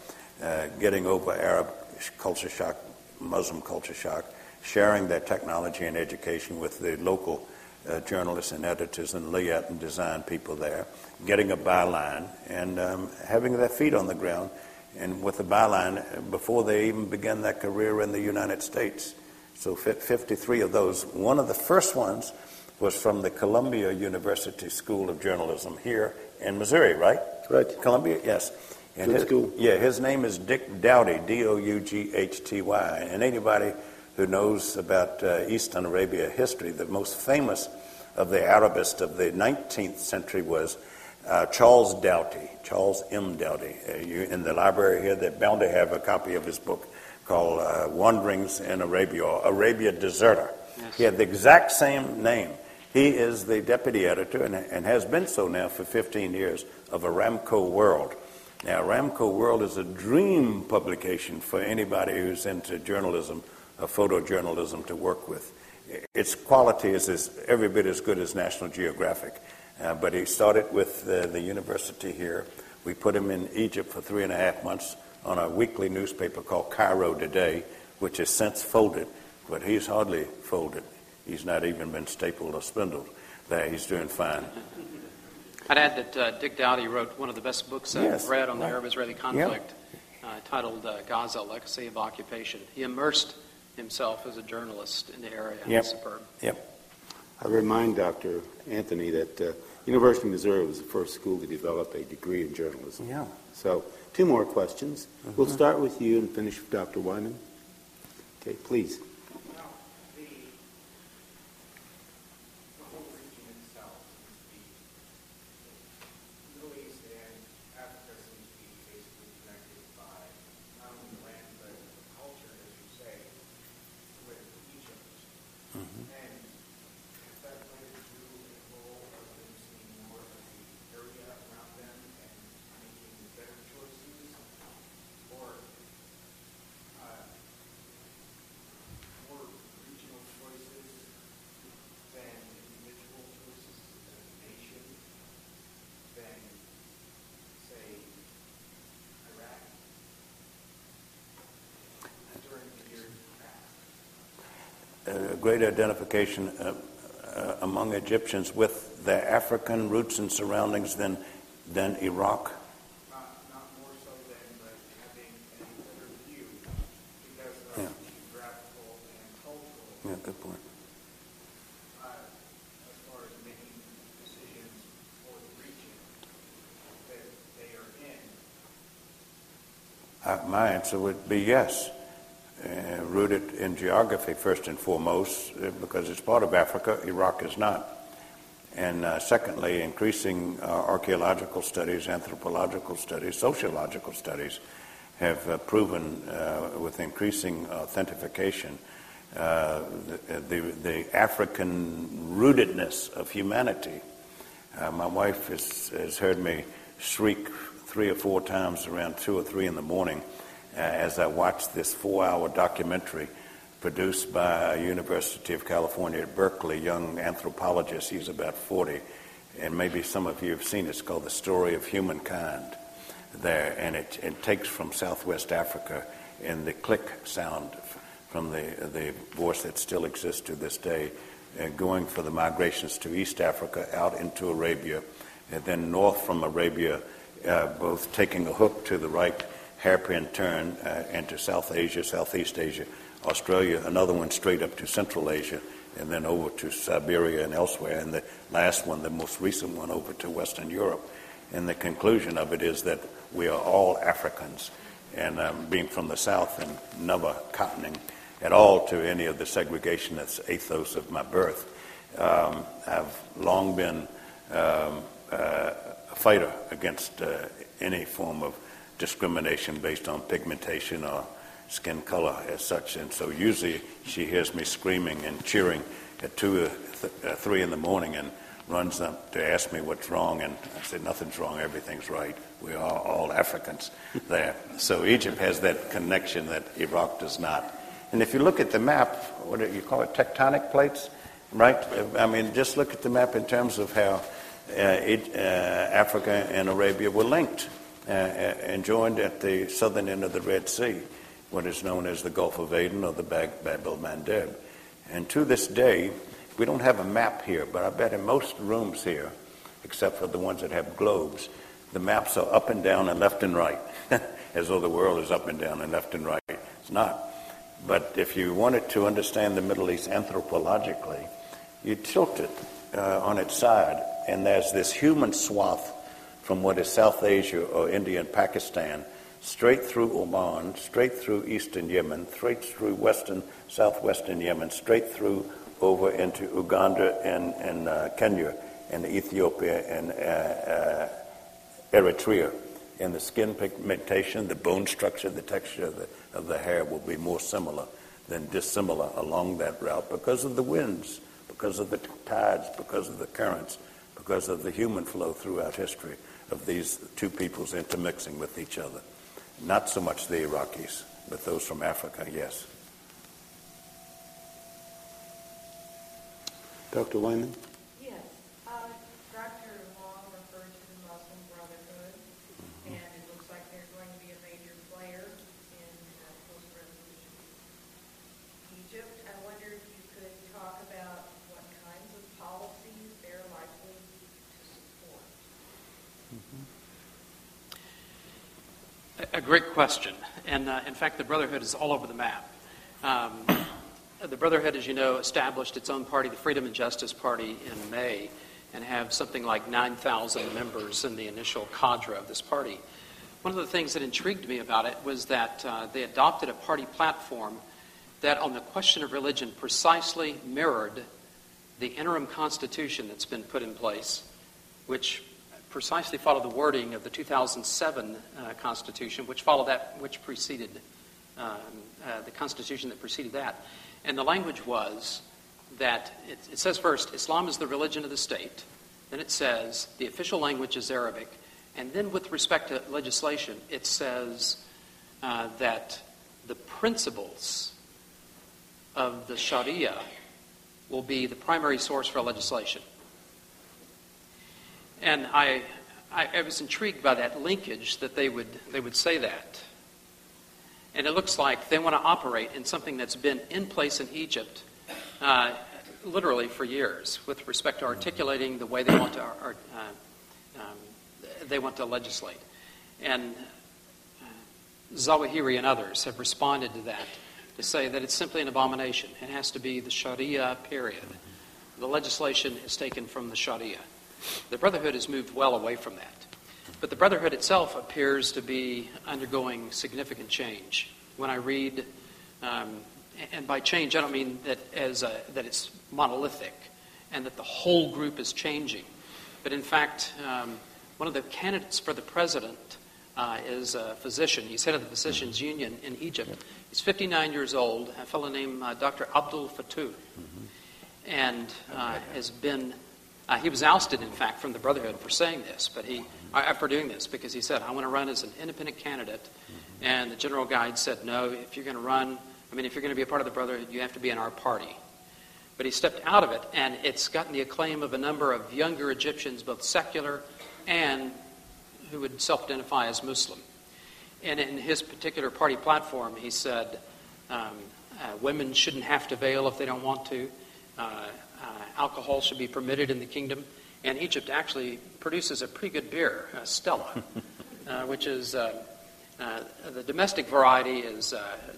uh, getting over Arab culture shock, Muslim culture shock, sharing their technology and education with the local uh, journalists and editors and layout and design people there, getting a byline and um, having their feet on the ground. And with the byline, before they even began their career in the United States. So 53 of those. One of the first ones was from the Columbia University School of Journalism here in Missouri, right? Right. Columbia, yes. And Good his, school. Yeah, his name is Dick Doughty, D-O-U-G-H-T-Y. And anybody who knows about uh, Eastern Arabia history, the most famous of the Arabists of the 19th century was uh, Charles Doughty, Charles M. Doughty. Uh, you, in the library here, they're bound to have a copy of his book called uh, Wanderings in Arabia, or Arabia Deserta. Yes. He had the exact same name. He is the deputy editor and, and has been so now for 15 years of Aramco World. Now, Aramco World is a dream publication for anybody who's into journalism, uh, photojournalism to work with. Its quality is, is every bit as good as National Geographic. Uh, but he started with uh, the university here. We put him in Egypt for three and a half months on a weekly newspaper called Cairo Today, which has since folded, but he's hardly folded. He's not even been stapled or spindled. There, he's doing fine. I'd add that uh, Dick Doughty wrote one of the best books I've yes, read on the. Arab-Israeli conflict. Yep. uh, titled uh, Gaza, Legacy of Occupation. He immersed himself as a journalist in the area. Yep. Superb. Yep. I remind Dr. Anthony that uh, University of Missouri was the first school to develop a degree in journalism. Yeah. So, two more questions. We'll mm-hmm. start with you and finish with Dr. Wyman. Okay, please. Now, the, the whole region itself seems to be, Middle East and Africa seems to be basically connected by not only the land, but the culture, as you say, with each of us. And has that played into a role of them seeing more of the area around them and making better choices? Or, uh, more regional choices than individual choices as a nation than, say, Iraq during the years past. a great identification uh, uh, among Egyptians with their African roots and surroundings than, than Iraq. Not, not so than, but having a better view because of Yeah. geographical and cultural Yeah, good point. uh, as far as making decisions for the region that they are in. Uh, my answer would be yes. Rooted in geography, first and foremost, uh, because it's part of Africa, Iraq is not. And uh, secondly, increasing uh, archaeological studies, anthropological studies, sociological studies have uh, proven uh, with increasing authentication uh, the, the, the African rootedness of humanity. My wife has, has heard me shriek three or four times around two or three in the morning uh, as I watched this four-hour documentary produced by University of California at Berkeley, young anthropologist. He's about 40, and maybe some of you have seen it. It's called The Story of Humankind there, and it, it takes from Southwest Africa and the click sound from the, the voice that still exists to this day, uh, going for the migrations to East Africa, out into Arabia, and then north from Arabia, uh, both taking a hook to the right hairpin turn uh, into South Asia, Southeast Asia, Australia, another one straight up to Central Asia, and then over to Siberia and elsewhere, and the last one, the most recent one, over to Western Europe. And the conclusion of it is that we are all Africans, and um, being from the South and never cottoning at all to any of the segregationist ethos of my birth, um, I've long been um, uh, a fighter against uh, any form of discrimination based on pigmentation or skin color as such. And so usually she hears me screaming and cheering at two or th- uh, three in the morning and runs up to ask me what's wrong. And I say, nothing's wrong, everything's right. We are all Africans there. So Egypt has that connection that Iraq does not. And if you look at the map, what do you call it, tectonic plates, right? I mean, just look at the map in terms of how uh, it, uh, Africa and Arabia were linked uh, and joined at the southern end of the Red Sea, what is known as the Gulf of Aden or the Bab el Mandeb. And to this day, we don't have a map here, but I bet in most rooms here, except for the ones that have globes, the maps are up and down and left and right, as though the world is up and down and left and right. It's not. But if you wanted to understand the Middle East anthropologically, you tilt it uh, on its side, and there's this human swath from what is South Asia or India and Pakistan, straight through Oman, straight through eastern Yemen, straight through western, southwestern Yemen, straight through over into Uganda and, and uh, Kenya and Ethiopia and uh, uh, Eritrea. And the skin pigmentation, the bone structure, the texture of the, of the hair will be more similar than dissimilar along that route because of the winds, because of the tides, because of the currents, because of the human flow throughout history of these two peoples intermixing with each other. Not so much the Iraqis, but those from Africa, yes. Dr. Wyman? Yes, uh, Dr. Long referred to the Muslim Brotherhood, and it looks like they're going to be a major player in uh, post-revolution Egypt. I wonder if you could talk about what kinds of policies they're likely to support. A great question. And uh, in fact, the Brotherhood is all over the map. Um, the Brotherhood, as you know, established its own party, the Freedom and Justice Party, in May, and have something like 9,000 members in the initial cadre of this party. One of the things that intrigued me about it was that uh, they adopted a party platform that, on the question of religion, precisely mirrored the interim constitution that's been put in place, which precisely follow the wording of the 2007 uh, Constitution, which followed that, which preceded um, uh, the Constitution that preceded that. And the language was that it, it, says first, Islam is the religion of the state. Then it says the official language is Arabic. And then, with respect to legislation, it says uh, that the principles of the Sharia will be the primary source for legislation. And I, I, I, was intrigued by that linkage that they would, they would say that. And it looks like they want to operate in something that's been in place in Egypt uh, literally for years with respect to articulating the way they want to, uh, um, they want to legislate. And uh, Zawahiri and others have responded to that to say that it's simply an abomination. It has to be the Sharia period. The legislation is taken from the Sharia. The Brotherhood has moved well away from that. But the Brotherhood itself appears to be undergoing significant change. When I read, um, and by change I don't mean that, as a, that it's monolithic and that the whole group is changing. But in fact, um, one of the candidates for the president uh, is a physician. He's head of the Physicians Union in Egypt. He's 59 years old, a fellow named uh, Dr. Abdul Fattah, and uh, has been uh, he was ousted, in fact, from the Brotherhood for saying this, but he, uh, for doing this, because he said, I want to run as an independent candidate. And the general guide said, no, if you're going to run, I mean, if you're going to be a part of the Brotherhood, you have to be in our party. But he stepped out of it, and it's gotten the acclaim of a number of younger Egyptians, both secular and who would self identify as Muslim. And in his particular party platform, he said, um, uh, women shouldn't have to veil if they don't want to. Uh, uh, alcohol should be permitted in the kingdom. And Egypt actually produces a pretty good beer, uh, Stella, uh, which is uh, uh, the domestic variety is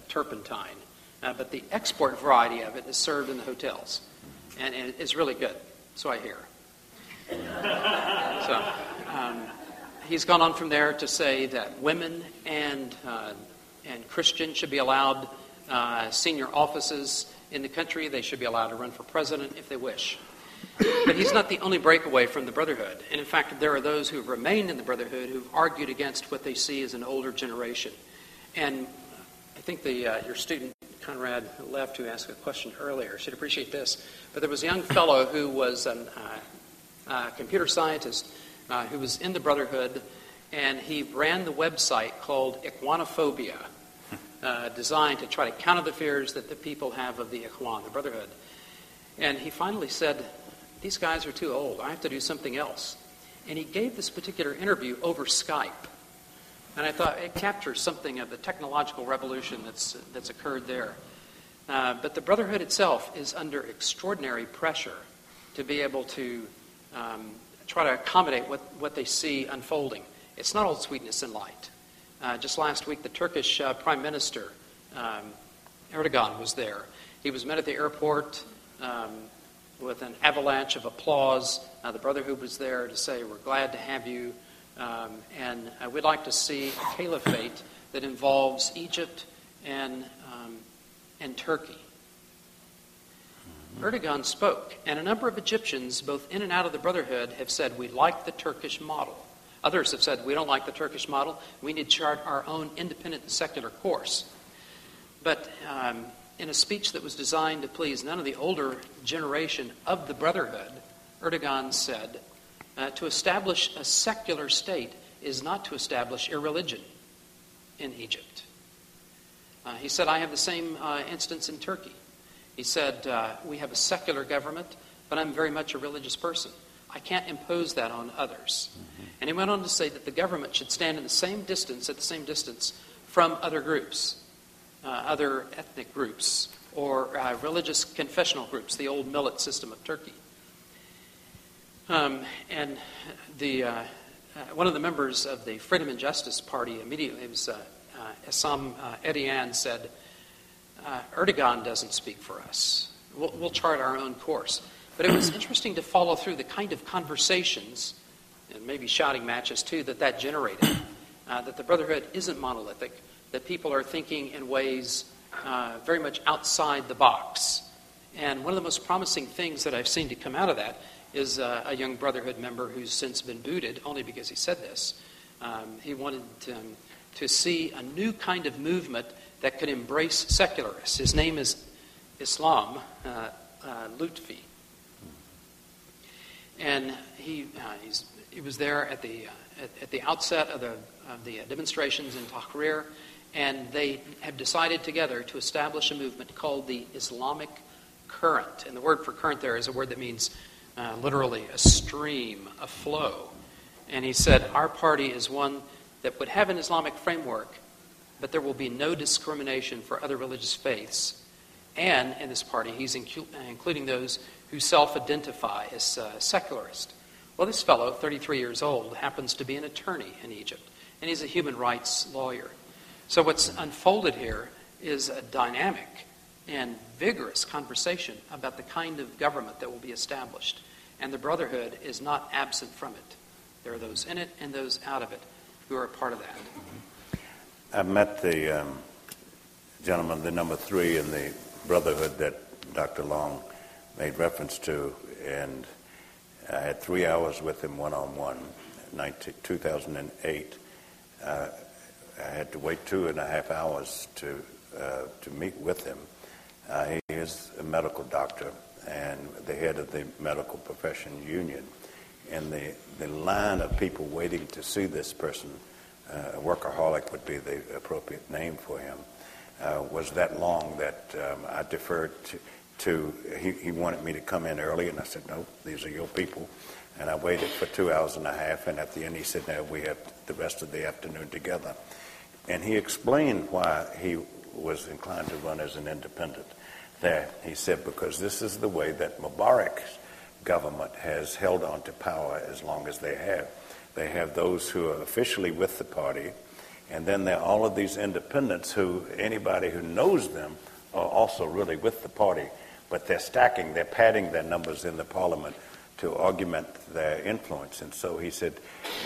turpentine, but the export variety of it is served in the hotels, and, and it's really good. So I hear. so um, he's gone on from there to say that women and and Christians should be allowed senior offices in the country. They should be allowed to run for president if they wish. But he's not the only breakaway from the Brotherhood. And in fact, there are those who have remained in the Brotherhood who've argued against what they see as an older generation. And I think the, uh, your student, Conrad, left who asked a question earlier should appreciate this. But there was a young fellow who was a uh, uh, computer scientist uh, who was in the Brotherhood, and he ran the website called Ikhwanophobia uh, designed to try to counter the fears that the people have of the Ikhwan, the Brotherhood. And he finally said, These guys are too old. I have to do something else. And he gave this particular interview over Skype. And I thought it captures something of the technological revolution that's, that's occurred there. Uh, but the Brotherhood itself is under extraordinary pressure to be able to um, try to accommodate what, what they see unfolding. It's not all sweetness and light. Uh, just last week, the Turkish uh, Prime Minister, um, Erdogan, was there. He was met at the airport um, with an avalanche of applause. Uh, the Brotherhood was there to say, We're glad to have you. Um, and uh, we'd like to see a caliphate that involves Egypt and, um, and Turkey. Erdogan spoke, and a number of Egyptians, both in and out of the Brotherhood, have said, We like the Turkish model. Others have said, we don't like the Turkish model. We need to chart our own independent secular course. But um, in a speech that was designed to please none of the older generation of the Brotherhood, Erdogan said, uh, to establish a secular state is not to establish irreligion in Egypt. Uh, he said, I have the same uh, instance in Turkey. He said, uh, We have a secular government, but I'm very much a religious person. I can't impose that on others. And he went on to say that the government should stand in the same distance, at the same distance, from other groups, uh, other ethnic groups, or uh, religious confessional groups, the old millet system of Turkey. Um, and the, uh, uh, one of the members of the Freedom and Justice Party immediately, it was uh, uh, uh, Edian, said, uh, Erdogan doesn't speak for us. We'll, we'll chart our own course. But it was interesting to follow through the kind of conversations, and maybe shouting matches too, that that generated. Uh, that the Brotherhood isn't monolithic, that people are thinking in ways uh, very much outside the box. And one of the most promising things that I've seen to come out of that is uh, a young Brotherhood member who's since been booted, only because he said this. Um, he wanted to, um, to see a new kind of movement that could embrace secularists. His name is Islam uh, uh, Lutfi. And he, uh, he was there at the, uh, at, at, the outset of the, of the demonstrations in Tahrir, and they have decided together to establish a movement called the Islamic Current. And the word for current there is a word that means uh, literally a stream, a flow. And he said, Our party is one that would have an Islamic framework, but there will be no discrimination for other religious faiths. And in this party, he's incu- including those who self identify as uh, secularist. Well, this fellow, 33 years old, happens to be an attorney in Egypt, and he's a human rights lawyer. So, what's unfolded here is a dynamic and vigorous conversation about the kind of government that will be established. And the Brotherhood is not absent from it. There are those in it and those out of it who are a part of that. I met the um, gentleman, the number three in the Brotherhood that Dr. Long made reference to, and I had three hours with him one on one, 2008. Uh, I had to wait two and a half hours to uh, to meet with him. Uh, he is a medical doctor and the head of the medical profession union, and the the line of people waiting to see this person, uh, a workaholic would be the appropriate name for him, uh, was that long that um, I deferred to to he, he wanted me to come in early, and I said, no, these are your people. And I waited for two hours and a half, and at the end he said, no, we have the rest of the afternoon together. And he explained why he was inclined to run as an independent there. He said, because this is the way that Mubarak's government has held on to power as long as they have. They have those who are officially with the party, and then there are all of these independents who anybody who knows them are also really with the party but they're stacking, they're padding their numbers in the parliament to augment their influence. And so he said,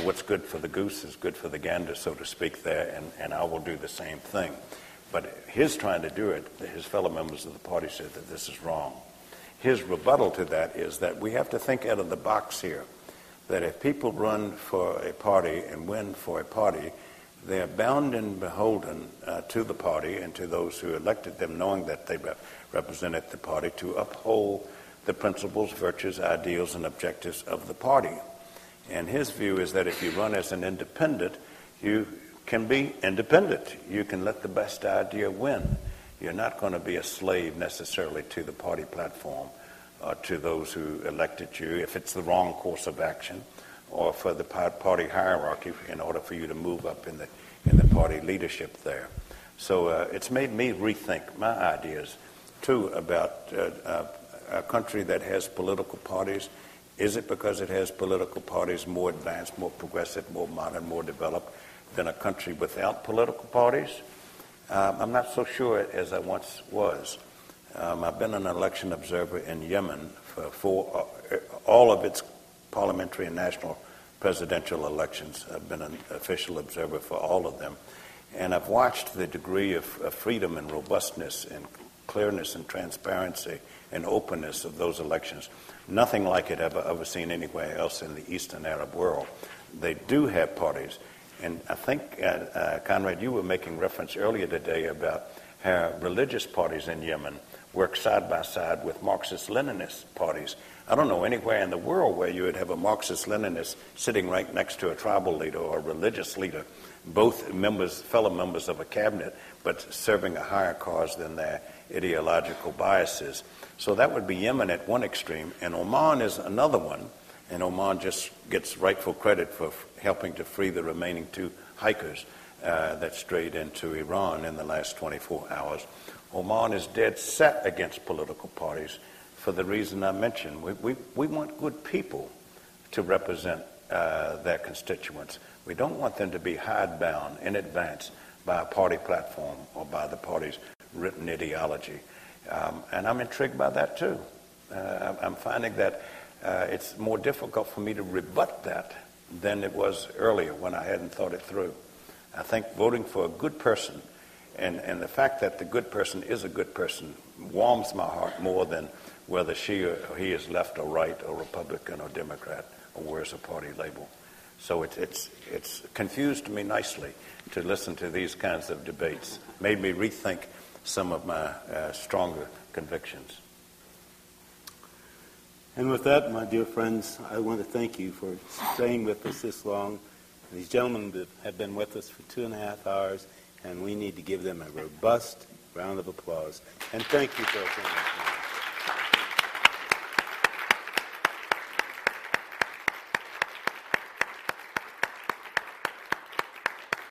what's good for the goose is good for the gander, so to speak, there, and, and I will do the same thing. But his trying to do it, his fellow members of the party said that this is wrong. His rebuttal to that is that we have to think out of the box here. That if people run for a party and win for a party, they are bound and beholden uh, to the party and to those who elected them, knowing that they represented the party to uphold the principles, virtues, ideals, and objectives of the party. And his view is that if you run as an independent, you can be independent. You can let the best idea win. You're not going to be a slave necessarily to the party platform or to those who elected you if it's the wrong course of action or for the party hierarchy in order for you to move up in the, in the party leadership there. So uh, it's made me rethink my ideas too, about uh, uh, a country that has political parties. Is it because it has political parties more advanced, more progressive, more modern, more developed than a country without political parties? Um, I'm not so sure as I once was. Um, I've been an election observer in Yemen for uh, all of its parliamentary and national presidential elections. I've been an official observer for all of them. And I've watched the degree of, of freedom and robustness and clearness and transparency and openness of those elections. Nothing like it ever ever seen anywhere else in the Eastern Arab world. They do have parties, and I think uh, uh, Conrad, you were making reference earlier today about how religious parties in Yemen work side by side with Marxist-Leninist parties. I don't know anywhere in the world where you would have a Marxist-Leninist sitting right next to a tribal leader or a religious leader, both members, fellow members of a cabinet, but serving a higher cause than their ideological biases. So that would be Yemen at one extreme, and Oman is another one. And Oman just gets rightful credit for f- helping to free the remaining two hikers uh, that strayed into Iran in the last 24 hours. Oman is dead set against political parties for the reason I mentioned. We, we, we want good people to represent uh, their constituents. We don't want them to be hidebound in advance by a party platform or by the party's written ideology. Um, and I'm intrigued by that too. Uh, I'm finding that uh, it's more difficult for me to rebut that than it was earlier when I hadn't thought it through. I think voting for a good person and, and the fact that the good person is a good person warms my heart more than whether she or he is left or right or Republican or Democrat or wears a party label. So it's, it's, it's confused me nicely to listen to these kinds of debates, made me rethink some of my uh, stronger convictions. And with that, my dear friends, I want to thank you for staying with us this long. These gentlemen have been with us for two and a half hours, and we need to give them a robust round of applause. And thank you for attending.